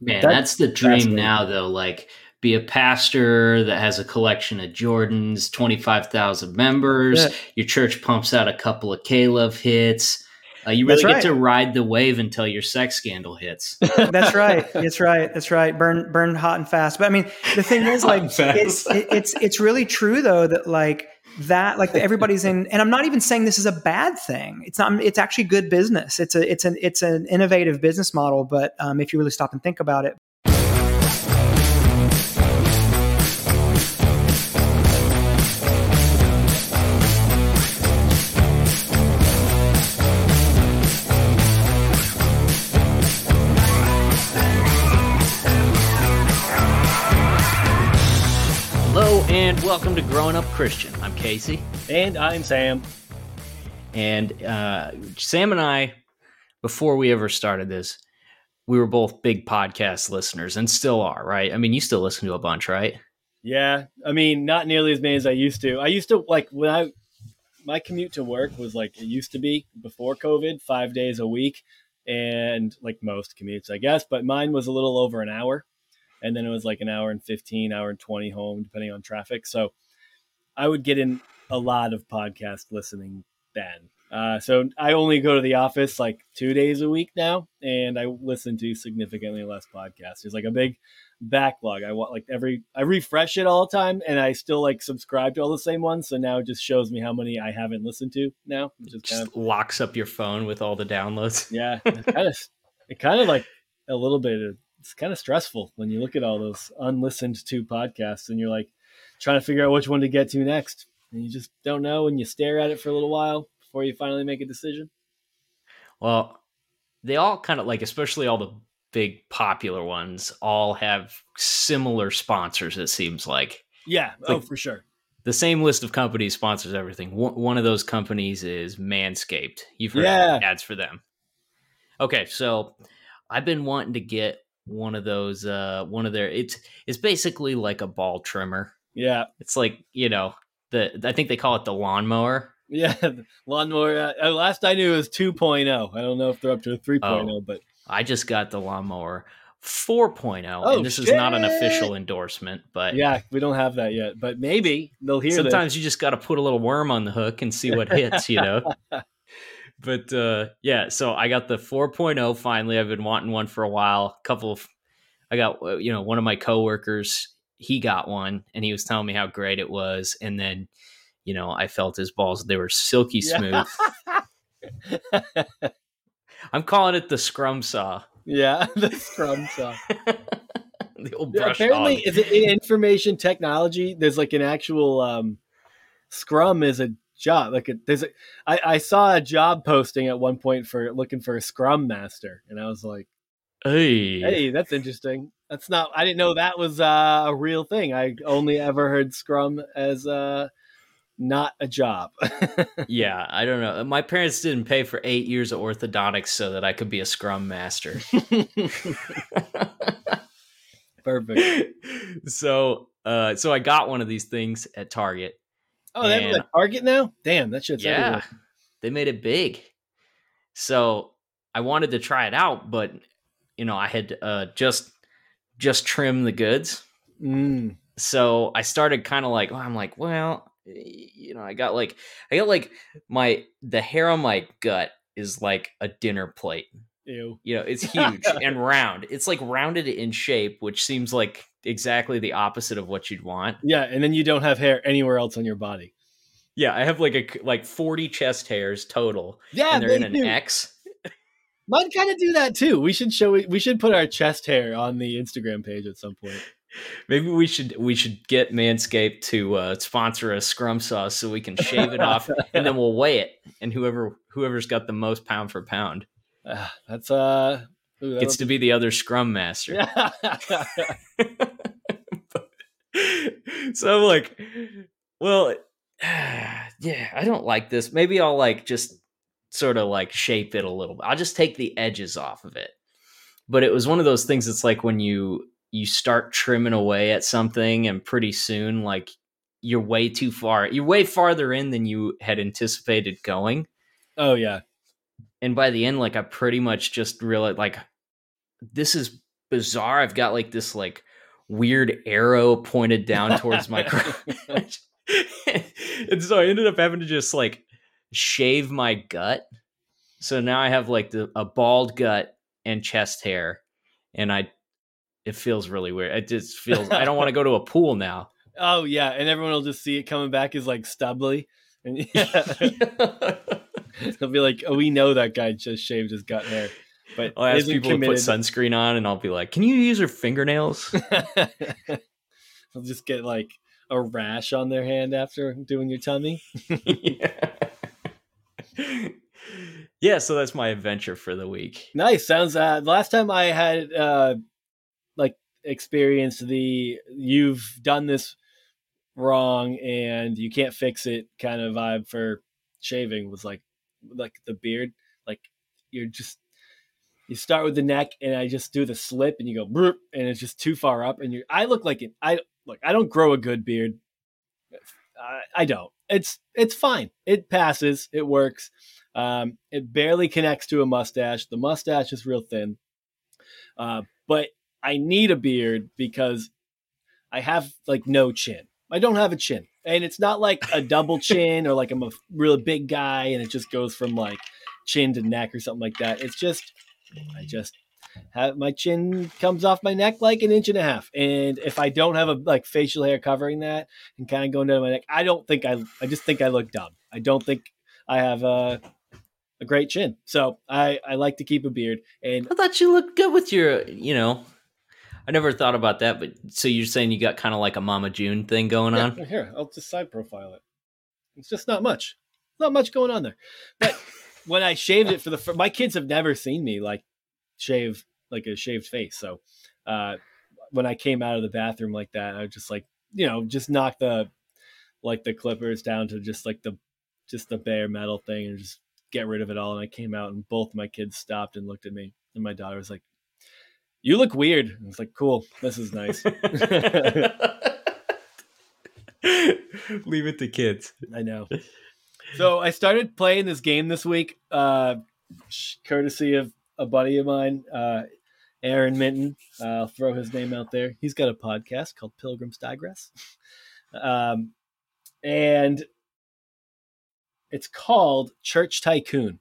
Man, That- that's the dream that's now, though. Like, be a pastor that has a collection of Jordans, 25,000 members. Yeah. Your church pumps out a couple of K-Love hits. Uh, you really That's get to ride the wave until your sex scandal hits. That's right. That's right. That's right. Burn, burn hot and fast. But I mean, the thing is, like, it's it, it's it's really true though that like that like everybody's in, and I'm not even saying this is a bad thing. It's not. It's actually good business. It's a it's an it's an innovative business model. But um, if you really stop and think about it, welcome to Growing Up Christian. I'm Casey. And I'm Sam. And uh, Sam and I, before we ever started this, we were both big podcast listeners and still are, right? I mean, you still listen to a bunch, right? Yeah, I mean, not nearly as many as I used to. I used to like when I my commute to work was like it used to be before COVID, five days a week, and like most commutes, I guess. But mine was a little over an hour, and then it was like an hour and fifteen, hour and twenty home, depending on traffic. So I would get in a lot of podcast listening then. Uh, so I only go to the office like two days a week now, and I listen to significantly less podcasts. There's like a big backlog. I want like every I refresh it all the time, and I still like subscribe to all the same ones. So now it just shows me how many I haven't listened to now, which is kind Just of locks up your phone with all the downloads. yeah, it's kind of it kind of like a little bit. of- It's kind of stressful when you look at all those unlistened to podcasts, and you're like trying to figure out which one to get to next, and you just don't know, and you stare at it for a little while before you finally make a decision. Well, they all kind of like, especially all the big popular ones, all have similar sponsors. It seems like Yeah, oh for sure. the same list of companies sponsors everything. One, one of those companies is Manscaped. You've heard Yeah. ads for them. Okay, so I've been wanting to get one of those. Uh, one of their it's it's basically like a ball trimmer. Yeah, It's like you know the I think they call it the lawnmower. yeah. the Lawnmower. Uh, last I knew it was 2.0. I don't know if they're up to a 3.0, but I just got the lawnmower 4.0, Oh, and this is not an official endorsement, but yeah, we don't have that yet. But maybe they'll hear this. sometimes you just got to put a little worm on the hook and see what hits, you know. but uh, yeah, so I got the 4.0 finally. I've been wanting one for a while. A couple of, I got uh, you know one of my coworkers. He got one, and he was telling me how great it was. And then, you know, I felt his balls; they were silky Yeah. smooth. I'm calling it the scrum saw. yeah, the Scrum saw. the old brush apparently, hog. is it in information technology? There's like an actual um, Scrum is a job. Like there's a, I, I saw a job posting at one point for looking for a Scrum master, and I was like, Hey, "Hey, that's interesting." That's not. I didn't know that was uh, a real thing. I only ever heard Scrum as uh, not a job. Yeah, I don't know. My parents didn't pay for eight years of orthodontics so that I could be a scrum master. Perfect. so, uh, so I got one of these things at Target. Oh, they have a Target now. Damn, that shit's yeah, everywhere. they made it big. So I wanted to try it out, but you know, I had uh, just just trimmed the goods. Mm. So I started kind of like, I'm like, well, you know, I got like, I got like my the hair on my gut is like a dinner plate. Ew. You know, it's huge and round. It's like rounded in shape, which seems like exactly the opposite of what you'd want. Yeah, and then you don't have hair anywhere else on your body. Yeah, I have like a like 40 chest hairs total, Yeah, and they're in they an do. X. Mine kind of do that too. We should show we should put our chest hair on the Instagram page at some point. Maybe we should we should get Manscaped to uh, sponsor a scrum sauce so we can shave it off, and then we'll weigh it, and whoever whoever's got the most pound for pound Ah, that's uh ooh, gets to be the other scrum master. So I'm like, well, yeah, I don't like this. Maybe I'll like just sort of like shape it a little bit. I'll just take the edges off of it. But it was one of those things that's like when you you start trimming away at something and pretty soon like you're way too far. You're way farther in than you had anticipated going. oh yeah. And by the end like I pretty much just realized like this is bizarre. I've got like this like weird arrow pointed down towards my crotch. and so I ended up having to just like shave my gut. So now I have like the, a bald gut and chest hair, and I it feels really weird. It just feels I don't want to go to a pool now. Oh yeah, and everyone will just see it coming back as like stubbly, and yeah. they'll be like, "Oh, we know that guy just shaved his gut hair." But I'll ask people to put sunscreen on, and I'll be like, "Can you use your fingernails?" they'll just get like a rash on their hand after doing your tummy. yeah. yeah, so that's my adventure for the week. Nice. Sounds. Uh, last time I had uh, like experienced the you've done this wrong and you can't fix it kind of vibe for shaving was like like the beard. Like you're just you start with the neck and I just do the slip and you go and it's just too far up and you I look like it. I look. I don't grow a good beard. I, I don't. It's it's fine. It passes. It works. Um, it barely connects to a mustache. The mustache is real thin. Uh, but I need a beard because I have like no chin. I don't have a chin. And it's not like a double chin or like I'm a really big guy and it just goes from like chin to neck or something like that. It's just, I just have my chin comes off my neck like an inch and a half. And if I don't have a like facial hair covering that and kind of going down my neck, I don't think I, I just think I look dumb. I don't think I have a, a great chin. So I, I like to keep a beard and I thought you looked good with your, you know. I never thought about that, but so you're saying you got kind of like a Mama June thing going Yeah, on? here, I'll just side profile it. It's just not much. Not much going on there. But when I shaved it for the my kids have never seen me like shave like a shaved face. So uh when I came out of the bathroom like that, I just like, you know, just knock the like the clippers down to just like the just the bare metal thing and just get rid of it all. And I came out and both my kids stopped and looked at me. And my daughter was like, You look weird. And I like, Cool, this is nice. Leave it to kids. I know. So I started playing this game this week, uh, courtesy of a buddy of mine, uh, Aaron Minton. Uh, I'll throw his name out there. He's got a podcast called Pilgrim's Digress, um, and it's called Church Tycoon.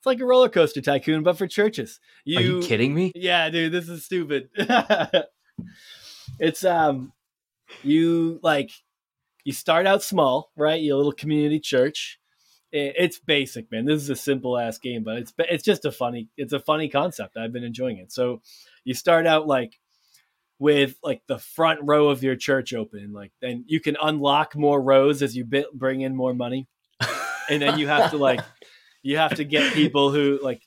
It's like a roller coaster tycoon, but for churches. You, Are you kidding me? Yeah, dude, this is stupid. it's um you like you start out small, right? You a little community church. It's basic, man. This is a simple ass game, but it's it's just a funny it's a funny concept. I've been enjoying it. So you start out like with like the front row of your church open, like then you can unlock more rows as you bit, bring in more money, and then you have to like you have to get people who like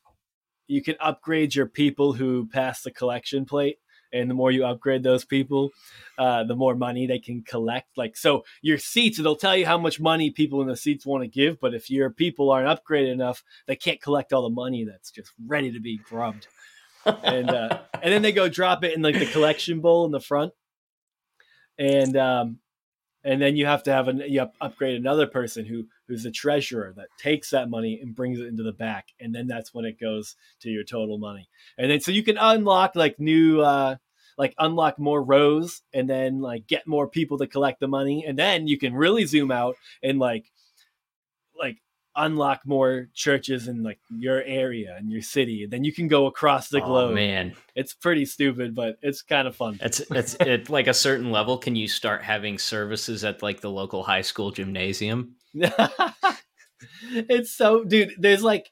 you can upgrade your people who pass the collection plate and the more you upgrade those people uh, the more money they can collect. Like so your seats it'll tell you how much money people in the seats want to give but if your people aren't upgraded enough they can't collect all the money that's just ready to be grubbed. And uh, and then they go drop it in like the collection bowl in the front. And um and then you have to have an you up- upgrade another person who who's the treasurer that takes that money and brings it into the back. And then that's when it goes to your total money. And then so you can unlock like new uh like unlock more rows and then like get more people to collect the money. And then you can really zoom out and like unlock more churches in like your area and your city and then you can go across the Oh, globe man, it's pretty stupid but it's kind of fun it's it's at like a certain level. Can you start having services at like the local high school gymnasium? it's so dude there's like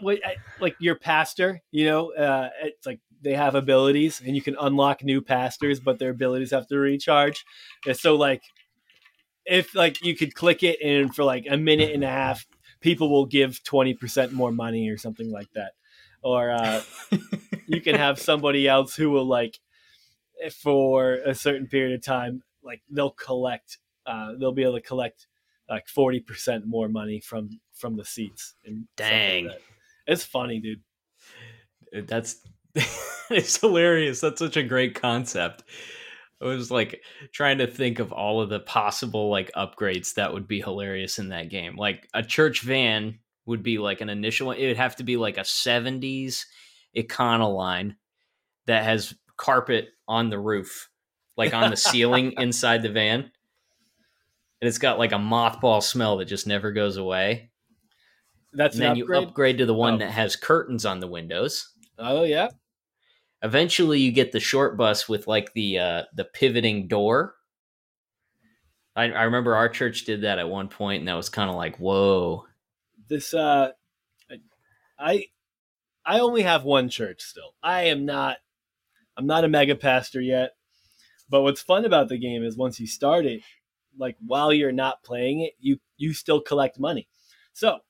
what like your pastor you know uh it's like they have abilities and you can unlock new pastors but their abilities have to recharge and so like if like you could click it and for like a minute and a half people will give 20% more money or something like that or uh you can have somebody else who will like for a certain period of time like they'll collect uh they'll be able to collect like 40% more money from from the seats and stuff like Dang. it's funny dude That's it's hilarious. That's such a great concept. I was like trying to think of all of the possible like upgrades that would be hilarious in that game. Like a church van would be like an initial it would have to be like a 70s Econoline that has carpet on the roof, like on the ceiling inside the van. And it's got like a mothball smell that just never goes away. That's and an then you upgrade. upgrade to the one Oh. that has curtains on the windows. Oh yeah. Eventually, you get the short bus with like the uh, the pivoting door. I, I remember our church did that at one point, and that was kind of like, whoa. This uh, I I only have one church still. I am not. I'm not a mega pastor yet. But what's fun about the game is once you start it, like while you're not playing it, you you still collect money. So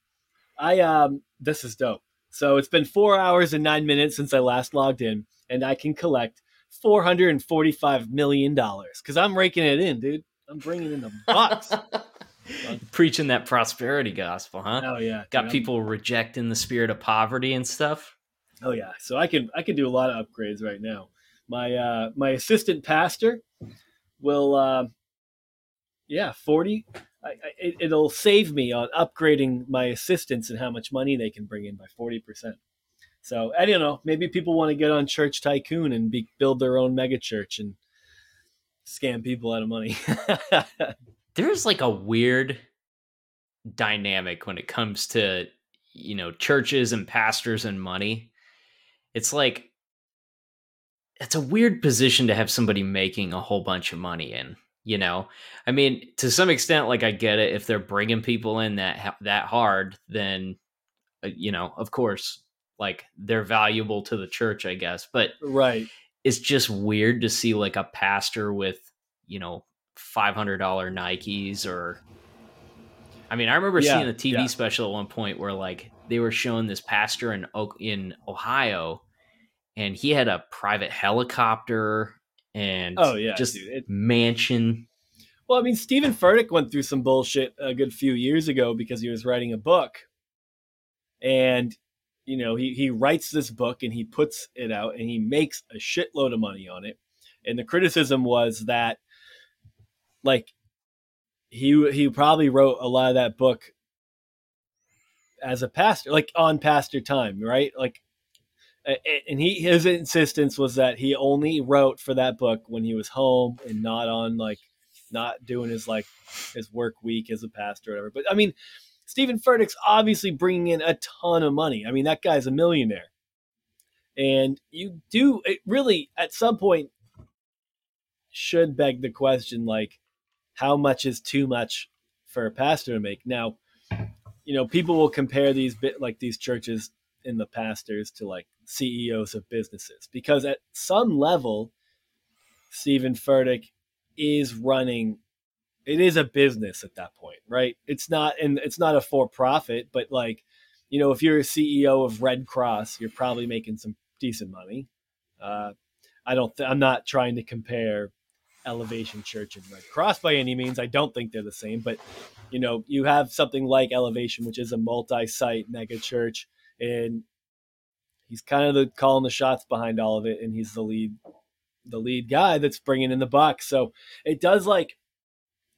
I um this is dope. So it's been four hours and nine minutes since I last logged in, and I can collect four hundred and forty-five million dollars because I'm raking it in, dude. I'm bringing in the bucks. Preaching that prosperity gospel, huh? oh yeah, Got dude, I'm- people rejecting the spirit of poverty and stuff. Oh yeah, so I can I can do a lot of upgrades right now. My uh, my assistant pastor will, uh, yeah, forty. I, it, it'll save me on upgrading my assistants and how much money they can bring in by forty percent. So I don't know. Maybe people want to get on Church Tycoon and be, build their own mega church and scam people out of money. There's like a weird dynamic when it comes to, you know, churches and pastors and money. It's like, it's a weird position to have somebody making a whole bunch of money in. You know, I mean, to some extent, like I get it. If they're bringing people in that that hard, then, uh, you know, of course, like they're valuable to the church, I guess. But right. it's just weird to see like a pastor with you know five hundred dollar Nikes or. I mean, I remember Yeah, seeing a TV yeah. special at one point where like they were showing this pastor in Oak in Ohio, and he had a private helicopter and Oh yeah, just. It, mansion. Well, I mean, Stephen Furtick went through some bullshit a good few years ago because he was writing a book, and you know he he writes this book and he puts it out and he makes a shitload of money on it, and the criticism was that, like, he he probably wrote a lot of that book as a pastor, like on pastor time, right? Like, and he his insistence was that he only wrote for that book when he was home and not on like not doing his like his work week as a pastor or whatever. But I mean, Stephen Furtick's obviously bringing in a ton of money. I mean, that guy's a millionaire, and you do it really at some point should beg the question like, how much is too much for a pastor to make? Now, you know, people will compare these bit like these churches in the pastors to like CEOs of businesses. Because at some level, Stephen Furtick is running it is a business at that point right? It's not and it's not a for profit but like you know if you're a ceo of red cross you're probably making some decent money. Uh, i don't th- i'm not trying to compare elevation church and red cross by any means. I don't think they're the same but you know you have something like elevation which is a multi-site mega church and he's kind of the calling the shots behind all of it and he's the lead the lead guy that's bringing in the bucks so it does like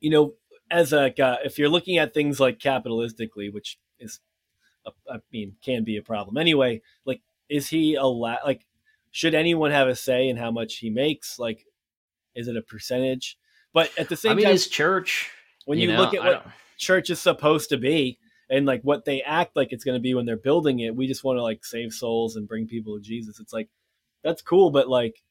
you know as a uh, if you're looking at things like capitalistically which is a, i mean can be a problem anyway like is he a la- like should anyone have a say in how much he makes like is it a percentage but at the same I mean, time his church. when you, know, look at what church is supposed to be and like what they act like it's going to be when they're building it we just want to like save souls and bring people to jesus. It's like that's cool but like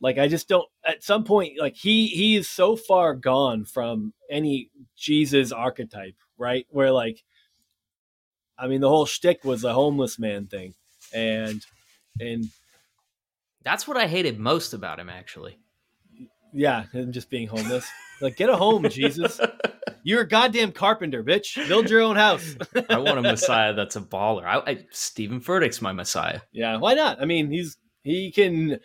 like i just don't at some point like he he is so far gone from any jesus archetype right? Where like i mean the whole shtick was a homeless man thing and and that's what I hated most about him, actually. yeah him just being homeless. Like get a home jesus you're a goddamn carpenter bitch build your own house I want a Messiah that's a baller. I, I Stephen Furtick's my Messiah. Yeah, why not? I mean, he's he can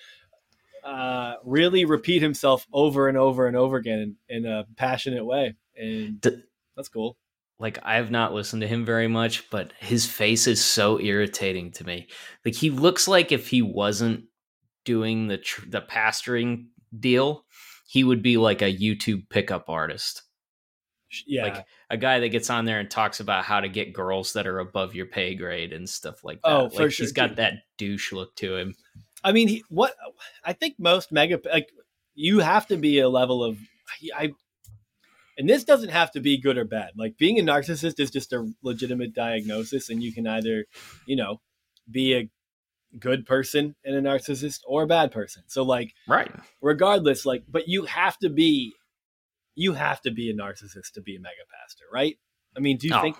uh, really repeat himself over and over and over again in, in a passionate way, and D- that's cool. like I have not listened to him very much, but his face is so irritating to me. Like he looks like if he wasn't doing the tr- the pastoring deal, he would be like a YouTube pickup artist. Yeah. Like a guy that gets on there and talks about how to get girls that are above your pay grade and stuff like that. Oh, like for sure, he's got dude. that douche look to him. I mean, he, what I think most mega like you have to be a level of I, and this doesn't have to be good or bad. Like being a narcissist is just a legitimate diagnosis, and you can either, you know, be a good person and a narcissist or a bad person. So like, Right. regardless, like, but you have to be, you have to be a narcissist to be a mega pastor, right? I mean, do you Oh, think?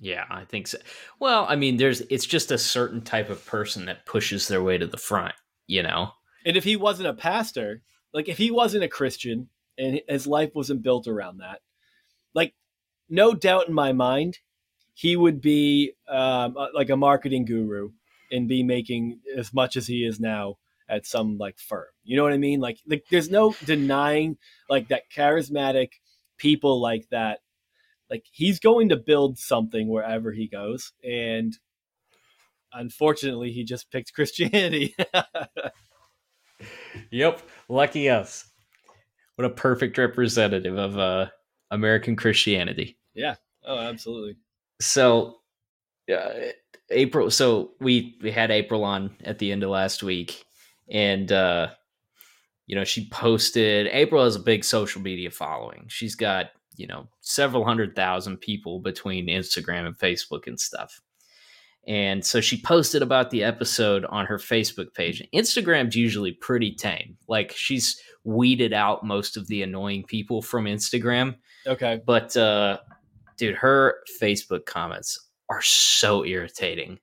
Yeah, I think so. Well, I mean, there's it's just a certain type of person that pushes their way to the front, you know. And if he wasn't a pastor, like if he wasn't a Christian and his life wasn't built around that, like no doubt in my mind, he would be um, like a marketing guru and be making as much as he is now at some like firm. You know what I mean? Like, like there's no denying like that charismatic people like that. Like he's going to build something wherever he goes, and unfortunately, he just picked Christianity. Yep, lucky us. What a perfect representative of uh American Christianity. Yeah. Oh, absolutely. So, uh, April. So we we had April on at the end of last week, and uh, you know she posted. April has a big social media following. She's got you know several hundred thousand people between Instagram and Facebook and stuff. And so she posted about the episode on her Facebook page. Instagram's usually pretty tame. Like she's weeded out most of the annoying people from Instagram Okay. but uh dude her facebook comments are so irritating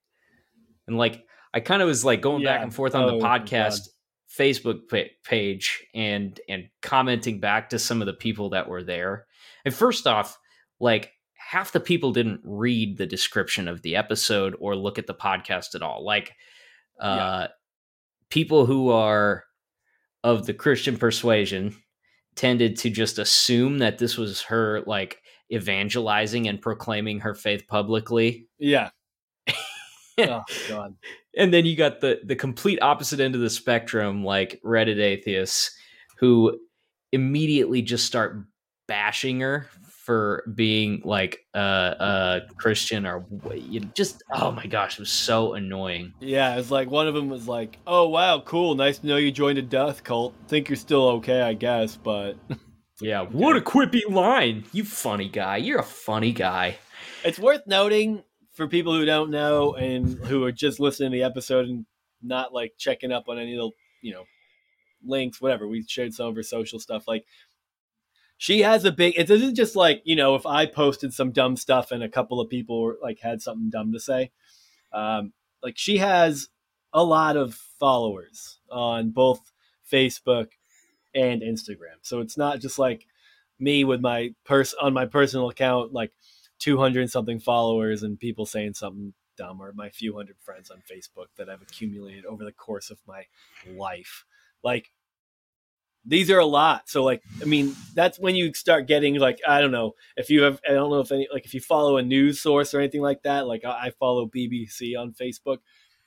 and like i kind of was like going back and forth on Oh, the podcast facebook page and and commenting back to some of the people that were there. And first off like half the people didn't read the description of the episode or look at the podcast at all. Like uh people who are of the christian persuasion tended to just assume that this was her like evangelizing and proclaiming her faith publicly. Yeah. Oh God. and then you got the the complete opposite end of the spectrum like reddit atheists who immediately just start bashing her for being like a uh, uh christian or you know, just oh my gosh it was so annoying. Yeah, it's like one of them was like, "Oh wow, cool, nice to know you joined a death cult. Think you're still okay, I guess, but yeah what a quippy line. You funny guy. You're a funny guy. It's worth noting for people who don't know and who are just listening to the episode and not like checking up on any of the you know links, whatever. We shared some of her social stuff. Like she has a big. It isn't just like you know if I posted some dumb stuff and a couple of people were, like had something dumb to say. Um, like she has a lot of followers on both Facebook and Instagram. So it's not just like me with my pers on my personal account, like 200 something followers and people saying something dumb or my few hundred friends on Facebook that I've accumulated over the course of my life. Like these are a lot. So like, I mean, that's when you start getting like, I don't know if you have, I don't know if any, like if you follow a news source or anything like that, like I I follow BBC on Facebook,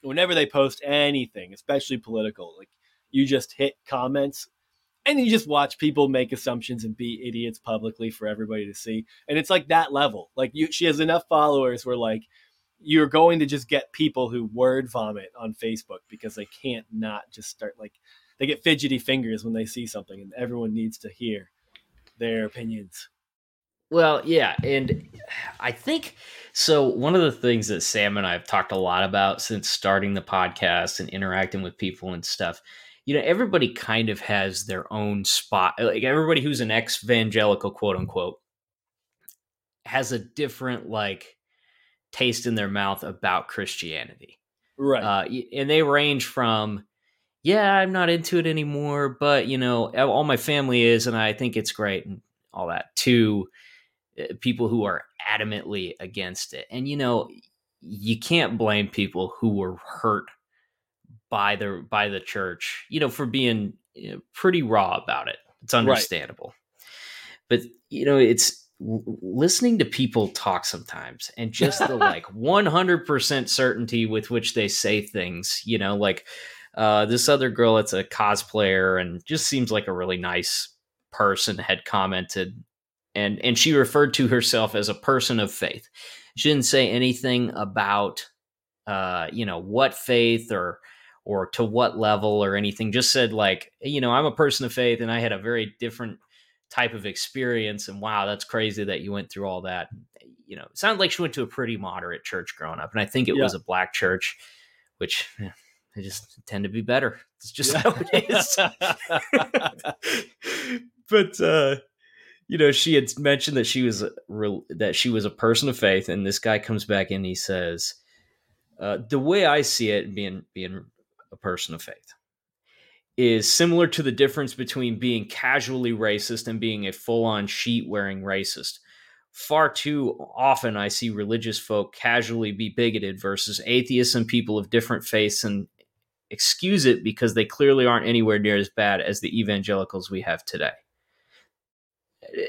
whenever they post anything, especially political, like you just hit comments and you just watch people make assumptions and be idiots publicly for everybody to see. And it's like that level. Like you, she has enough followers where like you're going to just get people who word vomit on Facebook because they can't not just start like they get fidgety fingers when they see something and everyone needs to hear their opinions. Well, yeah, and I think so. One of the things that Sam and I have talked a lot about since starting the podcast and interacting with people and stuff, you know, everybody kind of has their own spot. Like everybody who's an ex-evangelical, quote unquote, has a different like taste in their mouth about Christianity. Right. Uh, and they range from, yeah, I'm not into it anymore, but you know, all my family is, and I think it's great and all that, to uh, people who are adamantly against it. And you know, you can't blame people who were hurt by the by the church, you know, for being you know, pretty raw about it. It's understandable. But you know, it's listening to people talk sometimes and just the like 100% certainty with which they say things, you know, like uh, this other girl that's a cosplayer and just seems like a really nice person had commented and and she referred to herself as a person of faith. She didn't say anything about uh, you know what faith or or to what level or anything. Just said like you know I'm a person of faith, and I had a very different type of experience. And wow, that's crazy that you went through all that. You know, it sounded like she went to a pretty moderate church growing up, and I think it Yeah. was a black church, which yeah, they just tend to be better. It's just Yeah. how it is. but uh you know she had mentioned that she was a real that she was a person of faith and this guy comes back and he says uh the way i see it being being a person of faith is similar to the difference between being casually racist and being a full-on sheet wearing racist far too often i see religious folk casually be bigoted versus atheists and people of different faiths and excuse it because they clearly aren't anywhere near as bad as the evangelicals we have today. Eh,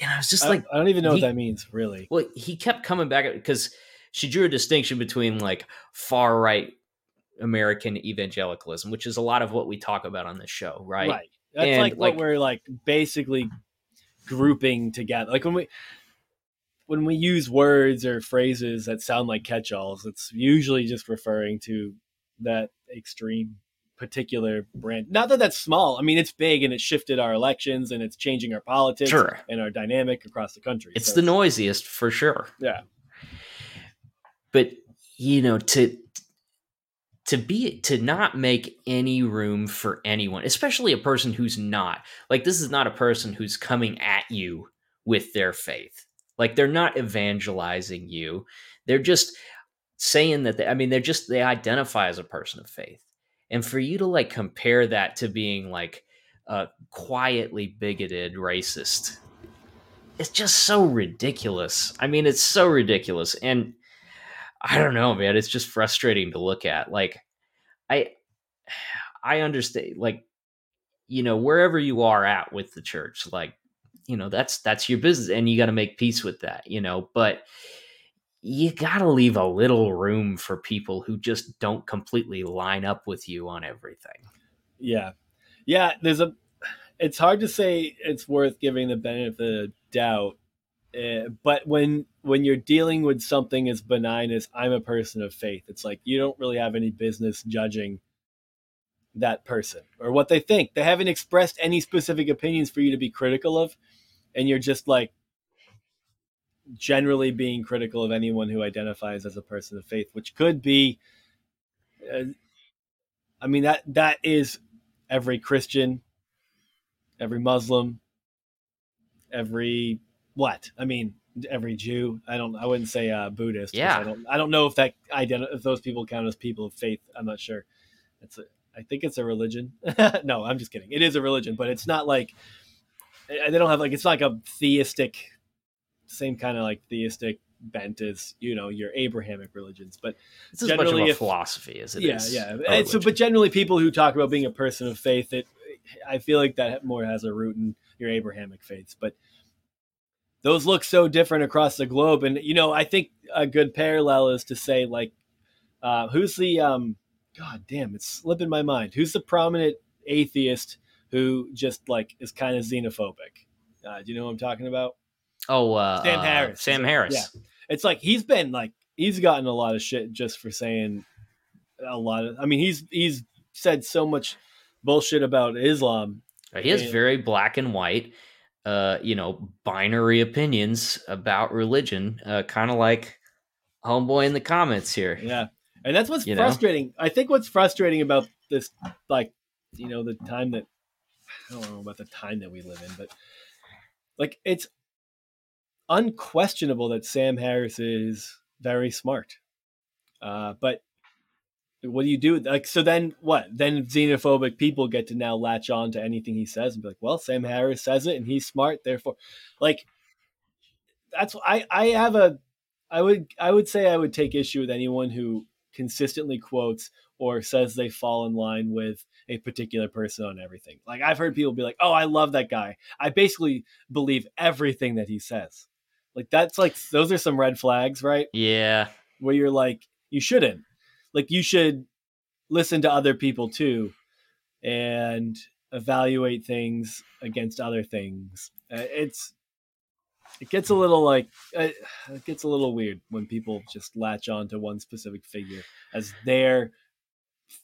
and I was just I, like, I don't even know he- what that means, really. well, he kept coming back because she drew a distinction between like far right American evangelicalism, which is a lot of what we talk about on this show, right? Right. That's And, like, like- what we're like basically grouping together. Like when we when we use words or phrases that sound like catch-alls, it's usually just referring to that extreme particular brand. Not that that's small. I mean, it's big and it shifted our elections and it's changing our politics Sure. and our dynamic across the country. It's So the noisiest for sure. Yeah. But you know, to to be to not make any room for anyone, especially a person who's not. Like this is not a person who's coming at you with their faith. Like they're not evangelizing you. They're just saying that they, I mean they're just they identify as a person of faith. And for you to like compare that to being like a quietly bigoted racist it's just so ridiculous. I mean, it's so ridiculous. And I don't know, man. It's just frustrating to look at. Like, I, I understand. Like, you know, wherever you are at with the church, like, you know, that's that's your business, and you got to make peace with that. You know, but you got to leave a little room for people who just don't completely line up with you on everything. Yeah. Yeah, there's a it's hard to say it's worth giving the benefit of the doubt. Uh, but when when you're dealing with something as benign as I'm a person of faith, it's like you don't really have any business judging that person or what they think. They haven't expressed any specific opinions for you to be critical of, and you're just like generally being critical of anyone who identifies as a person of faith, which could be. Uh, I mean that that is every Christian, every Muslim, every what? I mean every Jew. I don't. I wouldn't say uh, Buddhist. Yeah. I don't. I don't know if that identi- if those people count as people of faith. I'm not sure. It's a. I think it's a religion. no, I'm just kidding. It is a religion, but it's not like they don't have like it's not like a theistic, same kind of like theistic bent as you know your Abrahamic religions, but It's as much of a if- philosophy as it yeah, is yeah. And so, but generally, people who talk about being a person of faith, it I feel like that more has a root in your Abrahamic faiths, but those look so different across the globe. And you know, I think a good parallel is to say like, uh, who's the um, God damn, it's slipping my mind. Who's the prominent atheist who just like is kind of xenophobic? Uh, do you know what I'm talking about? oh, uh, Sam uh, Harris. Sam Harris. Yeah. It's like he's been like he's gotten a lot of shit just for saying a lot of. I mean, he's he's said so much bullshit about Islam. He is Yeah. very black and white, uh, you know, binary opinions about religion, uh, kind of like homeboy in the comments here. Yeah, and that's what's You know? frustrating. I think what's frustrating about this, like, you know, the time that I don't know about the time that we live in, but like it's unquestionable that Sam Harris is very smart. Uh, but what do you do? Like, so then what? Then xenophobic people get to now latch on to anything he says and be like, well, Sam Harris says it and he's smart, therefore, like, that's I I have a I would I would say I would take issue with anyone who consistently quotes or says they fall in line with a particular person on everything. Like I've heard people be like, "Oh, I love that guy. I basically believe everything that he says." Like that's like those are some red flags, right? Yeah, Where you're like, you shouldn't. Like you should listen to other people too and evaluate things against other things. Uh, It's it gets a little like uh, it gets a little weird when people just latch on to one specific figure as their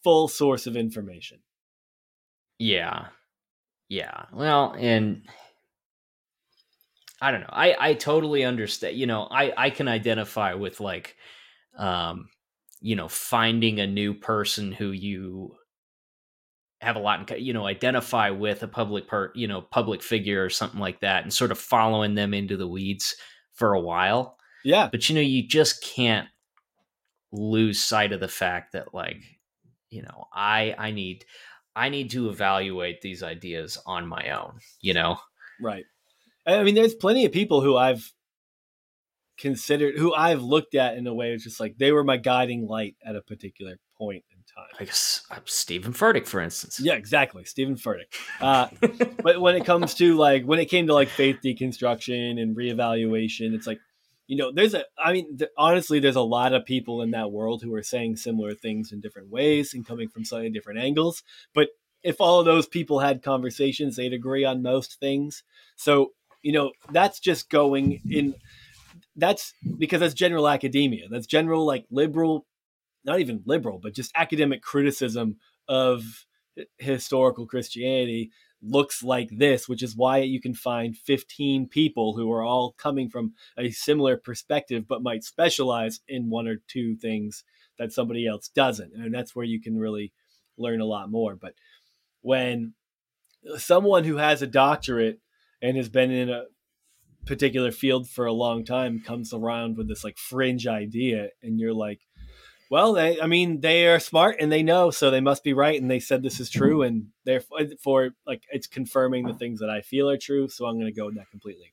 full source of information. Yeah. Yeah. Well, and I don't know. I I totally understand. You know, I I can identify with like um you know, finding a new person who you have a lot in you know identify with a public part you know public figure or something like that and sort of following them into the weeds for a while. Yeah. But you know you just can't lose sight of the fact that like you know i i need i need to evaluate these ideas on my own you know? Right. I mean there's plenty of people who i've considered who i've looked at in a way it's just like they were my guiding light at a particular point in time i guess uh, stephen furtick for instance yeah exactly stephen furtick uh, but when it comes to like when it came to like faith deconstruction and reevaluation it's like you know, there's a, I mean, th- honestly, there's a lot of people in that world who are saying similar things in different ways and coming from slightly different angles. But if all of those people had conversations, they'd agree on most things. So, you know, that's just going in, that's because that's general academia. That's general, like liberal, not even liberal, but just academic criticism of historical Christianity looks like this, which is why you can find 15 people who are all coming from a similar perspective, but might specialize in one or two things that somebody else doesn't. And that's where you can really learn a lot more. But when someone who has a doctorate and has been in a particular field for a long time comes around with this like fringe idea, and you're like, well, they, I mean, they are smart and they know, so they must be right. And they said this is true, and therefore, like, it's confirming the things that I feel are true. So I'm going to go with that completely.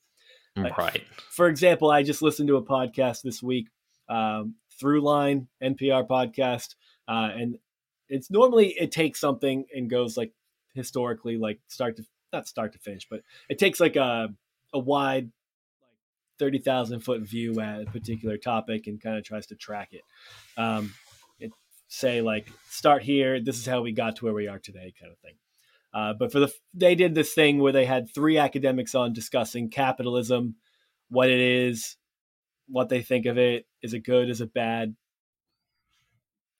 Right. For example, I just listened to a podcast this week, um, Throughline NPR podcast, uh, and it's normally it takes something and goes like historically, like start to not start to finish, but it takes like a a wide 30,000 foot view at a particular topic and kind of tries to track it. Um, it. Say, like, start here, this is how we got to where we are today, kind of thing. Uh, but for the, they did this thing where they had three academics on discussing capitalism, what it is, what they think of it, is it good, is it bad?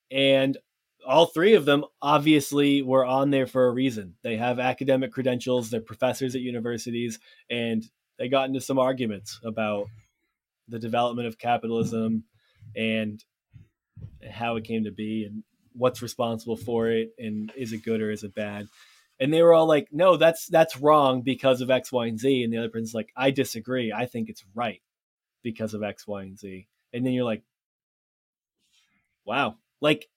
And all three of them obviously were on there for a reason. They have academic credentials, they're professors at universities, and they got into some arguments about the development of capitalism and how it came to be and what's responsible for it and is it good or is it bad. And they were all like no that's that's wrong because of x y and z. And the other person's like i disagree. I think it's right because of x y and z. And then you're like wow. Like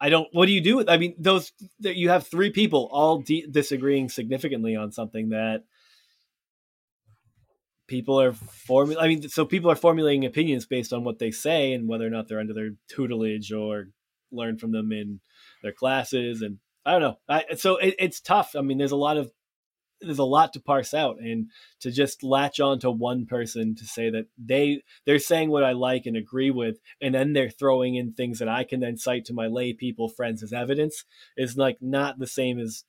i don't what do you do with i mean those you have three people all de- disagreeing significantly on something that people are forming i mean so people are formulating opinions based on what they say and whether or not they're under their tutelage or learn from them in their classes and i don't know. I, so it, it's tough. I mean there's a lot of there's a lot to parse out and to just latch on to one person to say that they they're saying what i like and agree with and then they're throwing in things that i can then cite to my lay people friends as evidence is like not the same as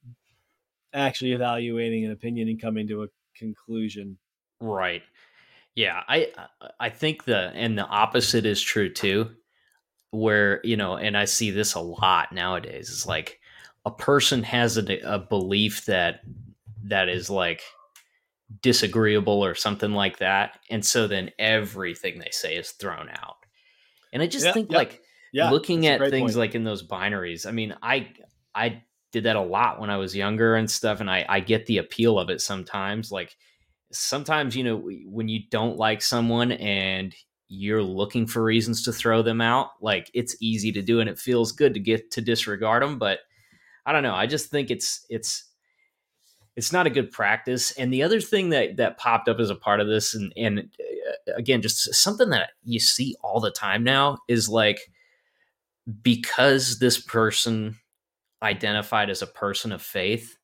actually evaluating an opinion and coming to a conclusion Right. Yeah, I uh, uh, I think the and the opposite is true too. Where you know, and I see this a lot nowadays. It's like a person has a, a belief that that is like disagreeable or something like that, and so then everything they say is thrown out. And I just yeah, think yeah. like yeah, looking at things point. like in those binaries. I mean, I I did that a lot when I was younger and stuff, and I I get the appeal of it sometimes. Like sometimes you know when you don't like someone and you're looking for reasons to throw them out like it's easy to do and it feels good to get to disregard them but i don't know i just think it's it's it's not a good practice. And the other thing that that popped up as a part of this and and uh, again just something that you see all the time now is like because this person identified as a person of faith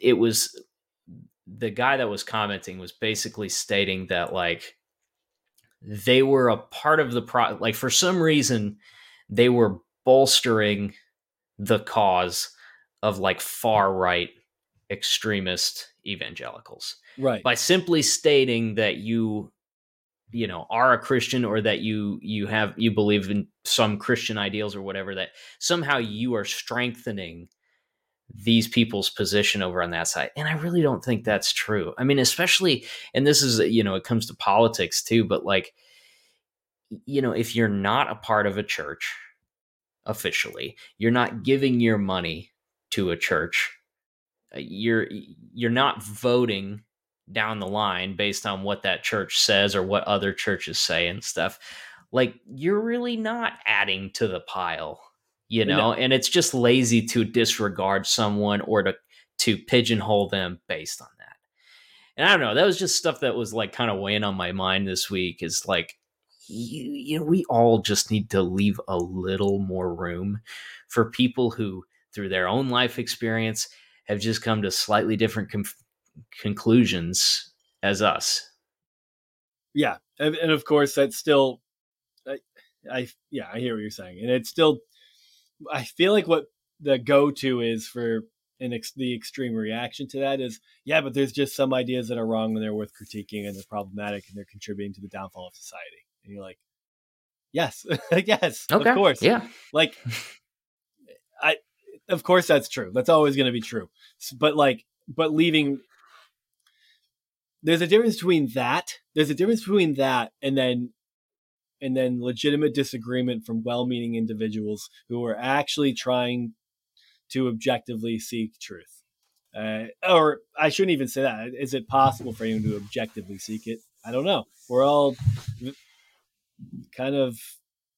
it was the guy that was commenting was basically stating that like they were a part of the pro like for some reason they were bolstering the cause of like far right extremist evangelicals right. by simply stating that you you know are a christian or that you you have you believe in some christian ideals or whatever that somehow you are strengthening these people's position over on that side and i really don't think that's true. I mean especially and this is you know it comes to politics too but like you know if you're not a part of a church officially you're not giving your money to a church uh, you're you're not voting down the line based on what that church says or what other churches say and stuff. Like you're really not adding to the pile you know no. and it's just lazy to disregard someone or to to pigeonhole them based on that and i don't know that was just stuff that was like kind of weighing on my mind this week is like you, you know we all just need to leave a little more room for people who through their own life experience have just come to slightly different com- conclusions as us. Yeah, and, and, of course that's still, I, I yeah, I hear what you're saying, and it's still, I feel like what the go-to is for an ex- the extreme reaction to that is, yeah, but there's just some ideas that are wrong and they're worth critiquing and they're problematic and they're contributing to the downfall of society, and you're like, yes, yes, okay. of course, yeah, like. I, of course that's true. That's always going to be true. But like, but leaving there's a difference between that. There's a difference between that and then and then legitimate disagreement from well-meaning individuals who are actually trying to objectively seek truth. Uh, or I shouldn't even say that. Is it possible for anyone to objectively seek it? I don't know. We're all kind of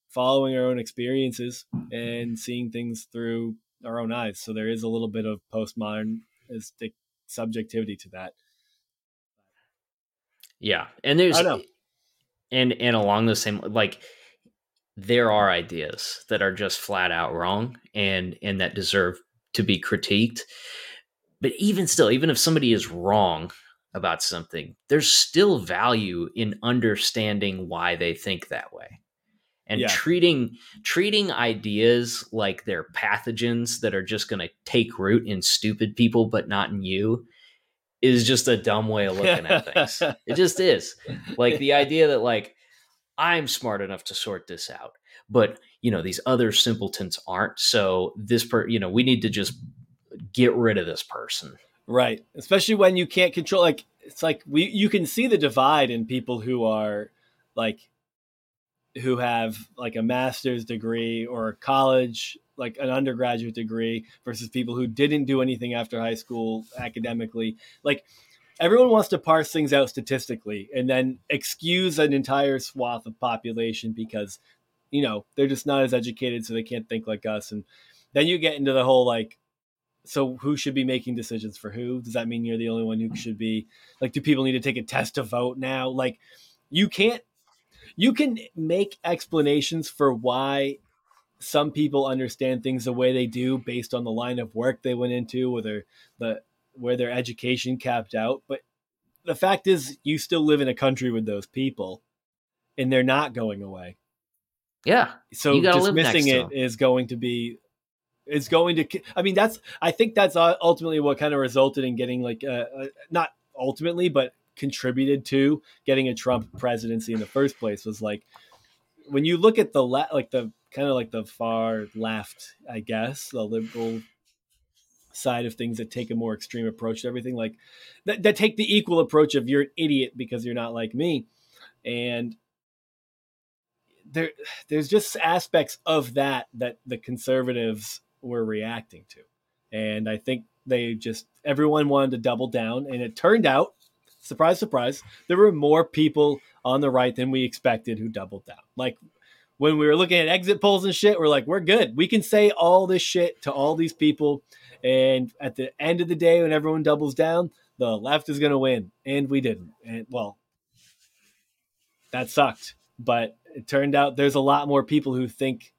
following our own experiences and seeing things through our own eyes. So there is a little bit of postmodernistic subjectivity to that. Yeah, and there's and and along the same like there are ideas that are just flat out wrong and and that deserve to be critiqued. But even still, even if somebody is wrong about something, there's still value in understanding why they think that way. And yeah. treating treating ideas like they're pathogens that are just going to take root in stupid people but not in you is just a dumb way of looking at things. It just is. Like the idea that like I'm smart enough to sort this out, but you know these other simpletons aren't. So this per, you know, we need to just get rid of this person. Right. Especially when you can't control like it's like we you can see the divide in people who are like who have like a master's degree or a college like an undergraduate degree versus people who didn't do anything after high school academically. Like everyone wants to parse things out statistically and then excuse an entire swath of population because you know they're just not as educated so they can't think like us. And then you get into the whole like so who should be making decisions for who? Does that mean you're the only one who should be? Like do people need to take a test to vote now? Like you can't you can make explanations for why some people understand things the way they do based on the line of work they went into, whether the where their education capped out. But the fact is, you still live in a country with those people, and they're not going away. Yeah. So dismissing it is going to be is going to. I mean, that's. I think that's ultimately what kind of resulted in getting like uh, uh, not ultimately, but contributed to getting a Trump presidency in the first place was like when you look at the le- like the kind of like the far left, I guess, the liberal side of things that take a more extreme approach to everything, like that, that take the equal approach of you're an idiot because you're not like me. And there there's just aspects of that that the conservatives were reacting to. And I think they just everyone wanted to double down and it turned out surprise surprise there were more people on the right than we expected who doubled down. Like when we were looking at exit polls and shit, we're like, we're good. We can say all this shit to all these people. And at the end of the day, when everyone doubles down, the left is going to win. And we didn't. And well, that sucked. But it turned out there's a lot more people who think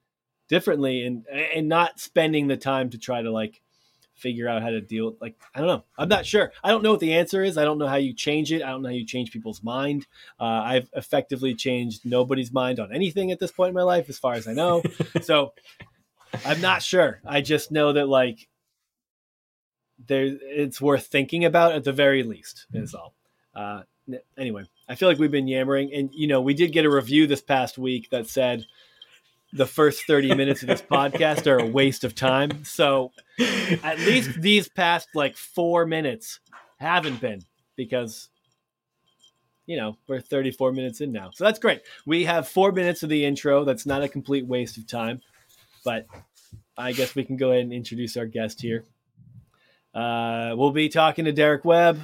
differently and and not spending the time to try to like figure out how to deal like i don't know. I'm not sure. I don't know what the answer is. I don't know how you change it. I don't know how you change people's mind. Uh, i've effectively changed nobody's mind on anything at this point in my life as far as i know. So i'm not sure. I just know that like there it's worth thinking about at the very least. Is all. Uh, anyway, I feel like we've been yammering, and you know, we did get a review this past week that said the first 30 minutes of this podcast are a waste of time. So at least these past like four minutes haven't been because you know we're 34 minutes in now so that's great we have four minutes of the intro that's not a complete waste of time but i guess we can go ahead and introduce our guest here uh, we'll be talking to derek webb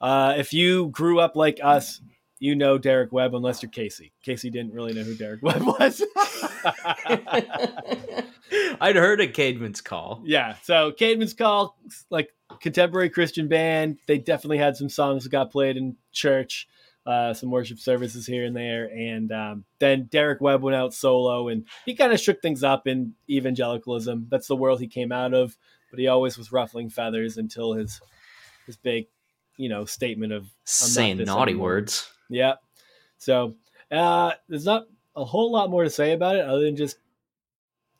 uh, if you grew up like us you know Derek Webb unless you're Casey. Casey didn't really know who Derek Webb was. I'd heard of Caedmon's Call. Yeah, so Caedmon's Call, like contemporary Christian band, they definitely had some songs that got played in church, uh, some worship services here and there, and um, then Derek Webb went out solo, and he kind of shook things up in evangelicalism. That's the world he came out of, but he always was ruffling feathers until his his big, you know, statement of saying naughty anymore. words. Yeah. So uh, there's not a whole lot more to say about it other than just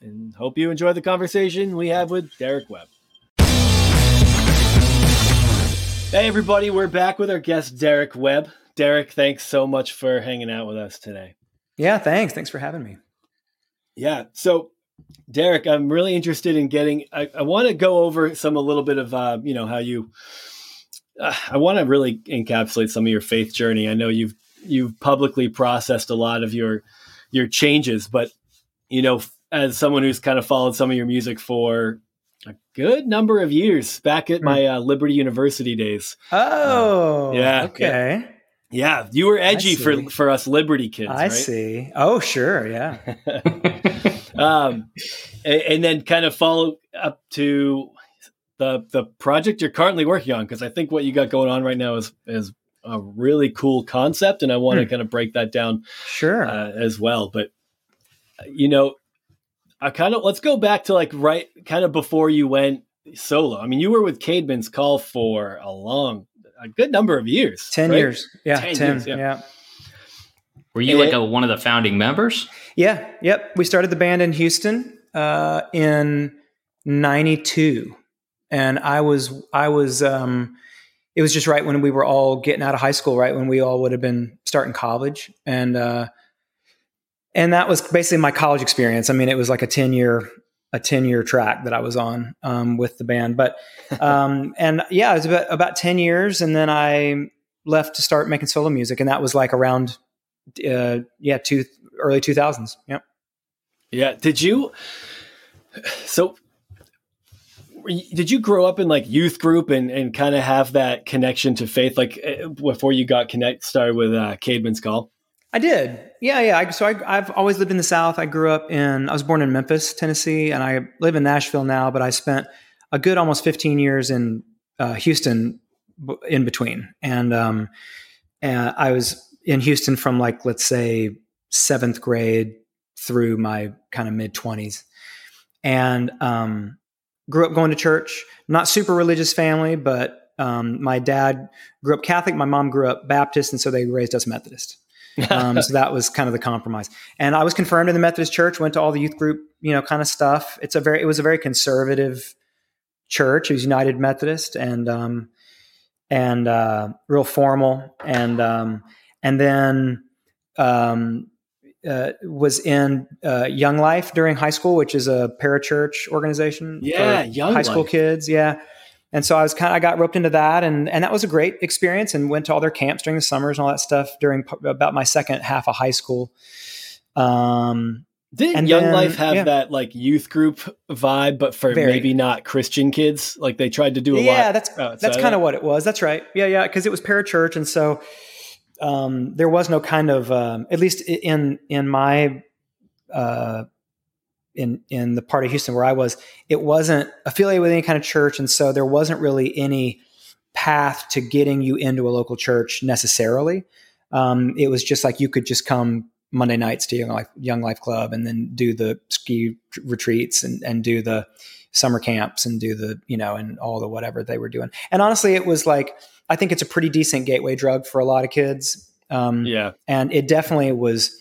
and hope you enjoy the conversation we have with Derek Webb. Hey everybody, we're back with our guest Derek Webb. Derek, thanks so much for hanging out with us today. Yeah, thanks. Thanks for having me. Yeah. So Derek, I'm really interested in getting. I, I want to go over some a little bit of uh, you know how you uh, I want to really encapsulate some of your faith journey. I know you've you've publicly processed a lot of your your changes, but you know, as someone who's kind of followed some of your music for a good number of years, back at my uh, Liberty University days. Oh, uh, yeah, okay. Yeah. Yeah, you were edgy for for us Liberty kids. I right? see. Oh, sure, yeah. um, and, and, then kind of follow up to the the project you're currently working on because I think what you got going on right now is is a really cool concept, and I want to hmm. kind of break that down, sure, uh, as well. But you know, I kind of let's go back to like right kind of before you went solo. I mean, you were with Caedmon's Call for a long, a good number of years, ten right? years, yeah, 10, 10 years, yeah. yeah. Were you and like a, one of the founding members? Yeah, yep. We started the band in Houston uh, in '92 and I was I was um, it was just right when we were all getting out of high school, right when we all would have been starting college, and uh, and that was basically my college experience. I mean, it was like a ten year a 10 year track that I was on um, with the band. But, um, and yeah, it was about, about 10 years. And then I left to start making solo music. And that was like around, uh, yeah, two early 2000s. Yep. Yeah. Did you, so did you grow up in like youth group and, and kind of have that connection to faith like eh, before you got connect started with uh, Caedmon's Call? I did. Yeah, yeah. I, so I, have always lived in the South. I grew up in, I was born in Memphis, Tennessee, and I live in Nashville now, but I spent a good almost 15 years in uh, Houston in between. And, um, and I was in Houston from like, let's say, seventh grade through my kind of mid 20s. And um, grew up going to church, not super religious family, but um, my dad grew up Catholic, my mom grew up Baptist, and so they raised us Methodist. um, so that was kind of the compromise. And I was confirmed in the Methodist church, went to all the youth group, you know, kind of stuff. It's a very, it was a very conservative church. It was United Methodist and, um, and, uh, real formal. And, um, and then, um, uh, was in uh, Young Life during high school, which is a parachurch organization. Yeah, Young high school kids. Yeah, and so I was kind of I got roped into that, and and that was a great experience, and went to all their camps during the summers and all that stuff during about my second half of high school. Um, did Young then, Life have yeah. that like youth group vibe, but for Very. maybe not Christian kids? Like they tried to do a yeah, lot. Yeah, that's that's kind of what it was. That's right. Yeah, yeah, because it was parachurch, and so um, there was no kind of, um, at least in in my uh, in in the part of Houston where I was, it wasn't affiliated with any kind of church, and so there wasn't really any path to getting you into a local church necessarily. Um, it was just like you could just come Monday nights to Young Life, Young Life Club and then do the ski retreats and, and do the summer camps and do the, you know, and all the whatever they were doing. And honestly, it was like I think it's a pretty decent gateway drug for a lot of kids. Um, yeah, and it definitely was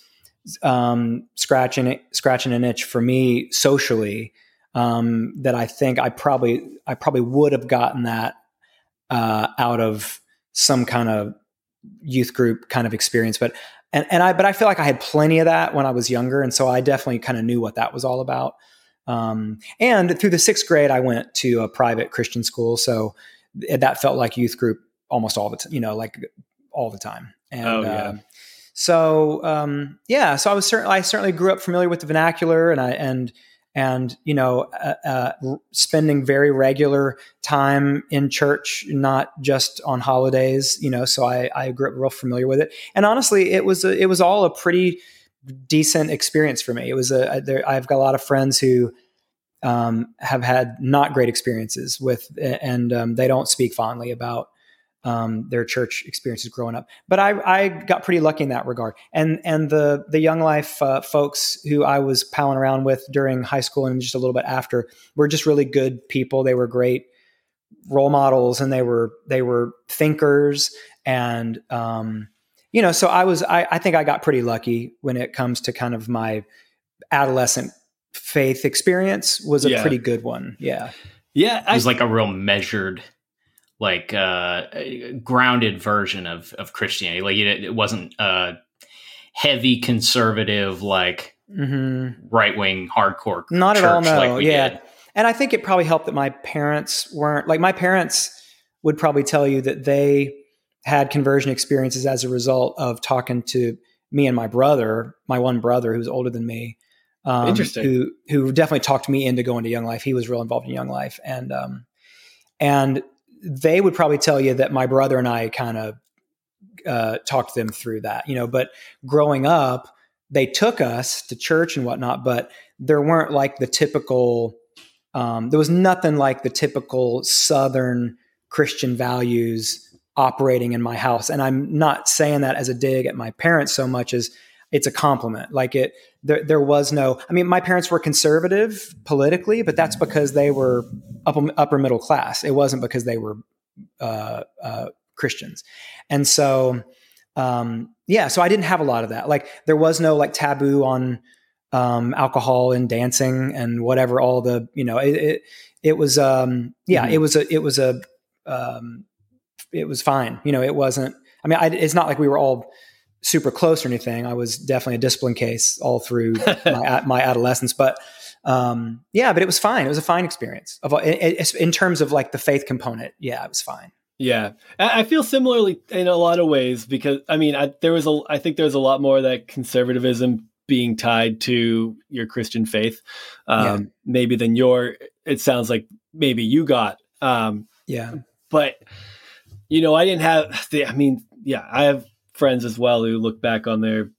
um, scratching it, scratching an itch for me socially. um, that I think I probably I probably would have gotten that uh, out of some kind of youth group kind of experience. But and and I but I feel like I had plenty of that when I was younger, and so I definitely kind of knew what that was all about. Um, and through the sixth grade, I went to a private Christian school, so that felt like youth group almost all the time. You know, like all the time. And Oh, yeah. uh, so um, yeah, so I was certainly I certainly grew up familiar with the vernacular, and I and and you know uh, uh, r- spending very regular time in church, not just on holidays. You know, so I I grew up real familiar with it, and honestly, it was a, it was all a pretty decent experience for me. It was a there, I've got a lot of friends who um, have had not great experiences with, and um, they don't speak fondly about um, their church experiences growing up. But I, I got pretty lucky in that regard. And and the the Young Life uh, folks who I was palling around with during high school and just a little bit after were just really good people. They were great role models, and they were they were thinkers. And um, you know, so I was I, I think I got pretty lucky when it comes to kind of my adolescent faith experience was a Yeah. pretty good one. Yeah. Yeah, It was like a real measured, like uh, grounded version of of Christianity. Like it, it wasn't a heavy conservative, like hmm right wing hardcore. Not at all, no. like yeah. did. And I think it probably helped that my parents weren't like my parents would probably tell you that they had conversion experiences as a result of talking to me and my brother, my one brother who's older than me. Um, Interesting. Who who definitely talked me into going to Young Life. He was real involved in Young Life, and um, and they would probably tell you that my brother and I kind of uh, talked them through that, you know. But growing up, they took us to church and whatnot, but there weren't like the typical. Um, there was nothing like the typical Southern Christian values operating in my house, and I'm not saying that as a dig at my parents so much as it's a compliment. Like it, there, there was no. I mean, my parents were conservative politically, but that's because they were upper, upper middle class. It wasn't because they were uh, uh, Christians, and so um, yeah. So I didn't have a lot of that. Like there was no like taboo on um, alcohol and dancing and whatever. All the you know it it, it was um, yeah Mhm. it was a it was a um, it was fine. You know it wasn't. I mean, I, it's not like we were all super close or anything. I was definitely a discipline case all through my, my adolescence, but um, yeah, but it was fine. It was a fine experience of in, in terms of like the faith component. Yeah, it was fine. Yeah, I feel similarly in a lot of ways because I mean, I, there was a, I think there's a lot more of that conservatism being tied to your Christian faith, um, Yeah. maybe than your. It sounds like maybe you got, um, Yeah. but you know, I didn't have. The, I mean, yeah, I have friends as well who look back on their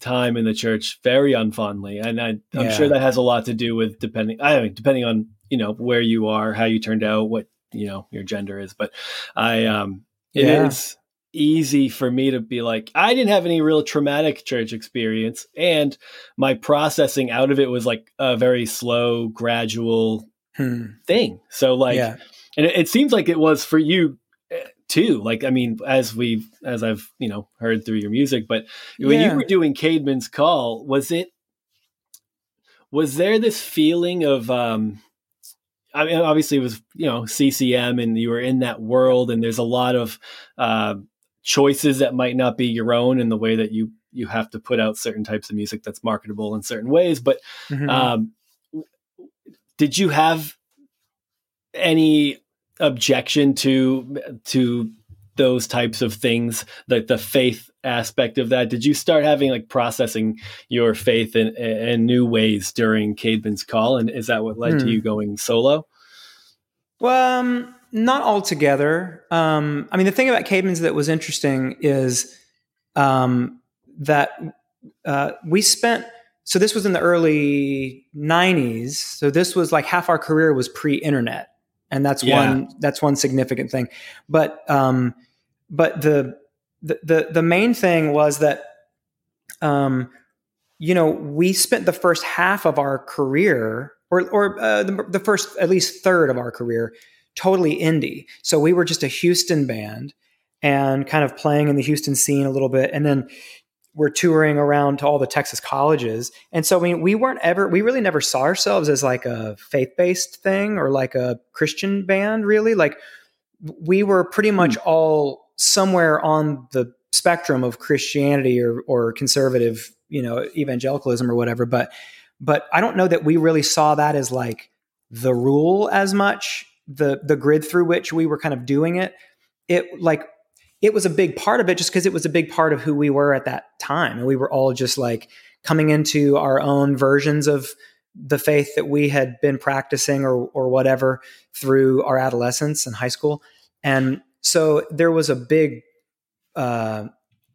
time in the church very unfondly, and I, I'm Yeah. sure that has a lot to do with depending. I mean, depending on you know where you are, how you turned out, what you know your gender is, but I um it is Yeah. easy for me to be like I didn't have any real traumatic church experience and my processing out of it was like a very slow gradual Hmm. thing. So like yeah. and it, it seems like it was for you too. Like I mean as we've as I've, you know, heard through your music, but when Yeah. you were doing Caedmon's Call, was it was there this feeling of um I mean, obviously, it was you know CCM, and you were in that world, and there's a lot of uh, choices that might not be your own in the way that you you have to put out certain types of music that's marketable in certain ways. But Mhm. um, did you have any objection to to those types of things, like the faith aspect of that? Did you start having like processing your faith in, in new ways during Caedmon's Call, and is that what led to Hmm. you going solo? Well, um, not altogether. Um, I mean, the thing about Caedmon's that was interesting is um, that uh, we spent. So this was in the early '90s. So this was like half our career was pre-internet, and that's Yeah. one that's one significant thing. But um, but the, the the the main thing was that um, you know we spent the first half of our career or or uh, the, the first at least third of our career totally indie. So we were just a Houston band and kind of playing in the Houston scene a little bit, and then were touring around to all the Texas colleges. And so I mean, we weren't ever we really never saw ourselves as like a faith-based thing or like a Christian band really. Like we were pretty much mm. all somewhere on the spectrum of Christianity or or conservative, you know, evangelicalism or whatever, but but I don't know that we really saw that as like the rule as much, the the grid through which we were kind of doing it. It like it was a big part of it just because it was a big part of who we were at that time. And we were all just like coming into our own versions of the faith that we had been practicing or, or whatever through our adolescence and high school. And so there was a big uh,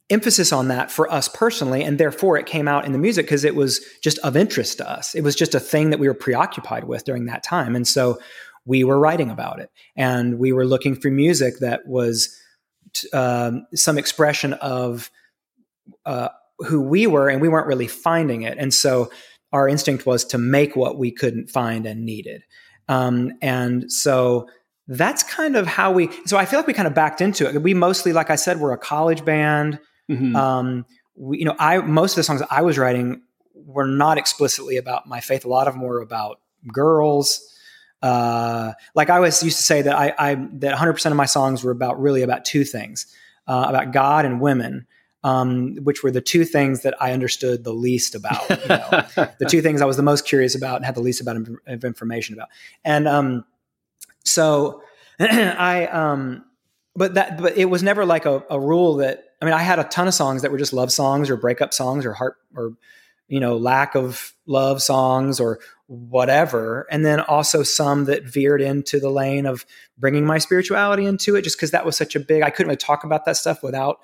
emphasis on that for us personally. And therefore it came out in the music because it was just of interest to us. It was just a thing that we were preoccupied with during that time. And so we were writing about it and we were looking for music that was um, some expression of uh, who we were, and we weren't really finding it. And so our instinct was to make what we couldn't find and needed. Um, and so that's kind of how we. So I feel like we kind of backed into it. We mostly, like I said, we're a college band. Mm-hmm. Um, we, you know, I most of the songs I was writing were not explicitly about my faith. A lot of them were about girls uh, like I always used to say that I, I that 100% of my songs were about really about two things, uh, about God and women, um, which were the two things that I understood the least about. You know? the two things I was the most curious about and had the least amount of information about. And um, so I, um, but that, but it was never like a, a rule that I mean, I had a ton of songs that were just love songs or breakup songs or heart or you know lack of love songs or whatever and then also some that veered into the lane of bringing my spirituality into it just because that was such a big i couldn't really talk about that stuff without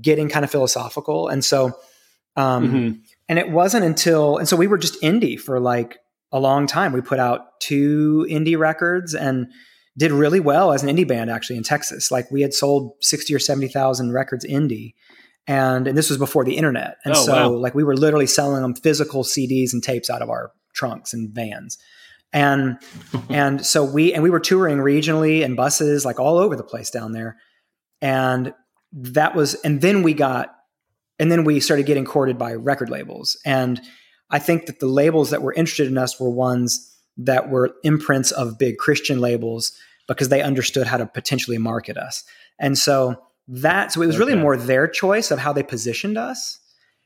getting kind of philosophical and so um mm-hmm. and it wasn't until and so we were just indie for like a long time we put out two indie records and did really well as an indie band actually in texas like we had sold 60 or 70000 records indie and and this was before the internet and oh, so wow. like we were literally selling them physical cds and tapes out of our trunks and vans. And and so we and we were touring regionally and buses like all over the place down there. And that was and then we got and then we started getting courted by record labels. And I think that the labels that were interested in us were ones that were imprints of big Christian labels because they understood how to potentially market us. And so that so it was okay. really more their choice of how they positioned us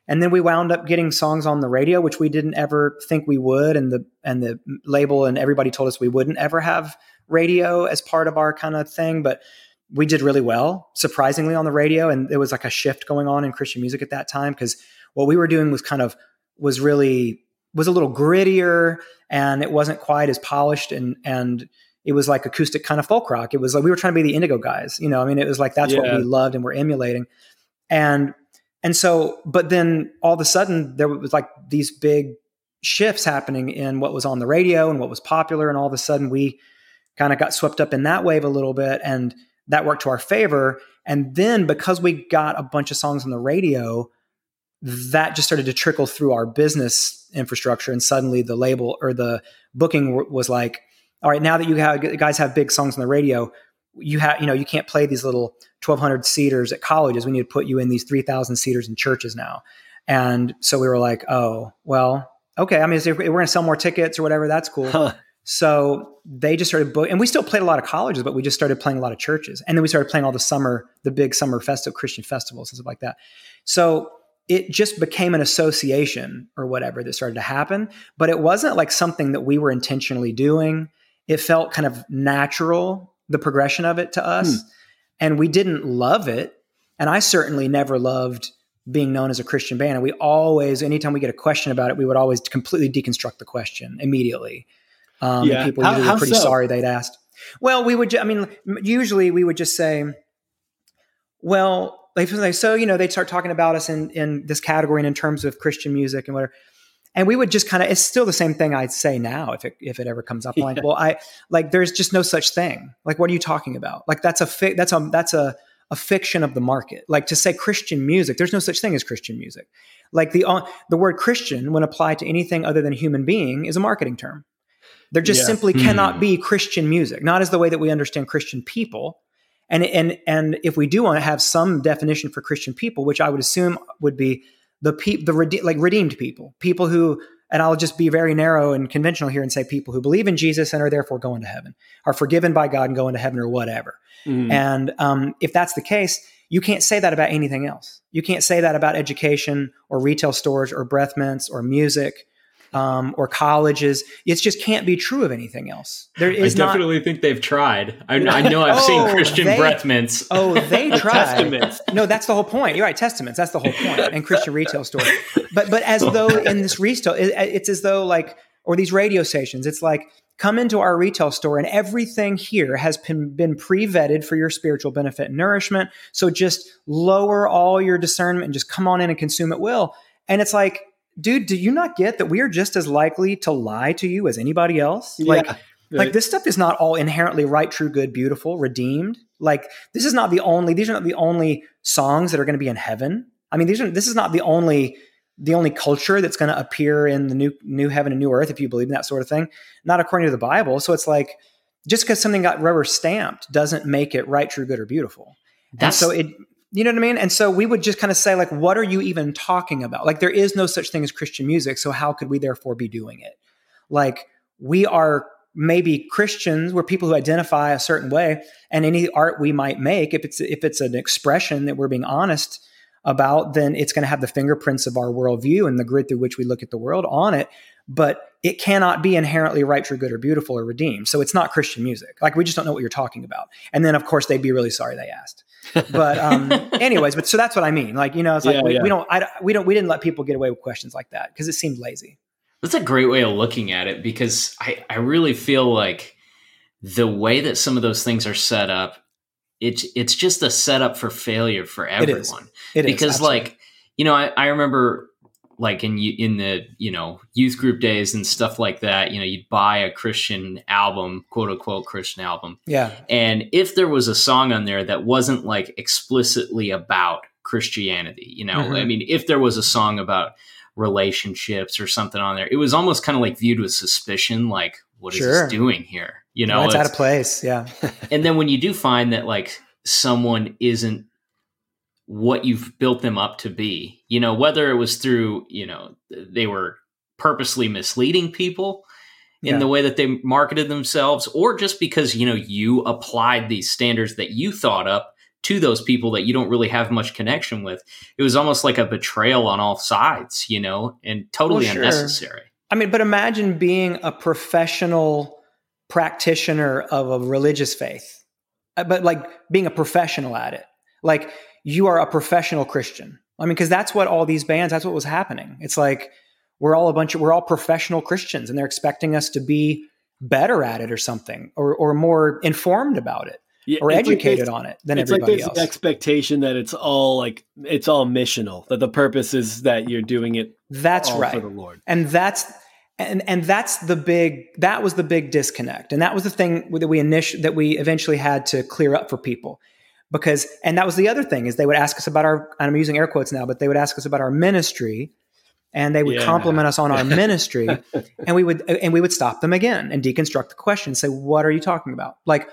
and then we wound up getting songs on the radio which we didn't ever think we would and the and the label and everybody told us we wouldn't ever have radio as part of our kind of thing but we did really well surprisingly on the radio and there was like a shift going on in christian music at that time because what we were doing was kind of was really was a little grittier and it wasn't quite as polished and and it was like acoustic kind of folk rock it was like we were trying to be the indigo guys you know i mean it was like that's yeah. what we loved and we're emulating and and so, but then all of a sudden there was like these big shifts happening in what was on the radio and what was popular. And all of a sudden we kind of got swept up in that wave a little bit and that worked to our favor. And then because we got a bunch of songs on the radio, that just started to trickle through our business infrastructure. And suddenly the label or the booking was like, all right, now that you have, guys have big songs on the radio, you have, you know, you can't play these little 1200 seaters at colleges. We need to put you in these 3000 seaters in churches now. And so we were like, oh, well, okay. I mean, if we're going to sell more tickets or whatever, that's cool. Huh. So they just started booking, and we still played a lot of colleges, but we just started playing a lot of churches. And then we started playing all the summer, the big summer festival, Christian festivals and stuff like that. So it just became an association or whatever that started to happen. But it wasn't like something that we were intentionally doing. It felt kind of natural, the progression of it to us. Hmm and we didn't love it. And I certainly never loved being known as a Christian band. And we always, anytime we get a question about it, we would always completely deconstruct the question immediately. Um, yeah. people usually how, were pretty so? sorry they'd asked. Well, we would, I mean, usually we would just say, well, like, so, you know, they'd start talking about us in, in this category and in terms of Christian music and whatever and we would just kind of it's still the same thing i'd say now if it if it ever comes up. Yeah. like well i like there's just no such thing. Like what are you talking about? Like that's a fi- that's a that's a a fiction of the market. Like to say christian music there's no such thing as christian music. Like the uh, the word christian when applied to anything other than human being is a marketing term. There just yeah. simply hmm. cannot be christian music. Not as the way that we understand christian people. And and and if we do want to have some definition for christian people which i would assume would be the people, the rede- like redeemed people, people who, and I'll just be very narrow and conventional here and say people who believe in Jesus and are therefore going to heaven, are forgiven by God and going to heaven or whatever. Mhm. And um, if that's the case, you can't say that about anything else. You can't say that about education or retail stores or breath mints or music um, or colleges. It just can't be true of anything else. There I is not. definitely think they've tried. I, I know I've seen Oh, Christian they- breath mints. Oh, they tried. Testamints. No, that's the whole point. You're right. Testamints. That's the whole point. And Christian retail store. But but as though in this retail, it, it's as though like or these radio stations. It's like come into our retail store and everything here has been been pre vetted for your spiritual benefit and nourishment. So just lower all your discernment and just come on in and consume at will. And it's like. Dude, do you not get that we are just as likely to lie to you as anybody else? Like, Yeah. like this stuff is not all inherently right, true, good, beautiful, redeemed. Like this is not the only. These are not the only songs that are going to be in heaven. I mean, these are. This is not the only the only culture that's going to appear in the new new heaven and new earth, if you believe in that sort of thing. Not according to the Bible. So it's like just because something got rubber stamped doesn't make it right, true, good, or beautiful. And That's so it. You know what I mean? And so we would just kind of say, like, what are you even talking about? Like, there is no such thing as Christian music. So how could we therefore be doing it? Like, we are maybe Christians, we're people who identify a certain way, and any art we might make, if it's if it's an expression that we're being honest about, then it's going to have the fingerprints of our worldview and the grid through which we look at the world on it. But it cannot be inherently right, true, good, or beautiful or redeemed. So it's not Christian music. Like we just don't know what you're talking about. And then of course they'd be really sorry they asked. But um, anyways, but so that's what I mean. Like you know, it's like Yeah, we, yeah. we don't, I, we don't, we didn't let people get away with questions like that because it seemed lazy. That's a great way of looking at it because I, I really feel like the way that some of those things are set up, it's it's just a setup for failure for everyone. It is, because absolutely. like you know, I, I remember like in in the you know youth group days and stuff like that. You know, you'd buy a Christian album, quote unquote Christian album, yeah, and if there was a song on there that wasn't like explicitly about Christianity, you know, Mhm. I mean, if there was a song about relationships or something on there, it was almost kind of like viewed with suspicion, like, what is Sure. this doing here? You know, that's out it's- of place. Yeah, and then when you do find that like someone isn't what you've built them up to be, you know, whether it was through, you know, they were purposely misleading people in Yeah. the way that they marketed themselves, or just because, you know, you applied these standards that you thought up to those people that you don't really have much connection with. It was almost like a betrayal on all sides, you know, and totally Well, sure. unnecessary. I mean, but imagine being a professional practitioner of a religious faith, Uh, but like being a professional at it. Like you are a professional Christian. I mean, because that's what all these bands, that's what was happening. It's like we're all a bunch of, we're all professional Christians and they're expecting us to be better at it or something or, or more informed about it Yeah, or it's like educated on it than it's like everybody this else. expectation that it's all like it's all missional. That the purpose is that you're doing it that's right. for the Lord. and that's and and that's the big that was the big disconnect and that was the thing that we initially that we eventually had to clear up for people because and that was the other thing is they would ask us about our and i'm using air quotes now but they would ask us about our ministry and they would Yeah. compliment us on our ministry and we would and we would stop them again and deconstruct the question and say what are you talking about? Like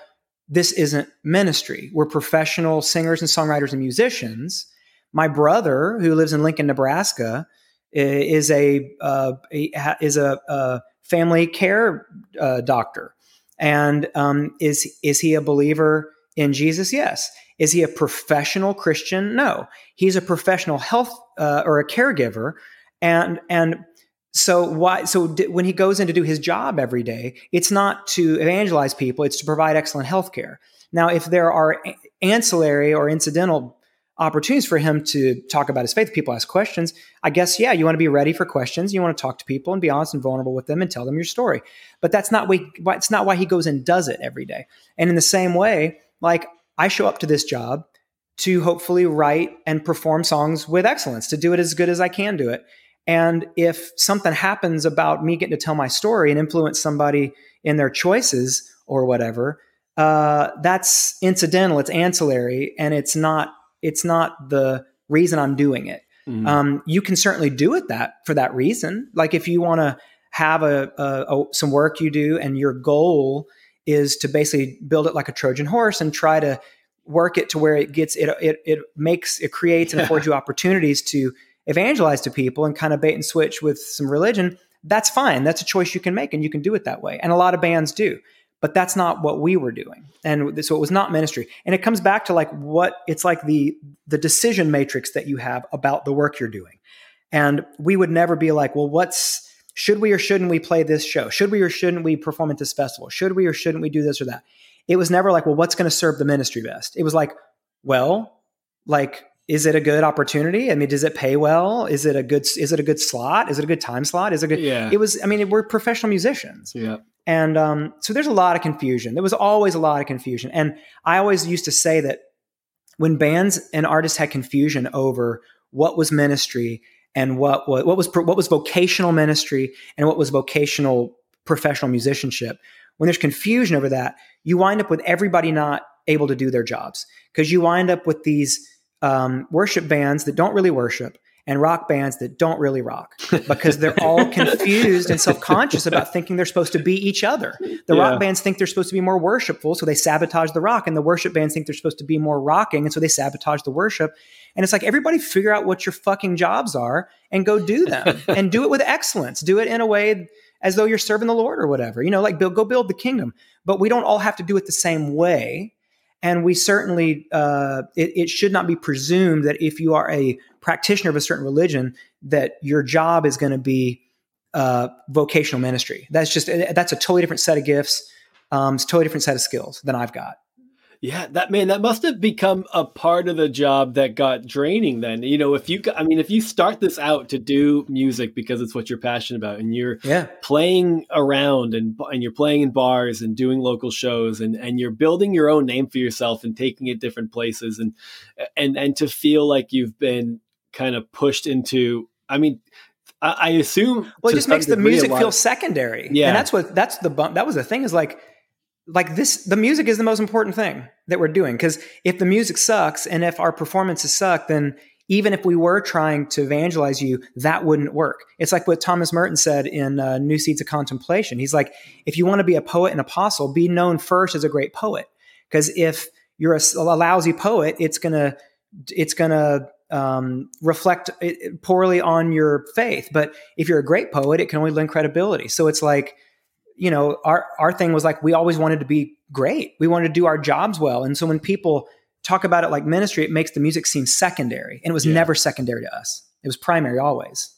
this isn't ministry. We're professional singers and songwriters and musicians. My brother who lives in lincoln nebraska is a, uh, is a, a family care uh, doctor. And um, is is he a believer in jesus? Yes is he a professional christian? No. He's a professional health uh, or a caregiver. And and so why so d- when he goes in to do his job every day it's not to evangelize people it's to provide excellent health care. Now if there are a- ancillary or incidental opportunities for him to talk about his faith people ask questions i guess yeah you want to be ready for questions you want to talk to people and be honest and vulnerable with them and tell them your story. But that's not why it's not why he goes and does it every day. And in the same way like i show up to this job to hopefully write and perform songs with excellence to do it as good as i can do it and if something happens about me getting to tell my story and influence somebody in their choices or whatever, uh, that's incidental. It's ancillary, and it's not. It's not the reason I'm doing it. Mhm. Um, you can certainly do it that for that reason. Like if you want to have a, a, a some work you do, and your goal is to basically build it like a Trojan horse and try to work it to where it gets it it, it makes it creates and affords you opportunities to evangelize to people and kind of bait and switch with some religion, that's fine. That's a choice you can make and you can do it that way. And a lot of bands do. But that's not what we were doing. And so it was not ministry. And it comes back to like what it's like the the decision matrix that you have about the work you're doing. And we would never be like, well, what's should we or shouldn't we play this show? Should we or shouldn't we perform at this festival? Should we or shouldn't we do this or that? It was never like, well, what's going to serve the ministry best? It was like, well, like is it a good opportunity? I mean, does it pay well? Is it a good is it a good slot? Is it a good time slot? Is it good? Yeah. It was. I mean, we're professional musicians, Yeah. and um, so there's a lot of confusion. There was always a lot of confusion, and I always used to say that when bands and artists had confusion over what was ministry and what was what was what was vocational ministry and what was vocational professional musicianship, when there's confusion over that, you wind up with everybody not able to do their jobs because you wind up with these um, worship bands that don't really worship and rock bands that don't really rock because they're all confused and self-conscious about thinking they're supposed to be each other. The Yeah. rock bands think they're supposed to be more worshipful, so they sabotage the rock, and the worship bands think they're supposed to be more rocking, and so they sabotage the worship. And it's like everybody figure out what your fucking jobs are and go do them and do it with excellence. Do it in a way as though you're serving the Lord or whatever. You know, like build, go build the kingdom. But we don't all have to do it the same way. And we certainly, uh, it, it should not be presumed that if you are a practitioner of a certain religion, that your job is going to be uh, vocational ministry. That's just that's a totally different set of gifts. Um, it's a totally different set of skills than I've got. Yeah, that man, that must have become a part of the job that got draining then. You know, if you, I mean, if you start this out to do music because it's what you're passionate about and you're Yeah, playing around and and you're playing in bars and doing local shows and and you're building your own name for yourself and taking it different places and and and to feel like you've been kind of pushed into I mean I, I assume well, it just makes the music feel secondary. Yeah. and that's what that's the bump. That was the thing is like like this. The music is the most important thing that we're doing because if the music sucks and if our performances suck, then even if we were trying to evangelize you, that wouldn't work. It's like what Thomas Merton said in uh, New Seeds of Contemplation. He's like, if you want to be a poet and apostle, be known first as a great poet. Because if you're a lousy poet, it's gonna it's gonna um, reflect it- it poorly on your faith. But if you're a great poet, it can only lend credibility. So it's like, you know, our our thing was like we always wanted to be great. We wanted to do our jobs well. And so when people talk about it like ministry, it makes the music seem secondary. And it was Yeah. never secondary to us. It was primary always.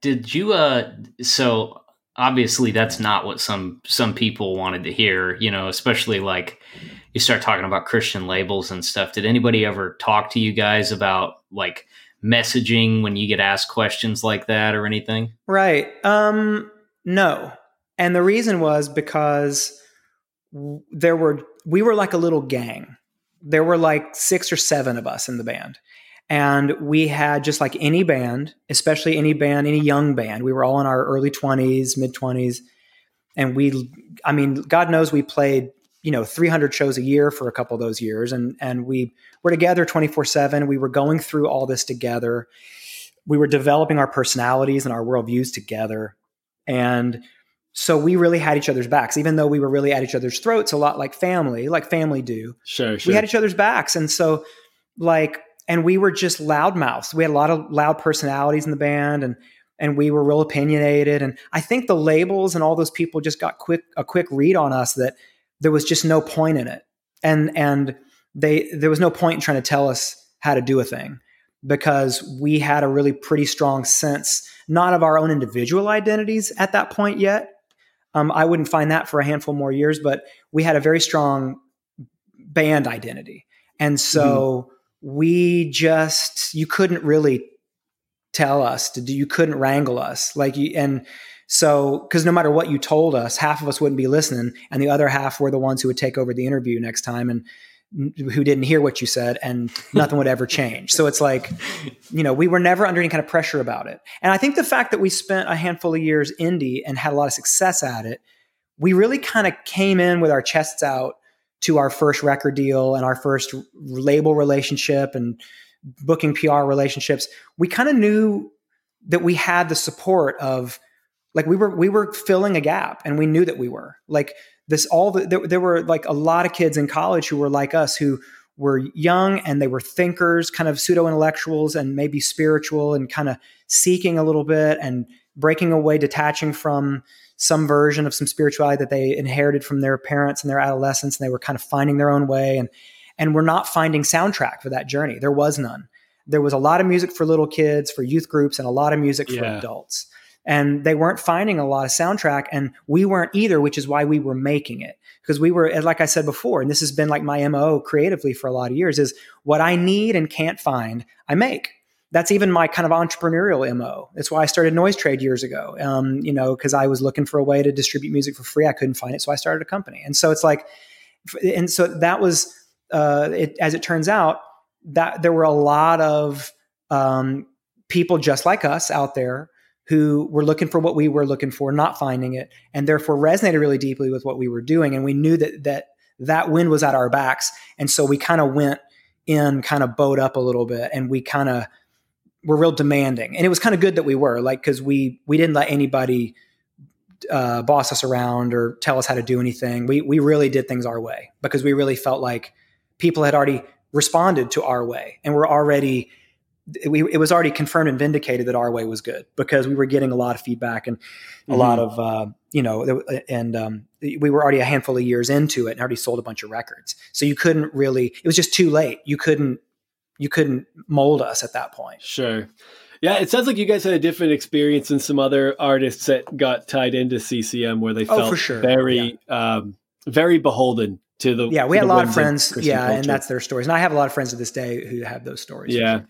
Did you uh so obviously that's not what some some people wanted to hear, you know, especially like you start talking about Christian labels and stuff. Did anybody ever talk to you guys about like messaging when you get asked questions like that or anything? Right. Um, no. And the reason was because there were we were like a little gang. There were like six or seven of us in the band. And we had just like any band, especially any band, any young band. We were all in our early 20s, mid 20s. And we I mean, God knows we played, you know, 300 shows a year for a couple of those years and and we were together 24/7. We were going through all this together we were developing our personalities and our worldviews together. And so we really had each other's backs, even though we were really at each other's throats a lot like family, like family do. Sure, sure. We had each other's backs. And so, like, and we were just loudmouths. We had a lot of loud personalities in the band and and we were real opinionated. And I think the labels and all those people just got quick a quick read on us that there was just no point in it. And and they there was no point in trying to tell us how to do a thing because we had a really pretty strong sense, not of our own individual identities at that point yet. Um, I wouldn't find that for a handful more years, but we had a very strong band identity. And so we just, you couldn't really tell us to do, you couldn't wrangle us. Like, you, and so, because no matter what you told us, half of us wouldn't be listening, and the other half were the ones who would take over the interview next time and who didn't hear what you said, and nothing would ever change. So it's like, you know, we were never under any kind of pressure about it. And I think the fact that we spent a handful of years indie and had a lot of success at it, we really kind of came in with our chests out to our first record deal and our first label relationship and booking PR relationships. We kind of knew that we had the support of like we were we were filling a gap and we knew that we were like this all the, there, there were like a lot of kids in college who were like us who were young and they were thinkers, kind of pseudo intellectuals and maybe spiritual and kind of seeking a little bit and breaking away, detaching from some version of some spirituality that they inherited from their parents and their adolescence. And they were kind of finding their own way and, and we're not finding soundtrack for that journey. There was none. There was a lot of music for little kids, for youth groups, and a lot of music for adults. And they weren't finding a lot of soundtrack, and we weren't either, which is why we were making it. Because we were, like I said before, and this has been like my MO creatively for a lot of years, is what I need and can't find, I make. That's even my kind of entrepreneurial MO. That's why I started NoiseTrade years ago. Um, you know, because I was looking for a way to distribute music for free. I couldn't find it, so I started a company. And so it's like, and so that was, uh, it, as it turns out, that there were a lot of um, people just like us out there who were looking for what we were looking for, not finding it, and therefore resonated really deeply with what we were doing. And we knew that that that wind was at our backs, and so we kind of went in, kind of bowed up a little bit, and we kind of were real demanding. And it was kind of good that we were, like, because we we didn't let anybody uh, boss us around or tell us how to do anything. We we really did things our way because we really felt like people had already responded to our way, and we're already we, it was already confirmed and vindicated that our way was good because we were getting a lot of feedback and a Mhm. lot of uh, you know and um, we were already a handful of years into it and already sold a bunch of records so you couldn't really it was just too late you couldn't you couldn't mold us at that point Sure. Yeah, it sounds like you guys had a different experience than some other artists that got tied into CCM, where they Oh, felt for sure. very, um, very beholden to the. yeah we had a lot of friends yeah and that's their stories and i have a lot of friends to this day who have those stories Yeah.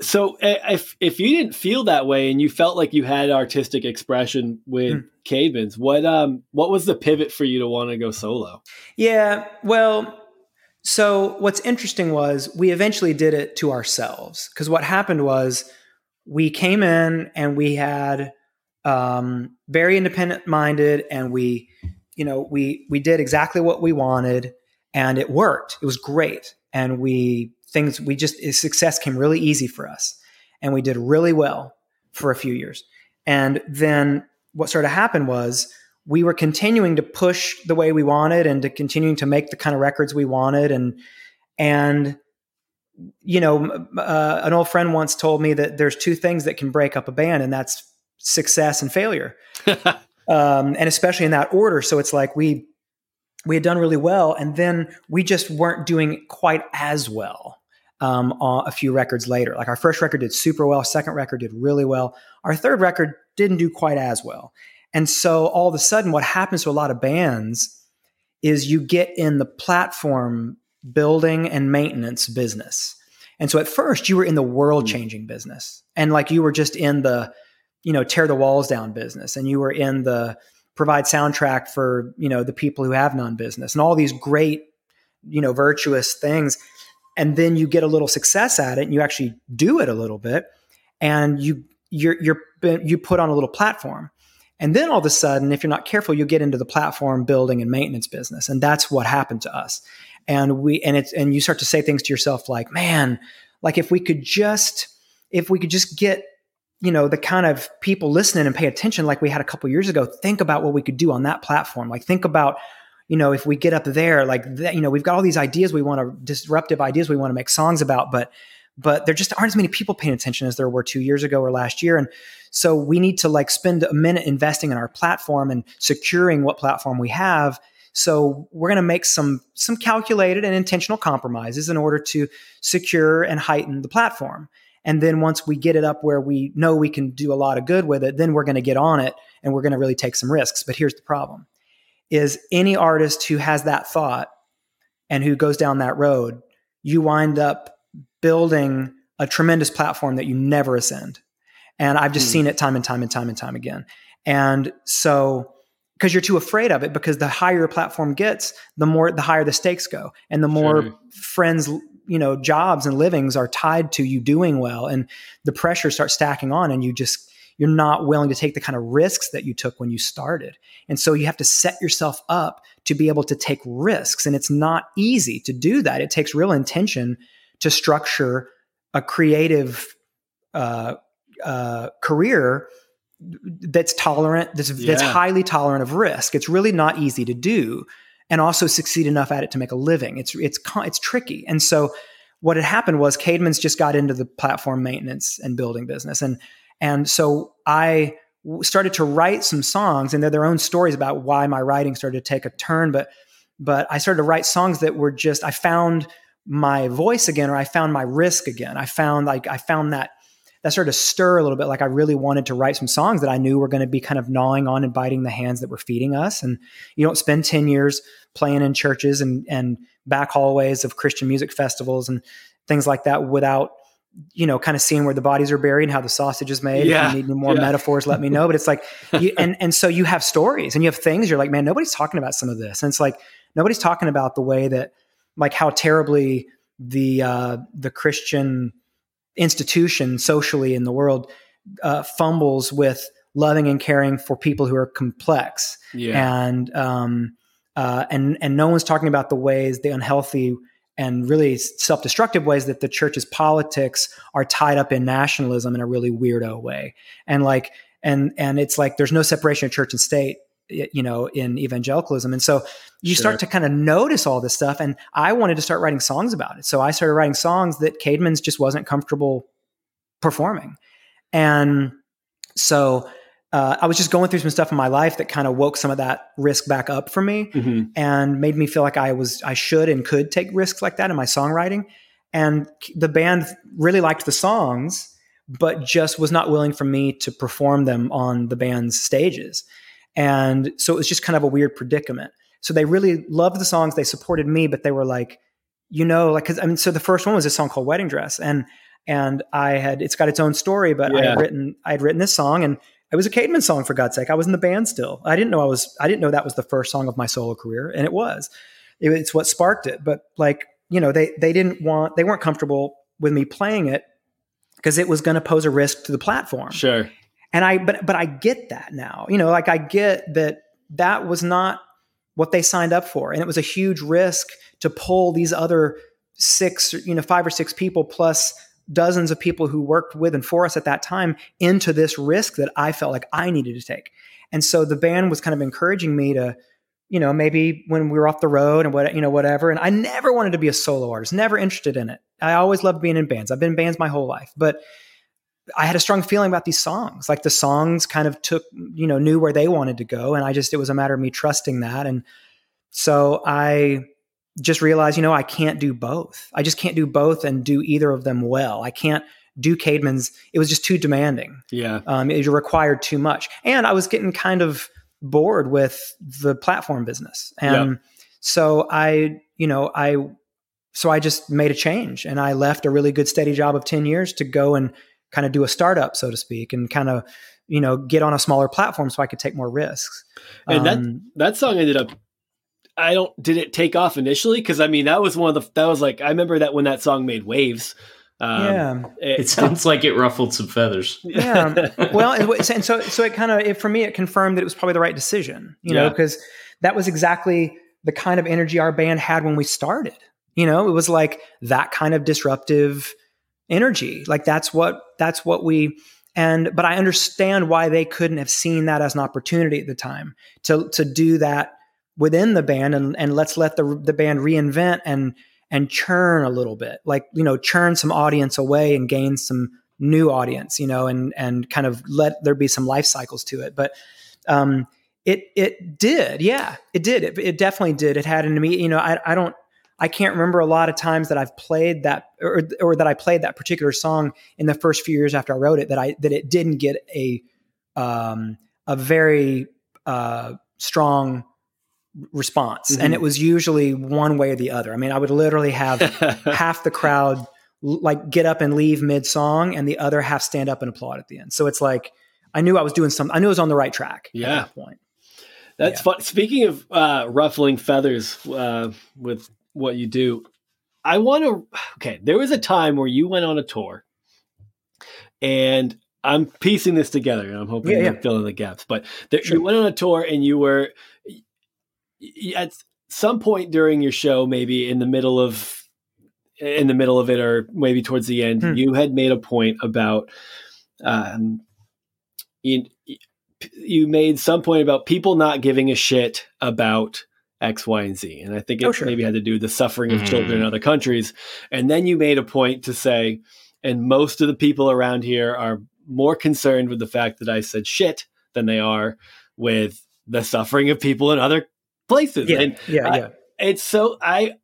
So uh, if if you didn't feel that way and you felt like you had artistic expression with Hmm. Caedmon's, what um what was the pivot for you to want to go solo? Yeah, well, so what's interesting was we eventually did it to ourselves because what happened was we came in and we had um, very independent minded and we, you know, we we did exactly what we wanted and it worked. It was great, and we things we just success came really easy for us, and we did really well for a few years, and then what sort of happened was we were continuing to push the way we wanted and to continuing to make the kind of records we wanted. And and you know uh, an old friend once told me that there's two things that can break up a band and that's success and failure um, and especially in that order so it's like we we had done really well and then we just weren't doing quite as well um, a few records later like our first record did super well second record did really well our third record didn't do quite as well and so all of a sudden, what happens to a lot of bands is you get in the platform building and maintenance business. And so at first, you were in the world changing business. And like you were just in the, you know, tear the walls down business. And you were in the provide soundtrack for, you know, the people who have non-business and all these great, you know, virtuous things. And then you get a little success at it and you actually do it a little bit. And you, you're, you're, you put on a little platform. And then all of a sudden, if you're not careful, you'll get into the platform building and maintenance business. And that's what happened to us. And we and it's and you start to say things to yourself like, man, like if we could just if we could just get you know the kind of people listening and pay attention like we had a couple years ago think about what we could do on that platform. Like think about you know if we get up there like that you know we've got all these ideas we want to disruptive ideas we want to make songs about but but there just aren't as many people paying attention as there were two years ago or last year. And so we need to like spend a minute investing in our platform and securing what platform we have. So we're going to make some some calculated and intentional compromises in order to secure and heighten the platform and then once we get it up where we know we can do a lot of good with it then we're going to get on it and we're going to really take some risks but here's the problem is any artist who has that thought and who goes down that road you wind up building a tremendous platform that you never ascend. And I've just Hmm. seen it time and time and time and time again. And so, because you're too afraid of it, because the higher your platform gets, the more, the higher the stakes go, and the more Sure. friends, you know, jobs and livings are tied to you doing well, and the pressure starts stacking on, and you just, you're not willing to take the kind of risks that you took when you started. And so you have to set yourself up to be able to take risks. And it's not easy to do that. It takes real intention to structure a creative uh, uh, career that's tolerant, that's, that's highly tolerant of risk. It's really not easy to do. And also succeed enough at it to make a living. It's it's it's tricky. And so what had happened was Caedmon's just got into the platform maintenance and building business, and and so I started to write some songs, and they're their own stories about why my writing started to take a turn. But but I started to write songs that were just I found my voice again, or I found my risk again. I found like I found that that started to stir a little bit. Like I really wanted to write some songs that I knew were going to be kind of gnawing on and biting the hands that were feeding us. And you don't spend 10 years playing in churches and, and back hallways of Christian music festivals and things like that without, you know, kind of seeing where the bodies are buried and how the sausage is made. Yeah. If you need any more Yeah. metaphors, let me know. But it's like, you, and, and so you have stories and you have things you're like, man, nobody's talking about some of this. And it's like, nobody's talking about the way that, like how terribly the, uh, the Christian, institution socially in the world uh, fumbles with loving and caring for people who are complex. Yeah. and um, uh, and and no one's talking about the ways the unhealthy and really self-destructive ways that the church's politics are tied up in nationalism in a really weirdo way. And like and and it's like there's no separation of church and state you know in evangelicalism and so you Sure. start to kind of notice all this stuff and i wanted to start writing songs about it so i started writing songs that caedmon's just wasn't comfortable performing and so uh, i was just going through some stuff in my life that kind of woke some of that risk back up for me Mhm. and made me feel like I was I should and could take risks like that in my songwriting. And the band really liked the songs, but just was not willing for me to perform them on the band's stages. And so it was just kind of a weird predicament. So they really loved the songs, they supported me, but they were like, you know, like cuz I mean so the first one was a song called Wedding Dress and and I had it's got its own story, but I had written I had written this song and it was a Caedmon song for God's sake. I was in the band still. I didn't know I was. I didn't know that was the first song of my solo career, and it was. It- it's what sparked it. But like you know, they they didn't want. They weren't comfortable with me playing it because it was going to pose a risk to the platform. Sure. And I, but but I get that now. You know, like I get that that was not what they signed up for, and it was a huge risk to pull these other six, you know, five or six people plus dozens of people who worked with and for us at that time into this risk that I felt like I needed to take. And so the band was kind of encouraging me to, you know, maybe when we were off the road and what, you know, whatever. And I never wanted to be a solo artist, never interested in it. I always loved being in bands. I've been in bands my whole life, but I had a strong feeling about these songs. Like the songs kind of took, you know, knew where they wanted to go. And I just, it was a matter of me trusting that. And so I just realized, you know, I can't do both. I just can't do both and do either of them well. I can't do Caedmon's. It was just too demanding. Yeah. Um, it required too much. And I was getting kind of bored with the platform business. And so I, you know, I, so I just made a change and I left a really good steady job of 10 years to go and kind of do a startup, so to speak, and kind of, you know, get on a smaller platform so I could take more risks. And that- Um, That song ended up. I don't. Did it take off initially? Because I mean, that was one of the. That was like I remember that when that song made waves. Um, yeah. It sounds like it ruffled some feathers. Yeah. well, and, and so so it kind of for me it confirmed that it was probably the right decision, you know, because that was exactly the kind of energy our band had when we started. You know, it was like that kind of disruptive energy. Like that's what that's what we and but I understand why they couldn't have seen that as an opportunity at the time to to do that within the band and and let's let the the band reinvent and and churn a little bit. Like, you know, churn some audience away and gain some new audience, you know, and and kind of let there be some life cycles to it. But um, it it did, yeah, it did. It, it definitely did. It had an immediate, you know, I I don't. I can't remember a lot of times that I've played that or, or that I played that particular song in the first few years after I wrote it that I that it didn't get a um, a very uh, strong response Mhm. and it was usually one way or the other. I mean, I would literally have half the crowd like get up and leave mid song and the other half stand up and applaud at the end. So it's like I knew I was doing something. I knew I was on the right track Yeah. at that point. That's Yeah. fun. Speaking of uh, ruffling feathers uh, with what you do, I want to. Okay, there was a time where you went on a tour, and I'm piecing this together, and I'm hoping Yeah, yeah. filling the gaps. But there, Sure. you went on a tour, and you were at some point during your show, maybe in the middle of in the middle of it, or maybe towards the end, Hmm. you had made a point about. Um, you, you made some point about people not giving a shit about X, Y, and Z. And I think it Oh, sure. maybe had to do with the suffering of Mhm. children in other countries. And then you made a point to say, and most of the people around here are more concerned with the fact that I said shit than they are with the suffering of people in other places. Yeah, And yeah, I- yeah. it's so I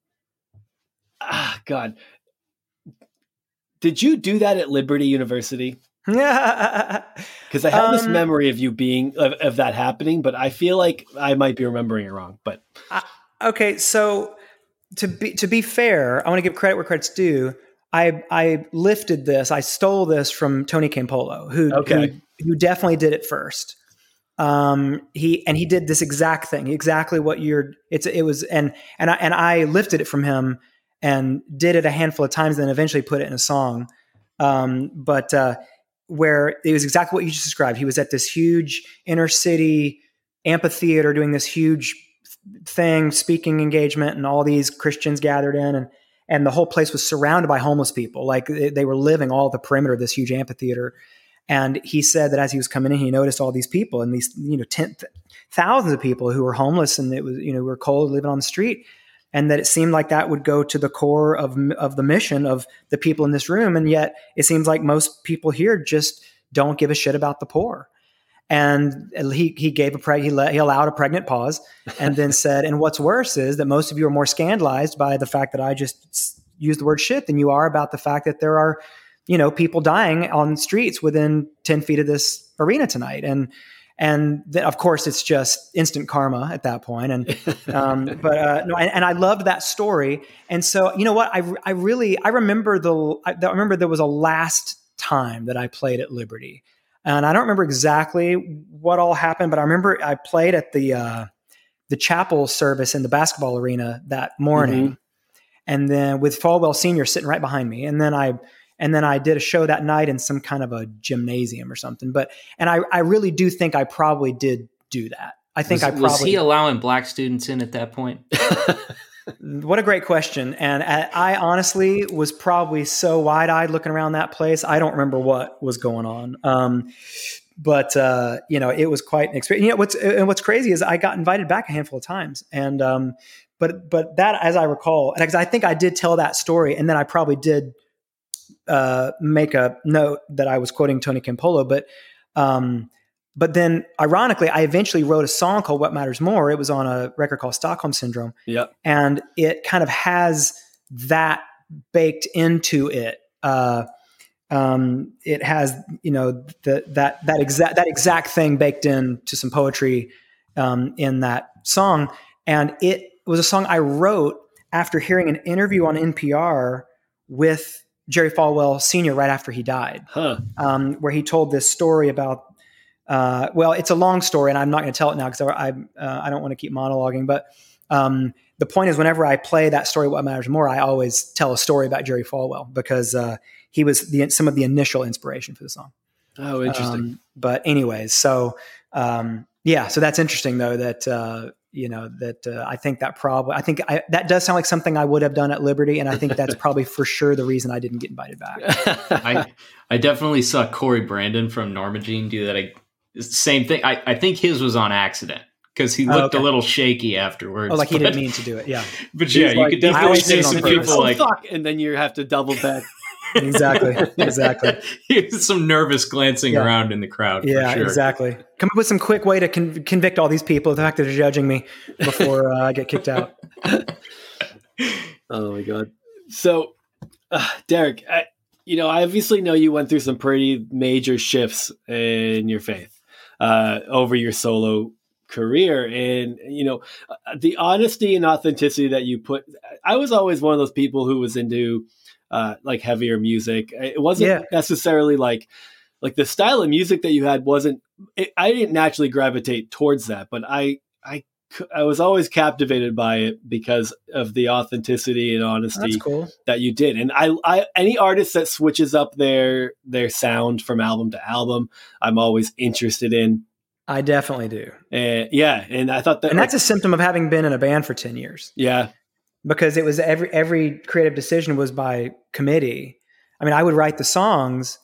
ah God. Did you do that at Liberty University? Because I have this Um, memory of you being of, of that happening, but I feel like I might be remembering it wrong. But okay, so to be to be fair, I want to give credit where credit's due. I I lifted this. I stole this from Tony Campolo, who Okay. who, who definitely did it first. Um, he and he did this exact thing, exactly what you're. It's it was and and I and I lifted it from him and did it a handful of times, and then eventually put it in a song. Um, but uh, where it was exactly what you just described. He was at this huge inner city amphitheater doing this huge thing, speaking engagement, and all these Christians gathered in, and and the whole place was surrounded by homeless people. Like they, were living all the perimeter of this huge amphitheater. And he said that as he was coming in, he noticed all these people and these you know ten, thousands of people who were homeless and it was you know were cold living on the street. And that it seemed like that would go to the core of of the mission of the people in this room, and yet it seems like most people here just don't give a shit about the poor. And he he gave a preg he let he allowed a pregnant pause and then said and what's worse is that most of you are more scandalized by the fact that I just used the word shit than you are about the fact that there are you know people dying on streets within 10 feet of this arena tonight. And and th- of course it's just instant karma at that point. And um, but uh, no and, and I loved that story. And so you know what? I, I really I remember the I, I remember there was a last time that I played at Liberty. And I don't remember exactly what all happened, but I remember I played at the uh, the chapel service in the basketball arena that morning, and then with Falwell Senior sitting right behind me, and then I and then I did a show that night in some kind of a gymnasium or something. But and I I really do think I probably did do that. I think was, I probably was he allowing black students in at that point? What a great question. And I I honestly was probably so wide eyed looking around that place. I don't remember what was going on. Um, but uh, you know, it was quite an experience. You know, what's and what's crazy is I got invited back a handful of times, and um, but but that, as I recall, because I think I did tell that story, and then I probably did uh, make a note that I was quoting Tony Campolo, but um, but then ironically, I eventually wrote a song called "What Matters More." It was on a record called Stockholm Syndrome yep. and it kind of has that baked into it. Uh, um, it has you know the, that that exact that exact thing baked into some poetry um, in that song, and it was a song I wrote after hearing an interview on NPR with Jerry Falwell Sr. right after he died Huh. um, where he told this story about. Uh, well, it's a long story, and I'm not going to tell it now because I I, uh, I don't want to keep monologuing. But um, the point is, whenever I play that story, "What Matters More," I always tell a story about Jerry Falwell because uh, he was the some of the initial inspiration for the song. Oh, interesting. Um, but anyways, so um, yeah, so that's interesting though that uh, you know that uh, I think that probably I think I, that does sound like something I would have done at Liberty, and I think that's probably for sure the reason I didn't get invited back. I I definitely saw Cory Brandon from Norma Jean do that. I, same thing. I, I think his was on accident because he Oh, looked okay. a little shaky afterwards. Oh, like he but, didn't mean to do it. Yeah, But yeah, He's you like, could definitely see did it on some purpose." people oh, like fuck, and then you have to double back. Exactly, exactly. some nervous glancing Yeah. around in the crowd. Yeah, for sure. exactly. Come up with some quick way to con- convict all these people of the fact that they're judging me before uh, I get kicked out. Oh my god. So, uh, Derek, I, you know, I obviously know you went through some pretty major shifts in your faith uh, over your solo career, and you know, uh, the honesty and authenticity that you put. I was always one of those people who was into uh, like heavier music. It wasn't Yeah. necessarily like like the style of music that you had wasn't. It, I didn't naturally gravitate towards that, but I I I was always captivated by it because of the authenticity and honesty cool. that you did. And I, I, any artist that switches up their their sound from album to album, I'm always interested in. I definitely do, And yeah, and I thought that, and that's a symptom of having been in a band for ten years yeah, because it was every every creative decision was by committee. I mean, I would write the songs,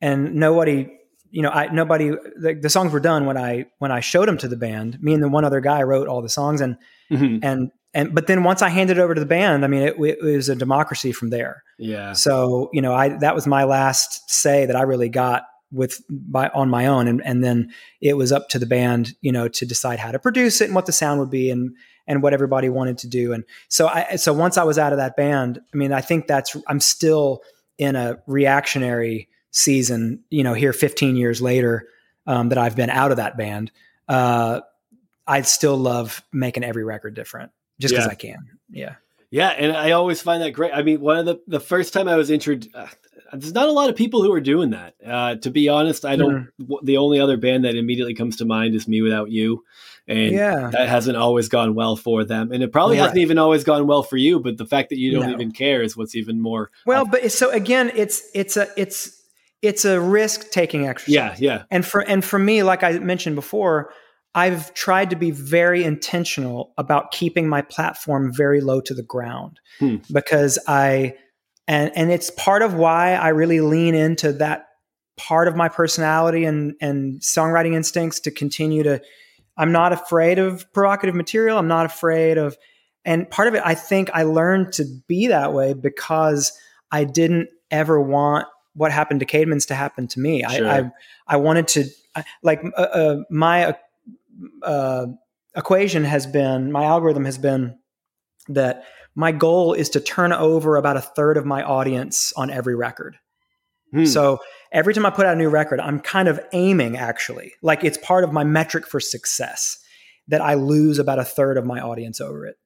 and nobody you know, I nobody the, the, songs were done when I when I showed them to the band. Me and the one other guy wrote all the songs, and mm-hmm. and and but then once I handed it over to the band, I mean, it, it, was a democracy from there. Yeah. So you know, I that was my last say that I really got with by on my own, and and then it was up to the band, you know, to decide how to produce it and what the sound would be and and what everybody wanted to do. And so I so once I was out of that band, I mean, I think that's I'm still in a reactionary season, you know, here 15 years later um, that I've been out of that band, uh, I still love making every record different just because yeah. I can. Yeah. Yeah. And I always find that great. I mean, one of the, the first time I was introduced, uh, there's not a lot of people who are doing that. Uh, to be honest, I don't, the only other band that immediately comes to mind is mewithoutYou and yeah. that hasn't always gone well for them and it probably right. hasn't even always gone well for you but the fact that you don't no. even care is what's even more well but so again it's it's a it's it's a risk taking exercise. Yeah, yeah. And for and for me, like I mentioned before, I've tried to be very intentional about keeping my platform very low to the ground hmm. because I and and it's part of why I really lean into that part of my personality and and songwriting instincts to continue to I'm not afraid of provocative material. I'm not afraid of and part of it I think I learned to be that way because I didn't ever want what happened to Caedmon's to happen to me. Sure. I, I, I wanted to like uh, uh, my uh, equation has been my algorithm has been that my goal is to turn over about a third of my audience on every record. Hmm. So every time I put out a new record, I'm kind of aiming actually like it's part of my metric for success that I lose about a third of my audience over it.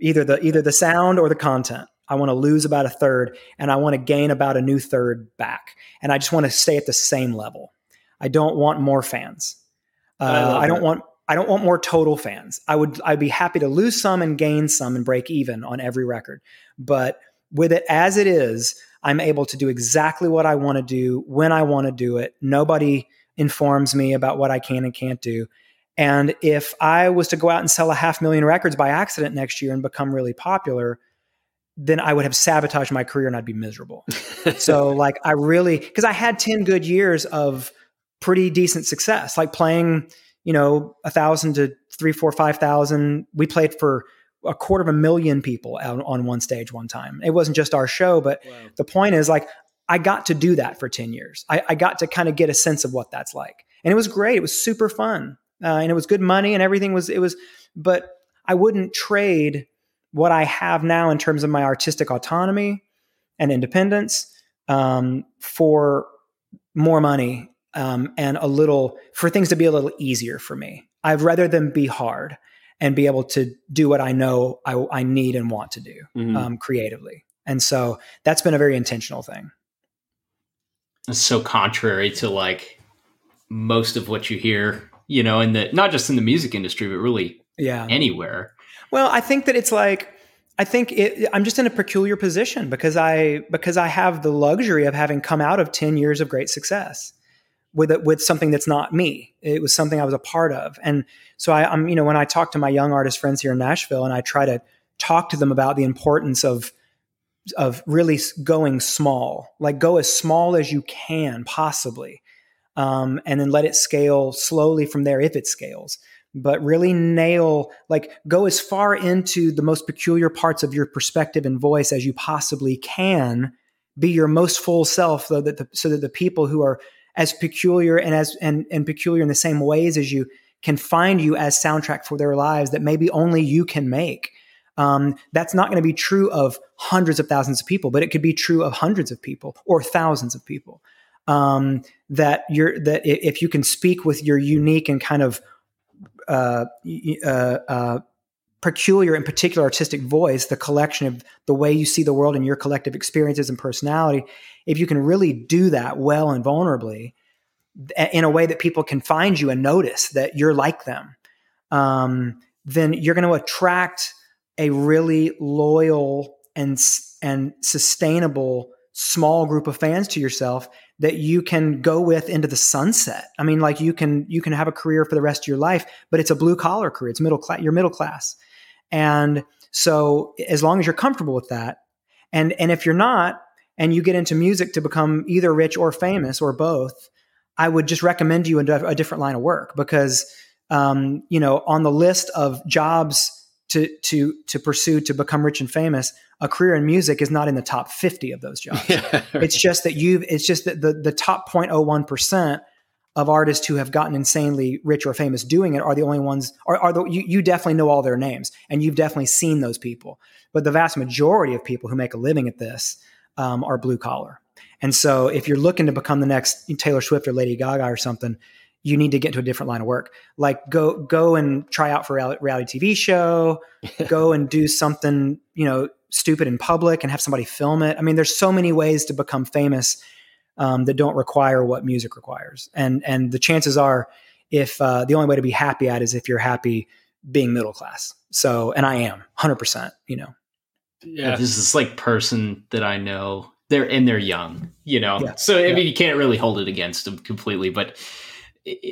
Either the either the sound or the content. I want to lose about a third and I want to gain about a new third back. And I just want to stay at the same level. I don't want more fans. Uh, I, I, don't want I don't want more total fans. I would I'd be happy to lose some and gain some and break even on every record. But with it as it is, I'm able to do exactly what I want to do when I want to do it. Nobody informs me about what I can and can't do. And if I was to go out and sell a half million records by accident next year and become really popular, then I would have sabotaged my career and I'd be miserable. so like I really because I had 10 good years of pretty decent success, like playing, you know, a thousand to three, four, five thousand. We played for a quarter of a million people out on one stage one time. It wasn't just our show, but wow. the point is like I got to do that for 10 years. I, I, got to kind of get a sense of what that's like. And it was great. It was super fun. Uh, and it was good money and everything was, it was, but I wouldn't trade what I have now in terms of my artistic autonomy and independence um, for more money um, and a little for things to be a little easier for me. I'd rather them be hard and be able to do what I know I, I need and want to do mm-hmm. um, creatively. And so that's been a very intentional thing. It's so contrary to like most of what you hear, you know, in the not just in the music industry, but really yeah anywhere. Well, I think that it's like I think it, I'm just in a peculiar position because I because I have the luxury of having come out of 10 years of great success with with something that's not me. It was something I was a part of. And so I, am you know when I talk to my young artist friends here in Nashville and I try to talk to them about the importance of of really going small, like go as small as you can possibly, um, and then let it scale slowly from there if it scales but really nail, like, go as far into the most peculiar parts of your perspective and voice as you possibly can. Be your most full self, though, that the, so that the people who are as peculiar and as and, and peculiar in the same ways as you can find you as soundtrack for their lives that maybe only you can make. Um, that's not going to be true of hundreds of thousands of people, but it could be true of hundreds of people or thousands of people. Um, that you're that if you can speak with your unique and kind of uh, uh, uh, peculiar and particular artistic voice, the collection of the way you see the world and your collective experiences and personality, if you can really do that well and vulnerably in a way that people can find you and notice that you're like them, um, then you're going to attract a really loyal and and sustainable small group of fans to yourself that you can go with into the sunset. I mean, like you can you can have a career for the rest of your life, but it's a blue collar career. It's middle class. You're middle class, and so as long as you're comfortable with that, and and if you're not, and you get into music to become either rich or famous or both, I would just recommend you a, a different line of work because um, you know on the list of jobs to to to pursue to become rich and famous, a career in music is not in the top 50 of those jobs. Yeah, right. It's just that you've it's just that the the top 0.01% of artists who have gotten insanely rich or famous doing it are the only ones are, are the you, you definitely know all their names and you've definitely seen those people. But the vast majority of people who make a living at this um, are blue collar. And so if you're looking to become the next Taylor Swift or Lady Gaga or something, you need to get into a different line of work. Like go go and try out for a reality TV show, go and do something, you know, stupid in public and have somebody film it. I mean, there's so many ways to become famous um, that don't require what music requires. And and the chances are, if uh, the only way to be happy at is if you're happy being middle class. So, and I am 100. percent You know. Yeah, this is like person that I know. They're and they're young, you know. Yeah. So I yeah. mean, you can't really hold it against them completely, but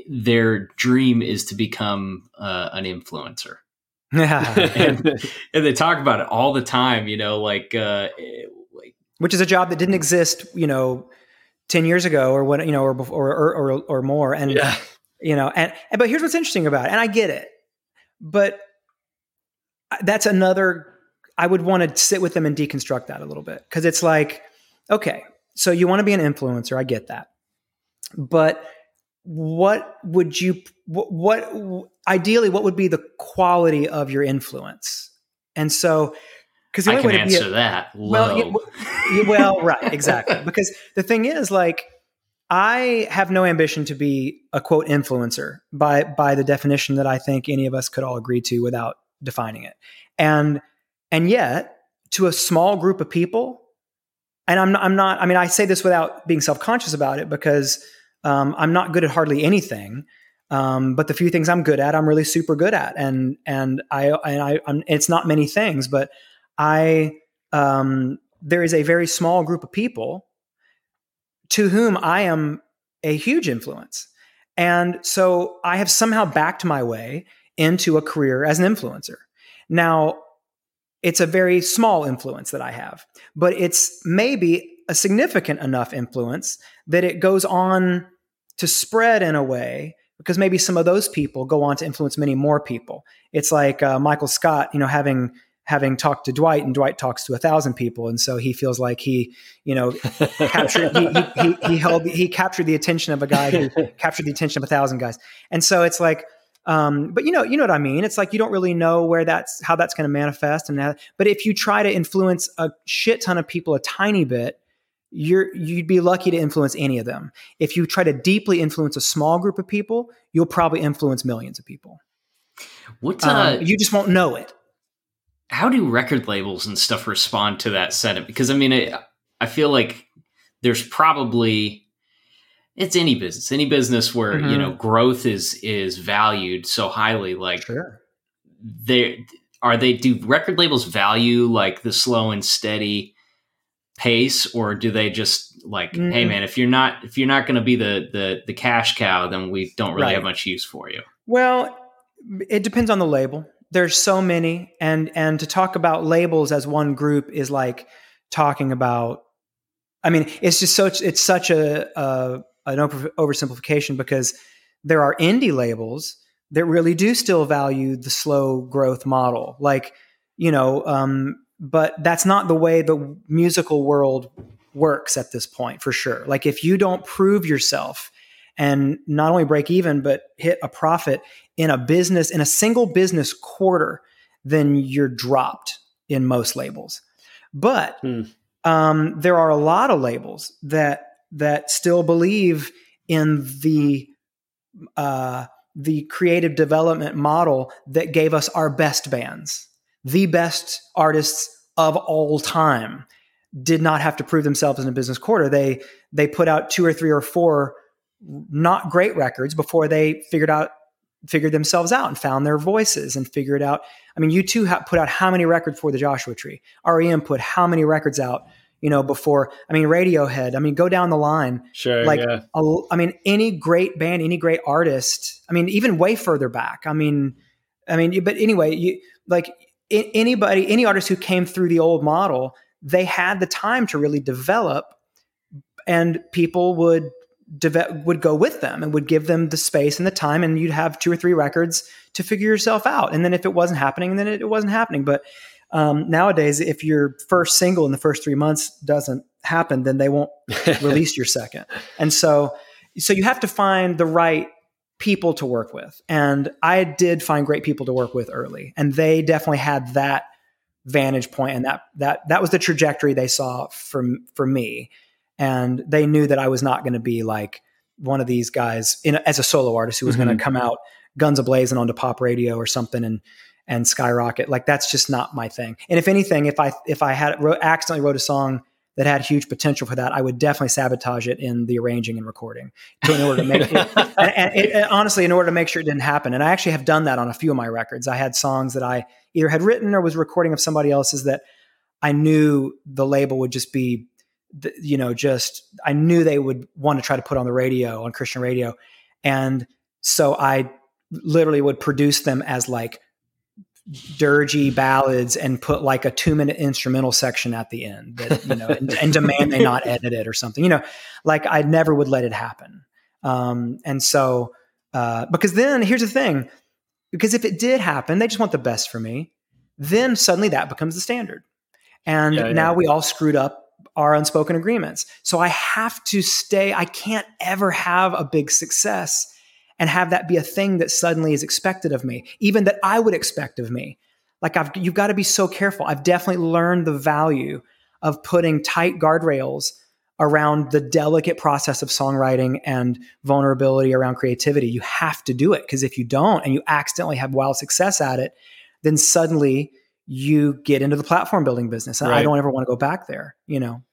their dream is to become uh, an influencer. and, and, they talk about it all the time, you know, like, uh, like, which is a job that didn't exist, you know, 10 years ago or what, you know, or, or, or, or more. And, yeah. you know, and, and, but here's what's interesting about it. And I get it, but that's another, I would want to sit with them and deconstruct that a little bit. Cause it's like, okay, so you want to be an influencer. I get that. But what would you what, what ideally what would be the quality of your influence and so because I can answer a, that well yeah, well right exactly. Because the thing is like i have no ambition to be a quote influencer by by the definition that i think any of us could all agree to without defining it. And and yet to a small group of people and i'm not, I'm not i mean i say this without being self-conscious about it because um, I'm not good at hardly anything, um, but the few things I'm good at, I'm really super good at, and and I and I I'm, it's not many things, but I um, there is a very small group of people to whom I am a huge influence, and so I have somehow backed my way into a career as an influencer. Now, it's a very small influence that I have, but it's maybe a significant enough influence that it goes on to spread in a way because maybe some of those people go on to influence many more people. It's like uh, Michael Scott, you know, having having talked to Dwight, and Dwight talks to a thousand people, and so he feels like he, you know, captured he, he, he, he, held he captured the attention of a guy who captured the attention of a thousand guys, and so it's like. Um, but you know, you know what I mean. It's like you don't really know where that's how that's going to manifest, and that, but if you try to influence a shit ton of people a tiny bit, you're you'd be lucky to influence any of them. If you try to deeply influence a small group of people, you'll probably influence millions of people. What uh, um, you just won't know it. How do record labels and stuff respond to that sentiment? Because I mean, it, I feel like there's probably it's any business, any business where mm-hmm. you know growth is is valued so highly. Like, sure. they are they do record labels value like the slow and steady pace or do they just like mm-hmm. hey man if you're not if you're not going to be the the the cash cow then we don't really right. have much use for you well it depends on the label there's so many and and to talk about labels as one group is like talking about i mean it's just such it's such a, a an oversimplification because there are indie labels that really do still value the slow growth model. Like you know um, but that's not the way the musical world works at this point for sure. Like if you don't prove yourself and not only break even but hit a profit in a business in a single business quarter then you're dropped in most labels but hmm. um, there are a lot of labels that that still believe in the uh, the creative development model that gave us our best bands the best artists of all time did not have to prove themselves in a business quarter. They they put out two or three or four not great records before they figured out figured themselves out and found their voices and figured out. I mean, U2 ha- put out how many records for the Joshua Tree? REM put how many records out? You know, before I mean, Radiohead. I mean, go down the line. Sure. Like, yeah. a, I mean, any great band, any great artist. I mean, even way further back. I mean, I mean, but anyway, you like anybody, any artist who came through the old model, they had the time to really develop, and people would deve- would go with them and would give them the space and the time and you'd have two or three records to figure yourself out. And then if it wasn't happening then it, it wasn't happening. But um, nowadays if your first single in the first three months doesn't happen then they won't release your second. And so so you have to find the right people to work with. And i did find great people to work with early and they definitely had that vantage point and that that that was the trajectory they saw from for me and they knew that I was not going to be like one of these guys in, as a solo artist who was mm-hmm. going to come out guns ablazing onto pop radio or something and and skyrocket. Like that's just not my thing. And if anything, if I if I had wrote, accidentally wrote a song that had huge potential for that, I would definitely sabotage it in the arranging and recording to, in order to make it. and, and, it, and honestly, in order to make sure it didn't happen. And I actually have done that on a few of my records. I had songs that I either had written or was recording of somebody else's that I knew the label would just be you know, just I knew they would want to try to put on the radio on Christian radio, and so I literally would produce them as like dirgy ballads and put like a two minute instrumental section at the end that you know and, and, demand they not edit it or something you know like i never would let it happen. Um, and so uh, because then here's the thing because if it did happen they just want the best for me then suddenly that becomes the standard. And yeah, yeah. now we all screwed up our unspoken agreements. So I have to stay, I can't ever have a big success and have that be a thing that suddenly is expected of me, even that I would expect of me. Like I've, you've got to be so careful. I've definitely learned the value of putting tight guardrails around the delicate process of songwriting and vulnerability around creativity. You have to do it because if you don't and you accidentally have wild success at it, then suddenly you get into the platform building business. And right. I don't ever want to go back there, you know.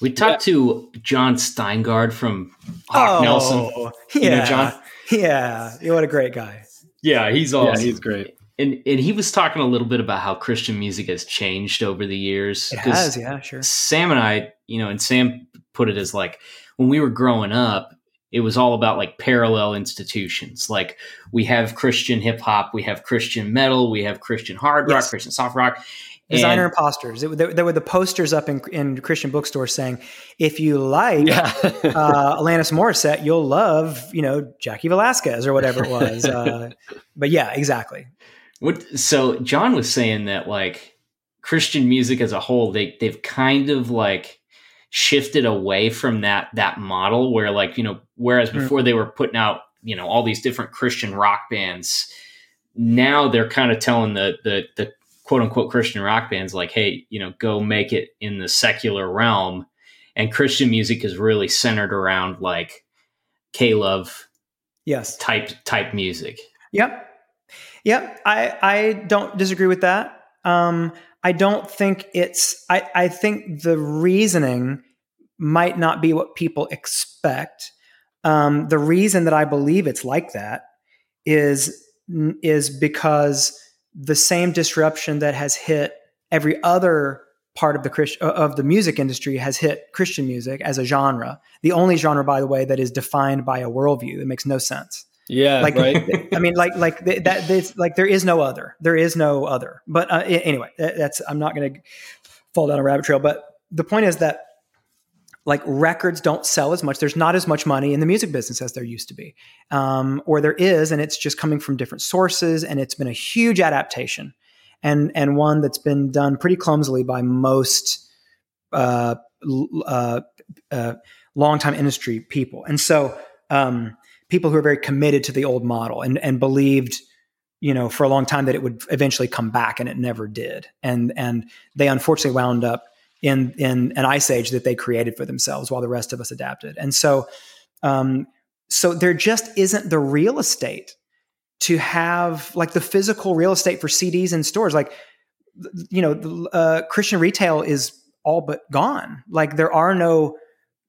We talked yeah. to Jon Steingard from Hawk oh, Nelson. Yeah. You know Jon? Yeah. What a great guy. Yeah, he's awesome. Yeah, he's great. And, and he was talking a little bit about how Christian music has changed over the years. It has, yeah, sure. Sam and I, you know, and Sam put it as like when we were growing up, it was all about like parallel institutions. Like we have Christian hip hop, we have Christian metal, we have Christian hard rock, yes. Christian soft rock. Designer and, imposters. It, there, there, were the posters up in, in Christian bookstores saying, "If you like yeah. uh, Alanis Morissette, you'll love, you know, Jaci Velasquez or whatever it was." Uh, but yeah, exactly. What? So Jon was saying that like Christian music as a whole, they they've kind of like shifted away from that that model where like you know whereas mm. before they were putting out you know all these different christian rock bands now they're kind of telling the the the quote unquote christian rock bands like hey you know go make it in the secular realm. And christian music is really centered around like k-love yes. type type music. Yep. Yep. I i don't disagree with that. Um I don't think it's, I, I think the reasoning might not be what people expect. Um, the reason that I believe it's like that is, is because the same disruption that has hit every other part of the Christ- of the music industry has hit Christian music as a genre. The only genre, by the way, that is defined by a worldview. It makes no sense. Yeah, like right. I mean, like like that. That's, like there is no other. There is no other. But uh, anyway, that's I'm not going to fall down a rabbit trail. But the point is that like records don't sell as much. There's not as much money in the music business as there used to be, um, or there is, and it's just coming from different sources. And it's been a huge adaptation, and and one that's been done pretty clumsily by most uh, uh, uh, longtime industry people. And so. Um, people who are very committed to the old model and and believed you know for a long time that it would eventually come back and it never did and and they unfortunately wound up in in an ice age that they created for themselves while the rest of us adapted. And so um so there just isn't the real estate to have like the physical real estate for CDs in stores. Like you know uh, Christian retail is all but gone. Like there are no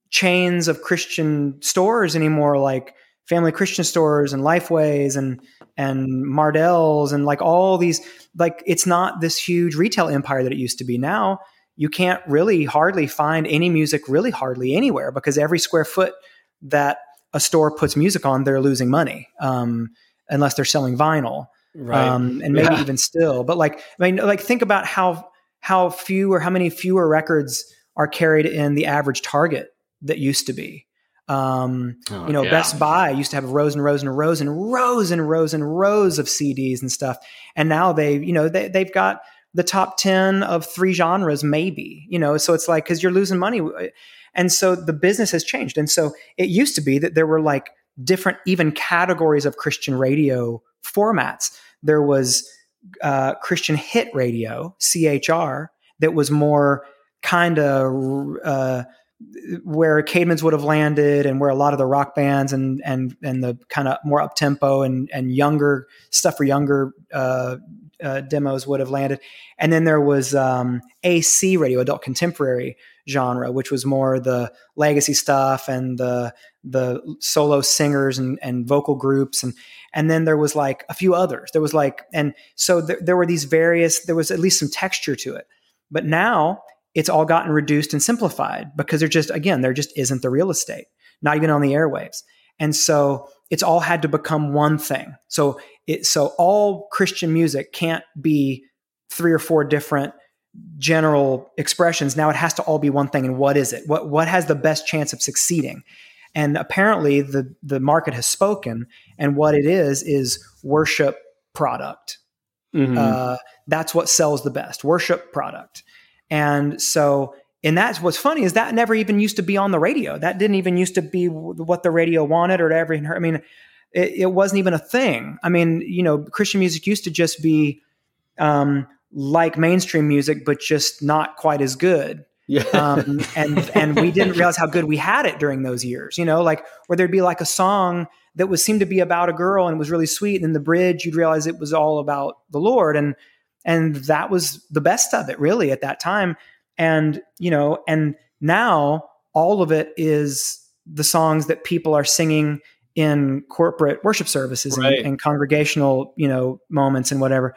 chains of Christian stores anymore like family Christian stores and Lifeways and and Mardel's and like all these like it's not this huge retail empire that it used to be. Now you can't really hardly find any music really hardly anywhere because every square foot that a store puts music on, they're losing money um, unless they're selling vinyl. Right. Um, and maybe yeah. even still, but like, I mean, like think about how, how few or how many fewer records are carried in the average target that used to be Um, oh, you know, yeah. Best Buy used to have rows and rows and rows and rows and rows and rows of CDs and stuff. And now they, you know, they, they've got the top 10 of three genres, maybe, you know, so it's like, cause you're losing money. And so the business has changed. And so it used to be that there were like different, even categories of Christian radio formats. There was uh, Christian hit radio, CHR, that was more kind of uh, where Caedmon's would have landed and where a lot of the rock bands and and and the kind of more up tempo and and younger stuff for younger uh, uh, demos would have landed. And then there was um, AC radio, adult contemporary genre, which was more the legacy stuff and the the solo singers and, and vocal groups and and then there was like a few others. There was like and so th- there were these various. There was at least some texture to it. But now it's all gotten reduced and simplified because there just again there just isn't the real estate, not even on the airwaves. And so it's all had to become one thing. So it so all Christian music can't be three or four different general expressions. Now it has to all be one thing. And what is it? What what has the best chance of succeeding? And apparently the the market has spoken, and what it is is worship product. Mm-hmm. Uh, that's what sells the best worship product. And so, and that's what's funny is that never even used to be on the radio. That didn't even used to be what the radio wanted or everything. I mean, it, it, wasn't even a thing. I mean, you know, Christian music used to just be um, like mainstream music, but just not quite as good. Yeah. um, and and we didn't realize how good we had it during those years. You know, like where there'd be like a song that was seemed to be about a girl and was really sweet, and in the bridge you'd realize it was all about the Lord, and and that was the best of it really at that time. And you know, and now all of it is the songs that people are singing in corporate worship services right. and, and, congregational, you know, moments and whatever.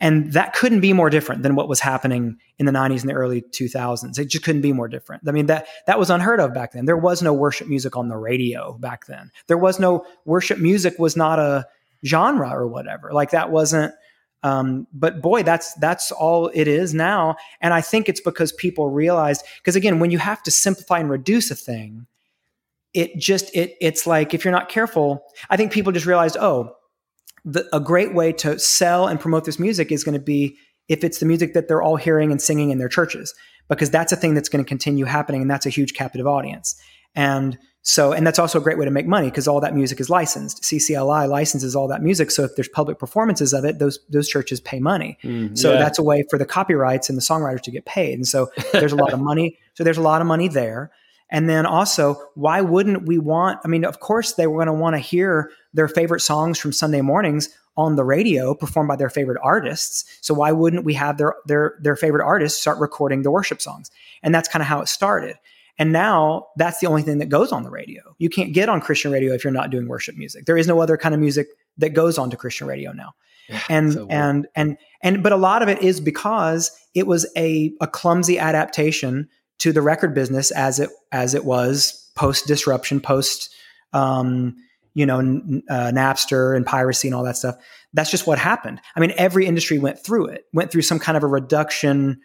And that couldn't be more different than what was happening in the 90s and the early 2000s. It just couldn't be more different. I mean, that, that was unheard of back then. There was no worship music on the radio back then. There was no worship music was not a genre or whatever. Like that wasn't, um, but boy, that's that's all it is now. And I think it's because people realized because again, when you have to simplify and reduce a thing, it just it it's like if you're not careful, I think people just realized, oh, the, a great way to sell and promote this music is going to be if it's the music that they're all hearing and singing in their churches, because that's a thing that's going to continue happening, and that's a huge captive audience. And so, and that's also a great way to make money because all that music is licensed. CCLI licenses all that music. So if there's public performances of it, those those churches pay money. Mm, so yeah. that's a way for the copyrights and the songwriters to get paid. And so there's a lot of money. So there's a lot of money there. And then also, why wouldn't we want? I mean, of course, they were going to want to hear their favorite songs from Sunday mornings on the radio performed by their favorite artists. So why wouldn't we have their their their favorite artists start recording the worship songs? And that's kind of how it started. And now that's the only thing that goes on the radio. You can't get on Christian radio if you're not doing worship music. There is no other kind of music that goes on to Christian radio now. And so and and and but a lot of it is because it was a a clumsy adaptation to the record business as it as it was post disruption, post um, you know uh, Napster and piracy and all that stuff. That's just what happened. I mean, every industry went through it, went through some kind of a reduction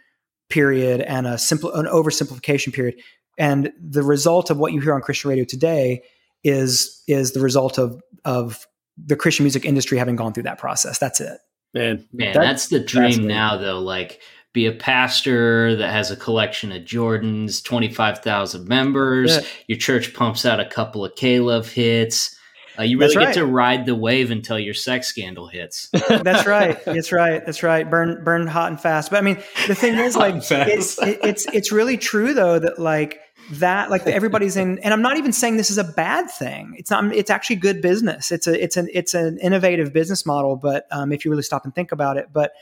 period and a simple an oversimplification period. And the result of what you hear on Christian radio today is is the result of of the Christian music industry having gone through that process. That's it. Man, man, that, that's the dream that's now though. Like be a pastor that has a collection of Jordans, 25,000 members. Yeah. Your church pumps out a couple of K-Love hits. Uh, you really get to ride the wave until your sex scandal hits. That's right. That's right. That's right. Burn, burn hot and fast. But I mean, the thing is, like, it's, it, it's it's really true though that like that like everybody's in, and I'm not even saying this is a bad thing. It's not. It's actually good business. It's a it's an it's an innovative business model. But um, if you really stop and think about it, but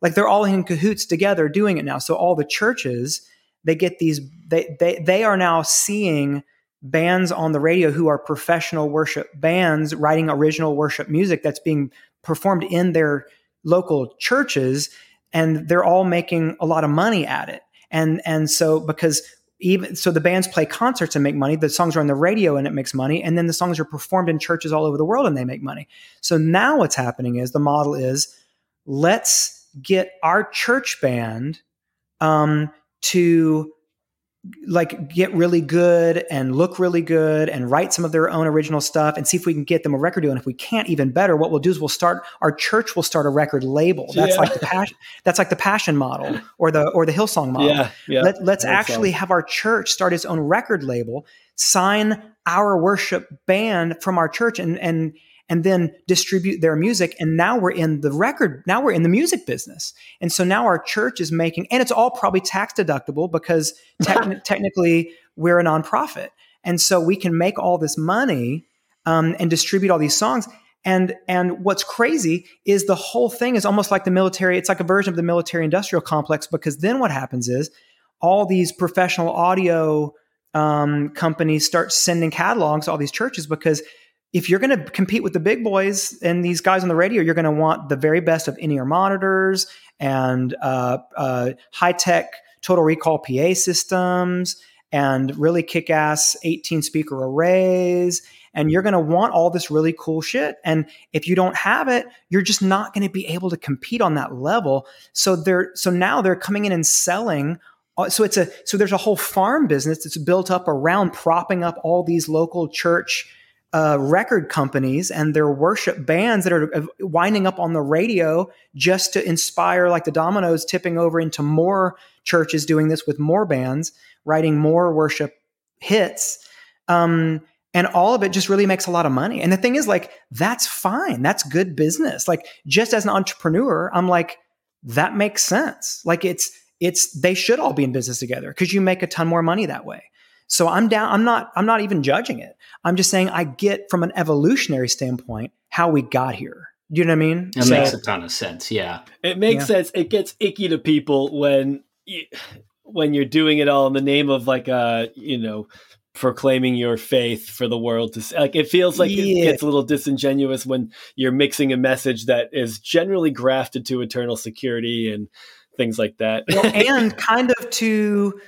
like they're all in cahoots together doing it now. So all the churches they get these they they they are now seeing bands on the radio who are professional worship bands writing original worship music that's being performed in their local churches and they're all making a lot of money at it and and so because even so the bands play concerts and make money the songs are on the radio and it makes money and then the songs are performed in churches all over the world and they make money so now what's happening is the model is let's get our church band um, to like get really good and look really good and write some of their own original stuff and see if we can get them a record deal. And if we can't, even better, what we'll do is we'll start our church will start a record label. That's yeah. like the passion. That's like the passion model or the or the Hillsong model. Yeah, yeah. Let, us actually have our church start its own record label, sign our worship band from our church, and and and then distribute their music. And now we're in the record, now we're in the music business. And so now our church is making, and it's all probably tax deductible because te- technically we're a nonprofit. And so we can make all this money um, and distribute all these songs. And and what's crazy is the whole thing is almost like the military. It's like a version of the military industrial complex because then what happens is all these professional audio um, companies start sending catalogs to all these churches because if you're going to compete with the big boys and these guys on the radio, you're going to want the very best of in-ear monitors and uh, uh, high-tech total recall PA systems and really kick-ass 18 speaker arrays. And you're going to want all this really cool shit. And if you don't have it, you're just not going to be able to compete on that level. So they're so now they're coming in and selling uh, so it's a so there's a whole farm business that's built up around propping up all these local church uh, record companies and their worship bands that are winding up on the radio just to inspire, like the dominoes tipping over into more churches doing this with more bands, writing more worship hits. Um, and all of it just really makes a lot of money. And the thing is, like, that's fine. That's good business. Like, just as an entrepreneur, I'm like, that makes sense. Like, it's, it's, they should all be in business together because you make a ton more money that way. So I'm down. I'm not. I'm not even judging it. I'm just saying I get from an evolutionary standpoint how we got here. Do you know what I mean? It so, makes a ton of sense. Yeah, it makes yeah. sense. It gets icky to people when you, when you're doing it all in the name of like a uh, you know proclaiming your faith for the world to see. like it feels like yeah. it gets a little disingenuous when you're mixing a message that is generally grafted to eternal security and things like that well, and kind of to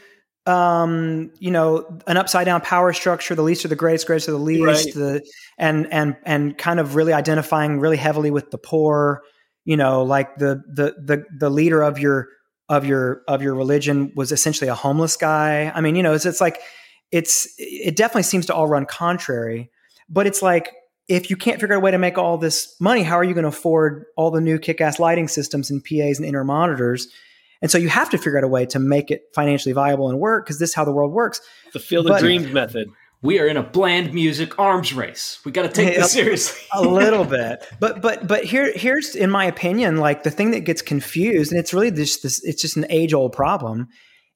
um, you know, an upside down power structure, the least are the greatest, greatest are the least, right. the and and and kind of really identifying really heavily with the poor, you know, like the the the the leader of your of your of your religion was essentially a homeless guy. I mean, you know, it's it's like it's it definitely seems to all run contrary, but it's like if you can't figure out a way to make all this money, how are you going to afford all the new kick-ass lighting systems and PAs and in-ear monitors? And so you have to figure out a way to make it financially viable and work because this is how the world works. The field of dreams method. We are in a bland music arms race. We got to take this seriously. a little bit, but but but here here's in my opinion, like the thing that gets confused, and it's really just this. It's just an age old problem.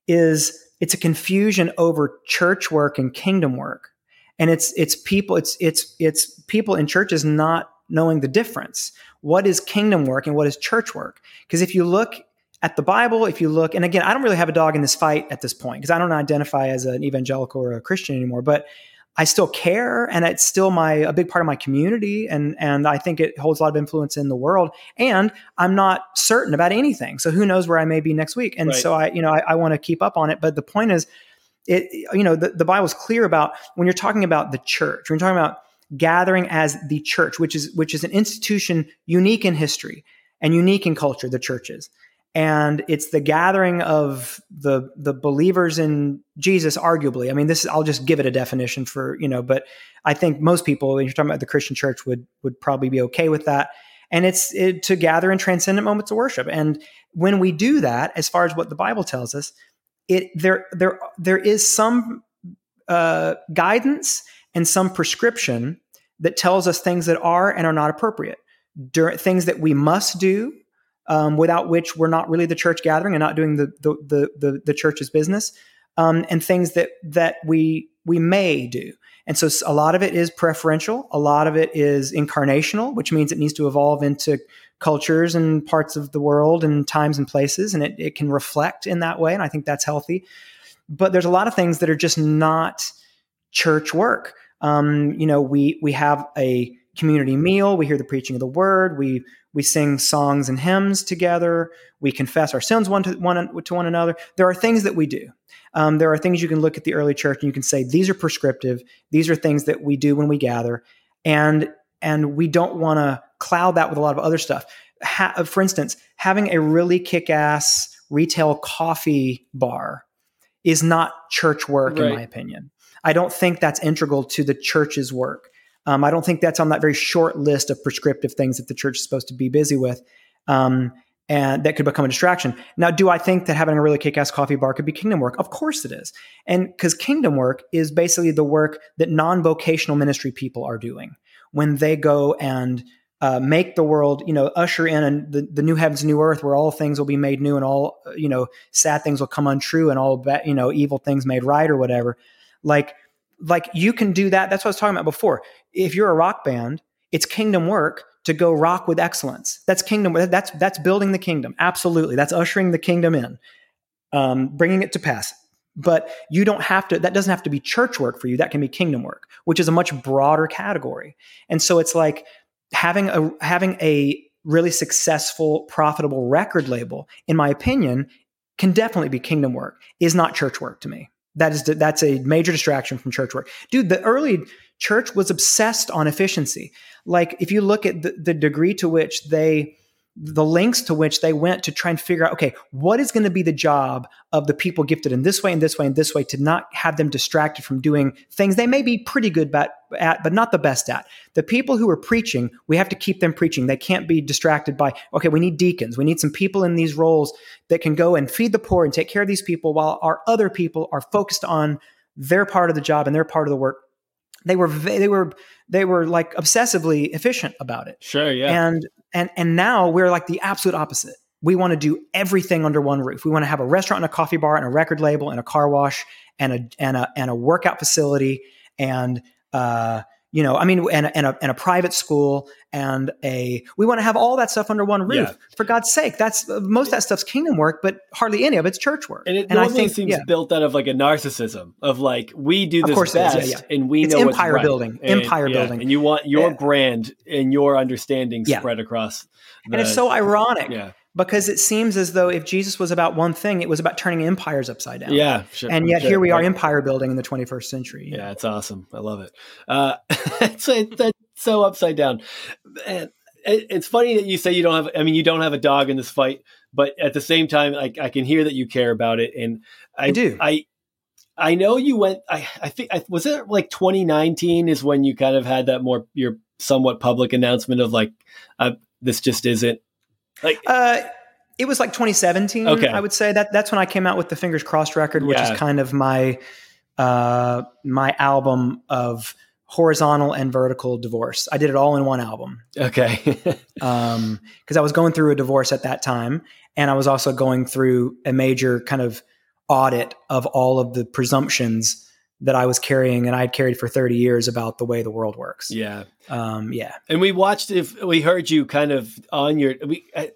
Is it's a confusion over church work and kingdom work, and it's it's people it's it's it's people in churches not knowing the difference. What is kingdom work and what is church work? Because if you look at the Bible, if you look, and again, I don't really have a dog in this fight at this point because I don't identify as an evangelical or a Christian anymore, but I still care and it's still my a big part of my community and and I think it holds a lot of influence in the world and I'm not certain about anything. So who knows where I may be next week. And right. so I, you know, I, I want to keep up on it. But the point is it, you know, the, the Bible's clear about when you're talking about the church, when you're talking about gathering as the church, which is which is an institution unique in history and unique in culture, the churches and it's the gathering of the the believers in Jesus arguably. I mean this I'll just give it a definition for you know but I think most people when you're talking about the Christian church would would probably be okay with that. And it's it, to gather in transcendent moments of worship. And when we do that as far as what the Bible tells us it there there there is some uh, guidance and some prescription that tells us things that are and are not appropriate. Dur- things that we must do um, without which we're not really the church gathering and not doing the the the, the, the church's business, um, and things that that we we may do. And so a lot of it is preferential. A lot of it is incarnational, which means it needs to evolve into cultures and parts of the world and times and places, and it, it can reflect in that way. And I think that's healthy. But there's a lot of things that are just not church work. Um, you know, we we have a community meal. We hear the preaching of the word. We we sing songs and hymns together. We confess our sins one to one, to one another. There are things that we do. Um, there are things you can look at the early church and you can say these are prescriptive. These are things that we do when we gather, and and we don't want to cloud that with a lot of other stuff. Ha- for instance, having a really kick-ass retail coffee bar is not church work, Right. in my opinion. I don't think that's integral to the church's work. Um, I don't think that's on that very short list of prescriptive things that the church is supposed to be busy with. Um, and that could become a distraction. Now, do I think that having a really kick ass coffee bar could be kingdom work? Of course it is. And because kingdom work is basically the work that non vocational ministry people are doing when they go and uh, make the world, you know, usher in and the, the new heavens, new earth, where all things will be made new and all, uh, you know, sad things will come untrue and all, you know, evil things made right or whatever. Like, like you can do that. That's what I was talking about before. If you're a rock band, it's kingdom work to go rock with excellence. That's kingdom. That's that's building the kingdom. Absolutely, that's ushering the kingdom in, um, bringing it to pass. But you don't have to. That doesn't have to be church work for you. That can be kingdom work, which is a much broader category. And so it's like having a having a really successful, profitable record label. In my opinion, can definitely be kingdom work. Is not church work to me. That is that's a major distraction from church work, dude. The early church was obsessed on efficiency. Like if you look at the, the degree to which they, the links to which they went to try and figure out, okay, what is going to be the job of the people gifted in this way and this way and this way to not have them distracted from doing things they may be pretty good at, at but not the best at. The people who are preaching, we have to keep them preaching. They can't be distracted by, okay, we need deacons. We need some people in these roles that can go and feed the poor and take care of these people while our other people are focused on their part of the job and their part of the work they were they were they were like obsessively efficient about it Sure, yeah. and and and now we're like the absolute opposite. We want to do everything under one roof. We want to have a restaurant and a coffee bar and a record label and a car wash and a and a and a workout facility and uh you know i mean and a, and a, and a private school and a we want to have all that stuff under one roof Yeah. for god's sake that's most of that stuff's kingdom work but hardly any of it's church work and it I normally think seems yeah. built out of like a narcissism of like we do Of this course best yeah, yeah. and we It's know what's empire right. building, And- empire building. and you want your brand and your understanding spread across. The, and it's so ironic yeah, because it seems as though if Jesus was about one thing, it was about turning empires upside down. yeah, sure, And yet sure. here we are, empire building in the 21st century. Yeah, it's awesome. I love it. Uh, it's, it's so upside down. It, it's funny that you say you don't have. I mean, you don't have a dog in this fight, but at the same time, like I can hear that you care about it, and I, I do. I I know you went. I I think I, was it like 2019 is when you kind of had that more your somewhat public announcement of like uh, this just isn't like Uh, it was like 2017. Okay. I would say that that's when I came out with the Fingers Crossed record, which Yeah. is kind of my uh, my album of horizontal and vertical divorce. I did it all in one album. okay. um, because I was going through a divorce at that time, and I was also going through a major kind of audit of all of the presumptions that I was carrying and I had carried for 30 years about the way the world works. yeah. Um, yeah. And we watched if we heard you kind of on your we I,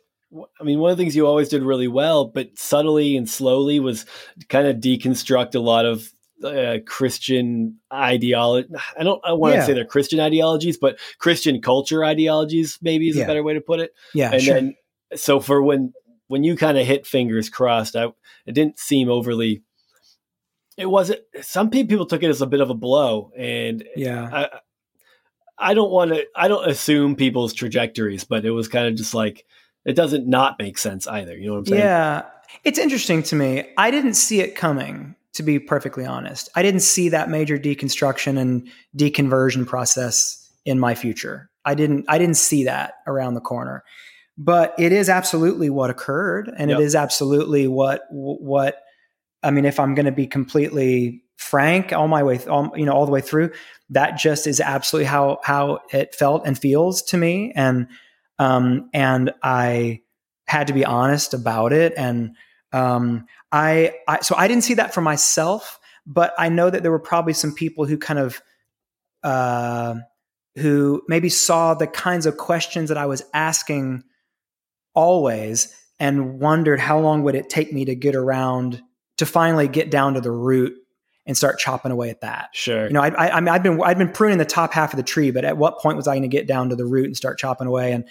I mean one of the things you always did really well but subtly and slowly was kind of deconstruct a lot of uh, Christian ideology. I don't I want to say they're Christian ideologies but Christian culture ideologies maybe is Yeah. a better way to put it. Yeah. and sure. then so for when when you kind of hit fingers crossed I it didn't seem overly it wasn't some people took it as a bit of a blow and yeah. I I don't want to I don't assume people's trajectories, but it was kind of just like it doesn't not make sense either. You know what I'm saying? Yeah. It's interesting to me. I didn't see it coming, to be perfectly honest. I didn't see that major deconstruction and deconversion process in my future. I didn't I didn't see that around the corner. But it is absolutely what occurred and Yep. it is absolutely what what I mean if I'm going to be completely frank all my way all, you know all the way through that just is absolutely how how it felt and feels to me. And um and I had to be honest about it. And um, I, I so I didn't see that for myself, but I know that there were probably some people who kind of uh, who maybe saw the kinds of questions that I was asking always and wondered how long would it take me to get around to finally get down to the root and start chopping away at that. Sure. You know, I, I, I mean, I've been I've been pruning the top half of the tree, but at what point was I going to get down to the root and start chopping away? And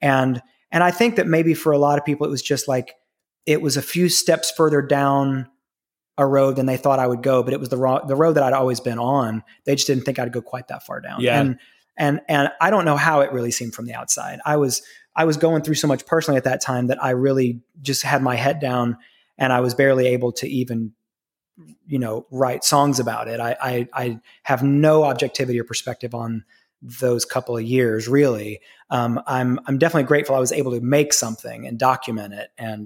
and and I think that maybe for a lot of people, it was just like it was a few steps further down a road than they thought I would go, but it was the wrong the road that I'd always been on. They just didn't think I'd go quite that far down. Yeah. And and and I don't know how it really seemed from the outside. I was I was going through so much personally at that time that I really just had my head down and I was barely able to even you know write songs about it. I, I I have no objectivity or perspective on those couple of years really um, i'm i'm definitely grateful i was able to make something and document it and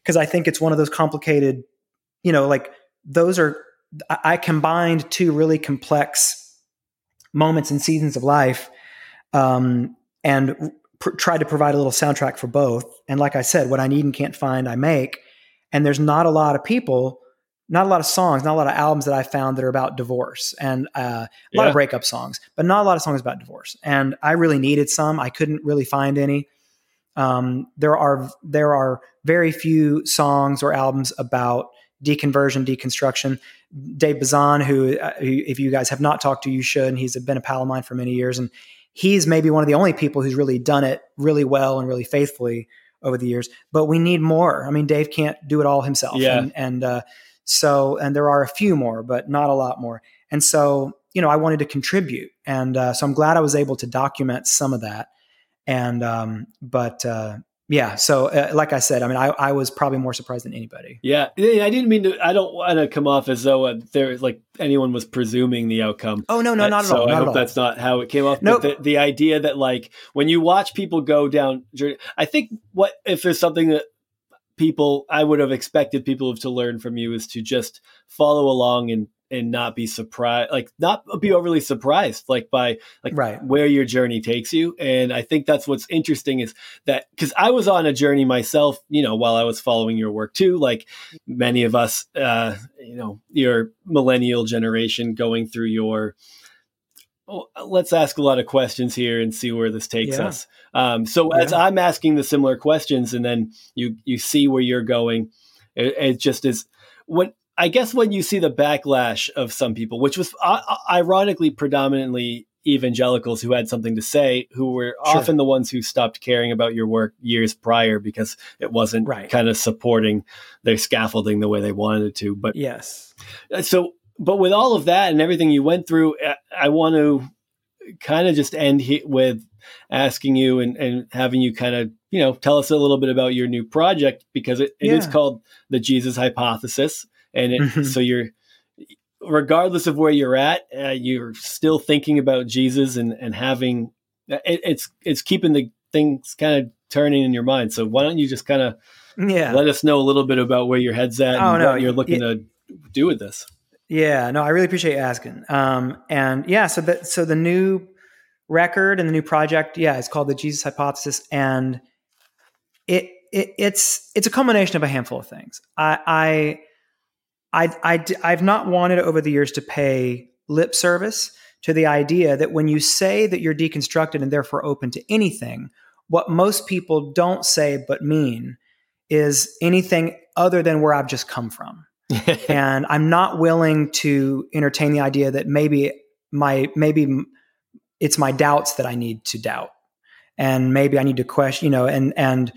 because uh, i think it's one of those complicated you know like those are I combined two really complex moments and seasons of life um, and pr- tried to provide a little soundtrack for both. And like I said, what I need and can't find, I make. And there's not a lot of people, not a lot of songs, not a lot of albums that I found that are about divorce and uh, a yeah. lot of breakup songs, but not a lot of songs about divorce. And I really needed some. I couldn't really find any. Um, there are there are very few songs or albums about deconversion, deconstruction. Dave Bazan, who, uh, who, if you guys have not talked to, you should. And he's been a pal of mine for many years, and he's maybe one of the only people who's really done it really well and really faithfully over the years. But we need more. I mean, Dave can't do it all himself, yeah. and, and uh, so and there are a few more, but not a lot more. And so, you know, I wanted to contribute, and uh, so I'm glad I was able to document some of that. And um, but uh, yeah so uh, like i said i mean I, I was probably more surprised than anybody. Yeah i didn't mean to i don't want to come off as though uh, there like anyone was presuming the outcome. Oh no no uh, not at so all i hope that's not how it came off nope. The, the idea that like when you watch people go down i think what if there's something that people i would have expected people to learn from you is to just follow along and and not be surprised like not be overly surprised like by like right. where your journey takes you and i think that's what's interesting is that because i was on a journey myself you know while i was following your work too like many of us uh you know your millennial generation going through your well, let's ask a lot of questions here and see where this takes yeah. us um so yeah. as i'm asking the similar questions and then you you see where you're going it, it just is what I guess when you see the backlash of some people, which was uh, uh, ironically predominantly evangelicals who had something to say, who were sure. often the ones who stopped caring about your work years prior because it wasn't right. kind of supporting their scaffolding the way they wanted it to. But yes, uh, so but with all of that and everything you went through, I want to kind of just end with asking you and, and having you kind of you know tell us a little bit about your new project because it, it yeah. is called the Jesus Hypothesis and it, mm-hmm. so you're regardless of where you're at, uh, you're still thinking about Jesus and and having it, it's it's keeping the things kind of turning in your mind. So why don't you just kind of yeah let us know a little bit about where your head's at oh, and no, what you're looking to do with this. Yeah, no, I really appreciate you asking. Um, and yeah, so the so the new record and the new project, yeah, it's called the Jesus Hypothesis, and it, it it's it's a culmination of a handful of things. I, I I, I, I've not wanted over the years to pay lip service to the idea that when you say that you're deconstructed and therefore open to anything, what most people don't say but mean is anything other than where I've just come from. and I'm not willing to entertain the idea that maybe my maybe it's my doubts that I need to doubt, and maybe I need to question, you know, and and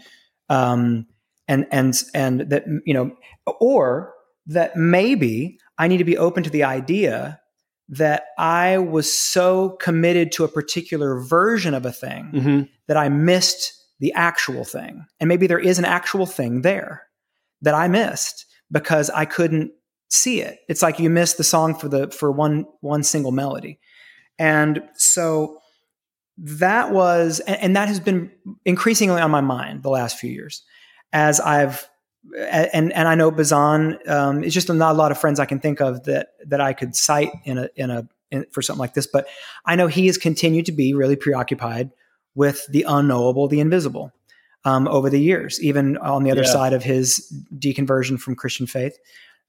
um and and and that you know, or that maybe I need to be open to the idea that I was so committed to a particular version of a thing mm-hmm. that I missed the actual thing. And maybe there is an actual thing there that I missed because I couldn't see it. It's like you missed the song for the for one one single melody. And so that was and, and that has been increasingly on my mind the last few years as I've and and I know Bazan um, it's just not a lot of friends I can think of that that I could cite in a in a in, for something like this. But I know he has continued to be really preoccupied with the unknowable, the invisible, um, over the years, even on the other yeah. side of his deconversion from Christian faith.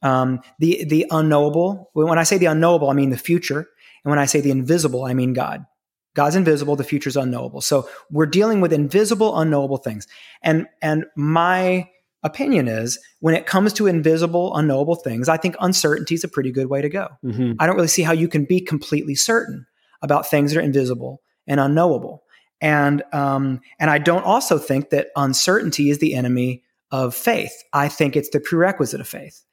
Um, the the unknowable. When I say the unknowable, I mean the future, and when I say the invisible, I mean God. God's invisible, the future's unknowable. So we're dealing with invisible, unknowable things. And and my opinion is when it comes to invisible, unknowable things, I think uncertainty is a pretty good way to go. Mm-hmm. I don't really see how you can be completely certain about things that are invisible and unknowable. And um, and I don't also think that uncertainty is the enemy of faith. I think it's the prerequisite of faith.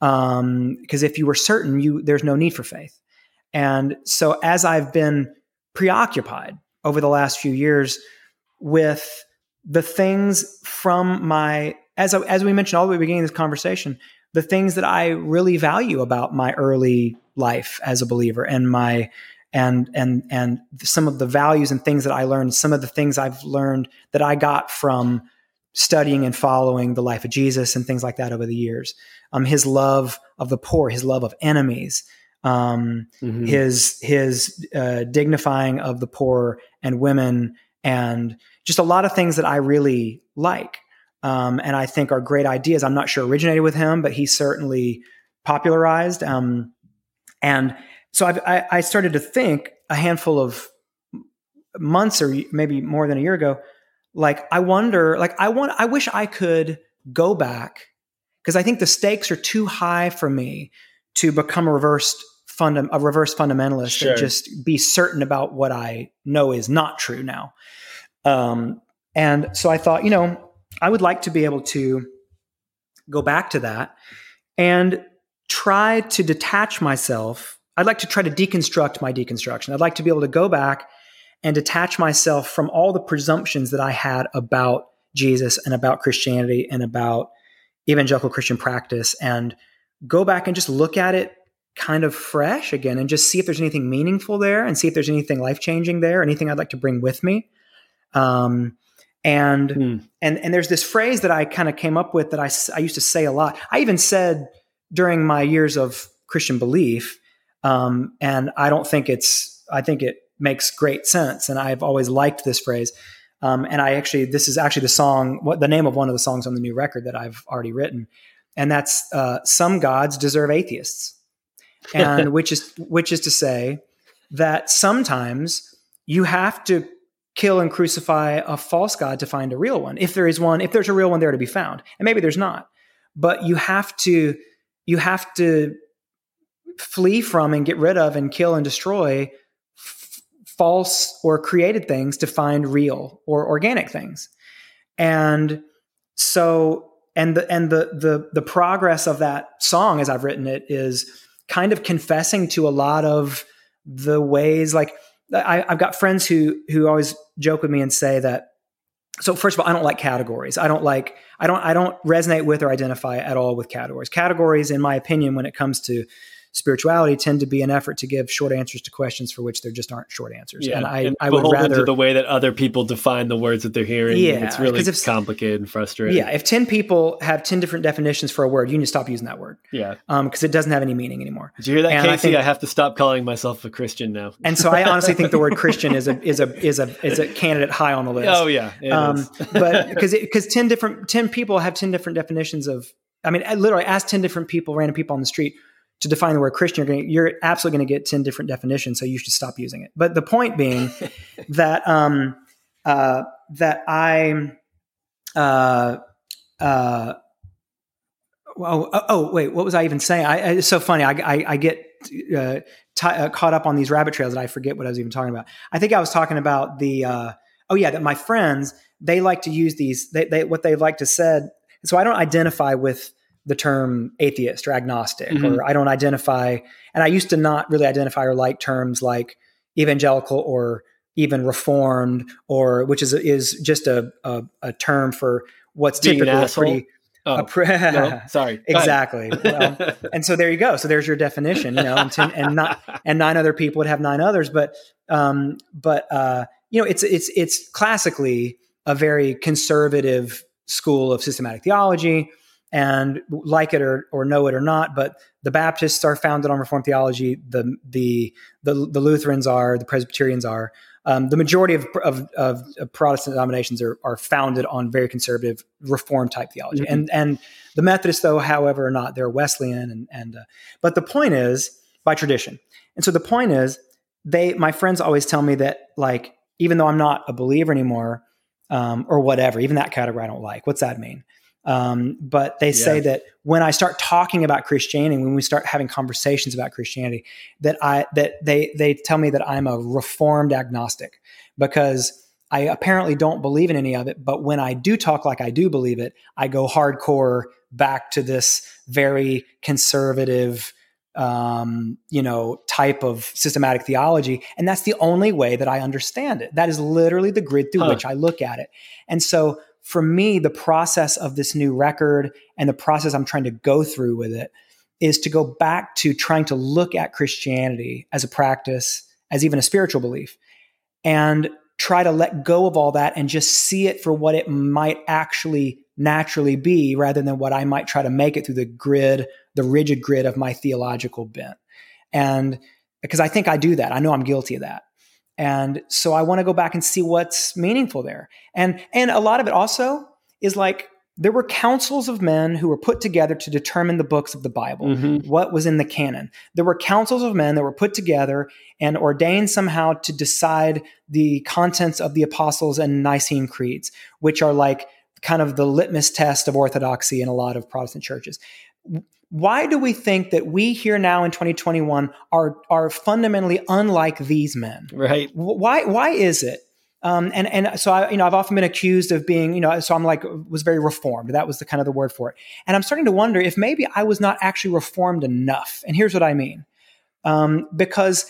Because um, if you were certain, you there's no need for faith. And so as I've been preoccupied over the last few years with the things from my as, as we mentioned all the way beginning of this conversation, the things that I really value about my early life as a believer and my and and and some of the values and things that I learned, some of the things I've learned that I got from studying and following the life of Jesus and things like that over the years. Um, his love of the poor, his love of enemies, um, mm-hmm. his his uh, dignifying of the poor and women, and just a lot of things that I really like um, and I think are great ideas. I'm not sure originated with him, but he certainly popularized. Um, and so I, I started to think a handful of months or maybe more than a year ago, like I wonder, like I want, I wish I could go back because I think the stakes are too high for me to become a reversed funda- a reverse fundamentalist sure. and just be certain about what I know is not true now. Um, and so I thought, you know, I would like to be able to go back to that and try to detach myself. I'd like to try to deconstruct my deconstruction. I'd like to be able to go back and detach myself from all the presumptions that I had about Jesus and about Christianity and about evangelical Christian practice and go back and just look at it kind of fresh again and just see if there's anything meaningful there and see if there's anything life changing there, anything I'd like to bring with me. Um, and mm. and and there's this phrase that I kind of came up with that I, I used to say a lot. I even said during my years of Christian belief, um, and I don't think it's I think it makes great sense, and I've always liked this phrase. Um, and I actually this is actually the song, what the name of one of the songs on the new record that I've already written, and that's uh, "Some Gods Deserve Atheists," and which is which is to say that sometimes you have to kill and crucify a false god to find a real one. If there is one if there's a real one there to be found. And maybe there's not. But you have to you have to flee from and get rid of and kill and destroy f- false or created things to find real or organic things. And so and the and the the the progress of that song as i've written it is kind of confessing to a lot of the ways like I, have got friends who who always joke with me and say that. So first of all, I don't like categories. I don't like I don't I don't resonate with or identify at all with categories. Categories, in my opinion, when it comes to spirituality tend to be an effort to give short answers to questions for which there just aren't short answers. Yeah, and I, and I would rather to the way that other people define the words that they're hearing. Yeah, it's really if, complicated and frustrating. Yeah, if ten people have ten different definitions for a word, you need to stop using that word. Yeah, because um, it doesn't have any meaning anymore. Did you hear that, and Casey? I, think, I, have to stop calling myself a Christian now. and so I honestly think the word Christian is a is a is a is a candidate high on the list. Oh yeah, um, but because because ten different ten people have ten different definitions of. I mean, I literally ask ten different people, random people on the street to define the word Christian, you're, going you're absolutely going to get 10 different definitions. So you should stop using it. But the point being that, um, uh, that I, uh, uh, oh, oh, wait, what was I even saying? I, it's so funny. I, I, I get uh, t- uh, caught up on these rabbit trails that I forget what I was even talking about. I think I was talking about the, uh, oh yeah, that my friends, they like to use these, they, they, what they like to said. So I don't identify with the term atheist or agnostic, mm-hmm. or I don't identify, and I used to not really identify or like terms like evangelical or even reformed, or which is is just a a, a term for what's Being typically a pretty. Oh, pre- no, sorry. exactly. well, and so there you go. So there's your definition, you know, and, ten, and not and nine other people would have nine others, but um, but uh, you know, it's it's it's classically a very conservative school of systematic theology and like it or, or know it or not, but the Baptists are founded on Reformed theology. The the the, the Lutherans are. The Presbyterians are. Um, the majority of, of, of, Protestant denominations are, are founded on very conservative Reformed type theology, mm-hmm. and and the Methodists, though, however, are not. They're Wesleyan, and and uh, but the point is by tradition, and so the point is they. My friends always tell me that like even though I'm not a believer anymore, um, or whatever, even that category I don't like. What's that mean? Um, but they say that when I start talking about Christianity, when we start having conversations about Christianity, that I that they they tell me that I'm a reformed agnostic because I apparently don't believe in any of it. But when I do talk like I do believe it, I go hardcore back to this very conservative um, you know, type of systematic theology. And that's the only way that I understand it. That is literally the grid through huh. which I look at it. And so for me, the process of this new record and the process I'm trying to go through with it is to go back to trying to look at Christianity as a practice, as even a spiritual belief, and try to let go of all that and just see it for what it might actually naturally be rather than what I might try to make it through the grid, the rigid grid of my theological bent. And because I think I do that, I know I'm guilty of that. And so I want to go back and see what's meaningful there. And and a lot of it also is like there were councils of men who were put together to determine the books of the Bible, mm-hmm. what was in the canon. There were councils of men that were put together and ordained somehow to decide the contents of the apostles and Nicene creeds, which are like kind of the litmus test of orthodoxy in a lot of Protestant churches. Why do we think that we here now in 2021 are are fundamentally unlike these men? Right. Why why is it um, and and so I, you know, I've often been accused of being, you know, so I'm like was very reformed. That was the kind of the word for it. And I'm starting to wonder if maybe I was not actually reformed enough. And here's what I mean, um, because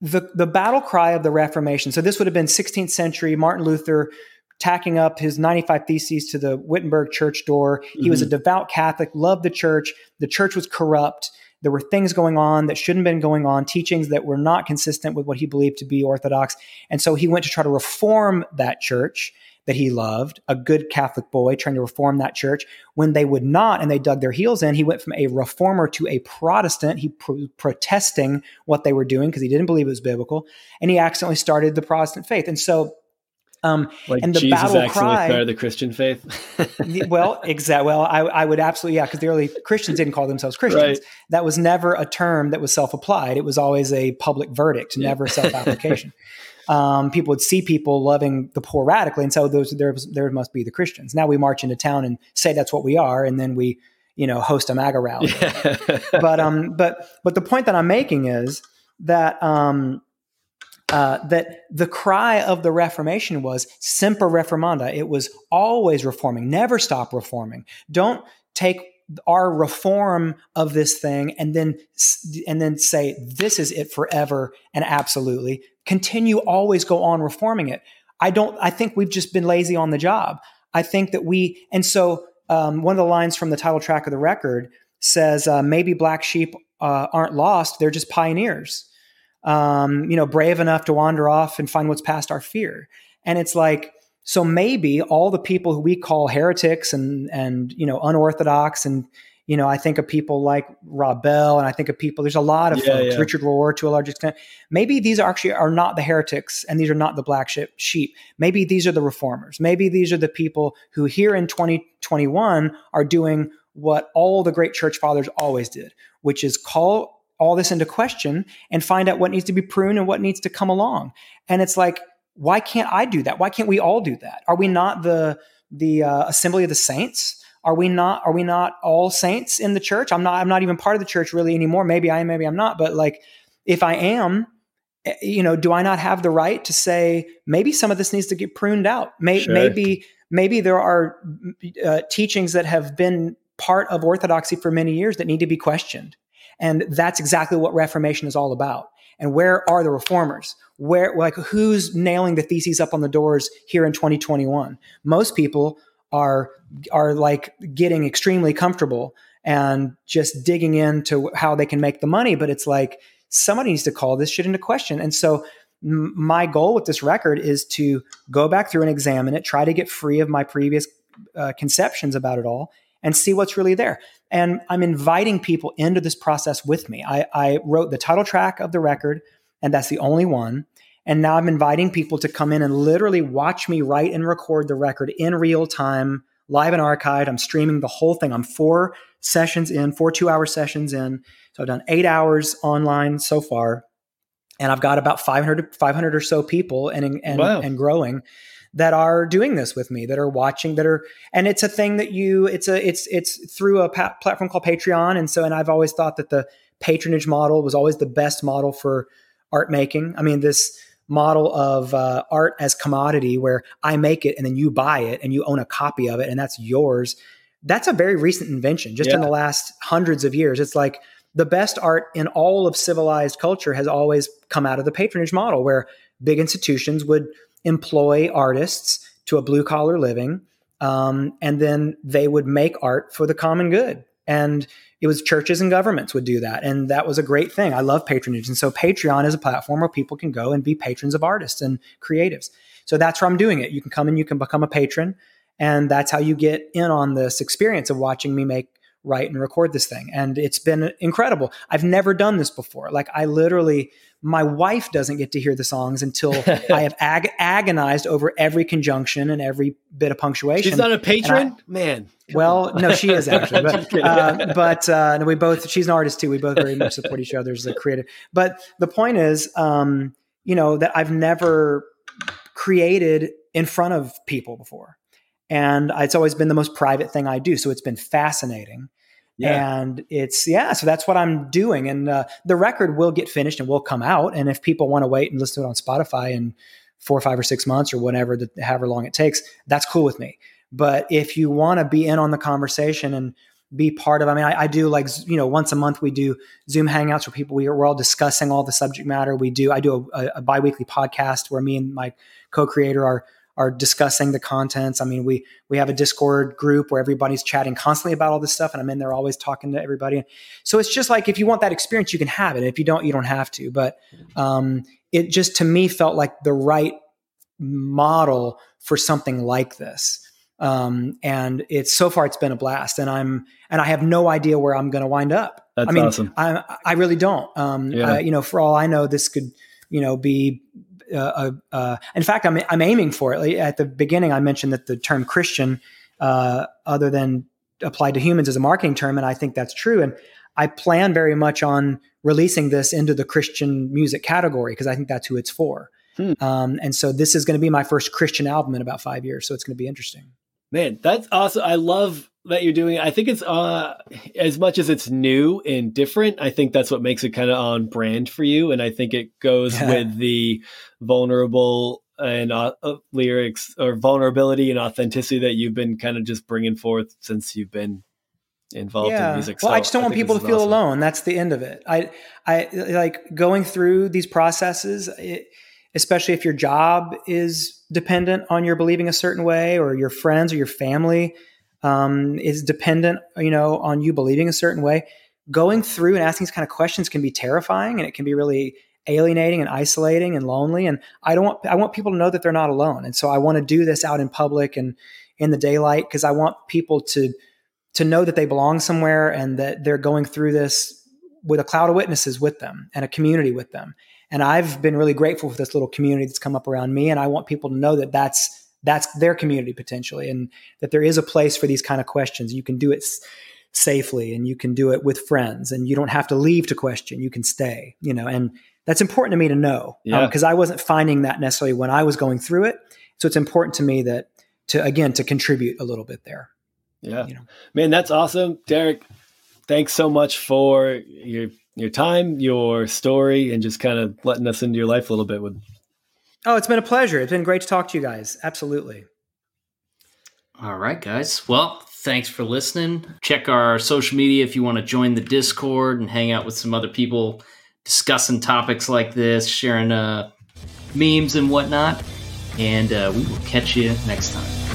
the the battle cry of the Reformation. So this would have been 16th century Martin Luther tacking up his 95 theses to the Wittenberg church door. He mm-hmm. was a mm-hmm. devout Catholic, loved the church. The church was corrupt. There were things going on that shouldn't have been going on, teachings that were not consistent with what he believed to be orthodox. And so he went to try to reform that church that he loved, a good Catholic boy trying to reform that church. When they would not and they dug their heels in, he went from a reformer to a Protestant. He pro- protesting what they were doing because he didn't believe it was biblical. And he accidentally started the Protestant faith. And so um, like and the Jesus battle cry started the Christian faith. well, exactly. Well, I, I, would absolutely yeah, because the early Christians didn't call themselves Christians. Right. That was never a term that was self-applied. It was always a public verdict, yeah. never self-application. um, people would see people loving the poor radically, and so those there there must be the Christians. Now we march into town and say that's what we are, and then we you know host a MAGA rally. Yeah. but um, but but the point that I'm making is that um uh, that the cry of the Reformation was semper reformanda. It was always reforming, never stop reforming. Don't take our reform of this thing and then and then say this is it forever and absolutely continue always go on reforming it i don't i think we've just been lazy on the job i think that we and so um, one of the lines from the title track of the record says uh, maybe black sheep uh, aren't lost they're just pioneers um, you know, brave enough to wander off and find what's past our fear. And it's like, so maybe all the people who we call heretics and and you know unorthodox and you know I think of people like Rob Bell and I think of people. There's a lot of yeah, folks, yeah. Richard Rohr to a large extent. Maybe these are actually are not the heretics and these are not the black sheep. Maybe these are the reformers. Maybe these are the people who here in 2021 are doing what all the great church fathers always did, which is call all this into question and find out what needs to be pruned and what needs to come along. And it's like, why can't I do that? Why can't we all do that? Are we not the the uh, assembly of the saints? Are we not? Are we not all saints in the church? I'm not. I'm not even part of the church really anymore. Maybe I am. Maybe I'm not. But like, if I am, eh, you know, do I not have the right to say maybe some of this needs to get pruned out? May, sure. Maybe maybe there are uh, teachings that have been part of orthodoxy for many years that need to be questioned and that's exactly what Reformation is all about. And where are the reformers? Where, like, who's nailing the theses up on the doors here in 2021? Most people are are like getting extremely comfortable and just digging into how they can make the money. But it's like somebody needs to call this shit into question. And so my goal with this record is to go back through and examine it, try to get free of my previous uh, conceptions about it all, and see what's really there. And I'm inviting people into this process with me. I, I wrote the title track of the record, and that's the only one. And now I'm inviting people to come in and literally watch me write and record the record in real time, live and archived. I'm streaming the whole thing. I'm four sessions in, four two hour sessions in. So I've done eight hours online so far. And I've got about 500, 500 or so people and, and, wow. and growing that are doing this with me that are watching that are and it's a thing that you it's a it's it's through a pa- platform called patreon. And so and i've always thought that the patronage model was always the best model for art making. I mean this model of uh, art as commodity where i make it and then you buy it and you own a copy of it and that's yours. That's a very recent invention. Just yeah. in the last hundreds of years it's like the best art in all of civilized culture has always come out of the patronage model where big institutions would employ artists to a blue collar living um, and then they would make art for the common good. And it was churches and governments would do that. And that was a great thing. I love patronage. And so Patreon is a platform where people can go and be patrons of artists and creatives. So that's where I'm doing it. You can come and you can become a patron. And that's how you get in on this experience of watching me make, write, and record this thing. And it's been incredible. I've never done this before. Like, I literally, my wife doesn't get to hear the songs until I have ag- agonized over every conjunction and every bit of punctuation. She's not a patron, I, man. Well, no, she is actually, but uh, but uh, we both. She's an artist too. We both very much support each other as a creative. But the point is, um, you know, that I've never created in front of people before, and it's always been the most private thing I do. So it's been fascinating. Yeah. And it's yeah, so that's what I'm doing, and uh, the record will get finished and will come out. And if people want to wait and listen to it on Spotify in four, or five, or six months or whatever, the, however long it takes, that's cool with me. But if you want to be in on the conversation and be part of, I mean, I, I, do like, you know, once a month we do Zoom hangouts where people, we are, we're all discussing all the subject matter. We do, I do a, a biweekly podcast where me and my co-creator are, are discussing the contents. I mean, we, we have a discord group where everybody's chatting constantly about all this stuff. And I'm in there always talking to everybody. So it's just like, if you want that experience, you can have it. If you don't, you don't have to, but, um, it just to me felt like the right model for something like this um, and it's so far it's been a blast and i'm and i have no idea where i'm going to wind up That's i mean awesome. I, I really don't um, yeah. you know for all i know this could you know be uh, uh, uh in fact I'm, I'm aiming for it at the beginning i mentioned that the term christian uh, other than applied to humans is a marketing term and i think that's true and i plan very much on releasing this into the christian music category because i think that's who it's for Hmm. Um, and so this is going to be my first Christian album in about five years. So it's going to be interesting. Man, that's awesome. I love that you're doing. I think it's uh as much as it's new and different, I think that's what makes it kind of on brand for you and I think it goes with the vulnerable and uh, uh, lyrics or vulnerability and authenticity that you've been kind of just bringing forth since you've been involved yeah. in music. Well, so I just don't I want people to feel awesome. alone. That's the end of it. I I like going through these processes it, especially if your job is dependent on your believing a certain way or your friends or your family um, is dependent you know on you believing a certain way. Going through and asking these kind of questions can be terrifying and it can be really alienating and isolating and lonely. And i don't want i want people to know that they're not alone. And so i want to do this out in public and in the daylight because i want people to to know that they belong somewhere and that they're going through this with a cloud of witnesses with them and a community with them. And I've been really grateful for this little community that's come up around me. And I want people to know that that's that's their community potentially, and that there is a place for these kind of questions. You can do it s- safely, and you can do it with friends, and you don't have to leave to question. You can stay, you know, and that's important to me to know because um, I wasn't finding that necessarily when I was going through it. So it's important to me that to again to contribute a little bit there. Yeah, you know? man, that's awesome, Derek. Thanks so much for your your time, your story, and just kind of letting us into your life a little bit with. Oh, it's been a pleasure. It's been great to talk to you guys. Absolutely. All right, guys. Well, thanks for listening. Check our social media if you want to join the Discord and hang out with some other people discussing topics like this, sharing uh, memes and whatnot. And uh, we will catch you next time.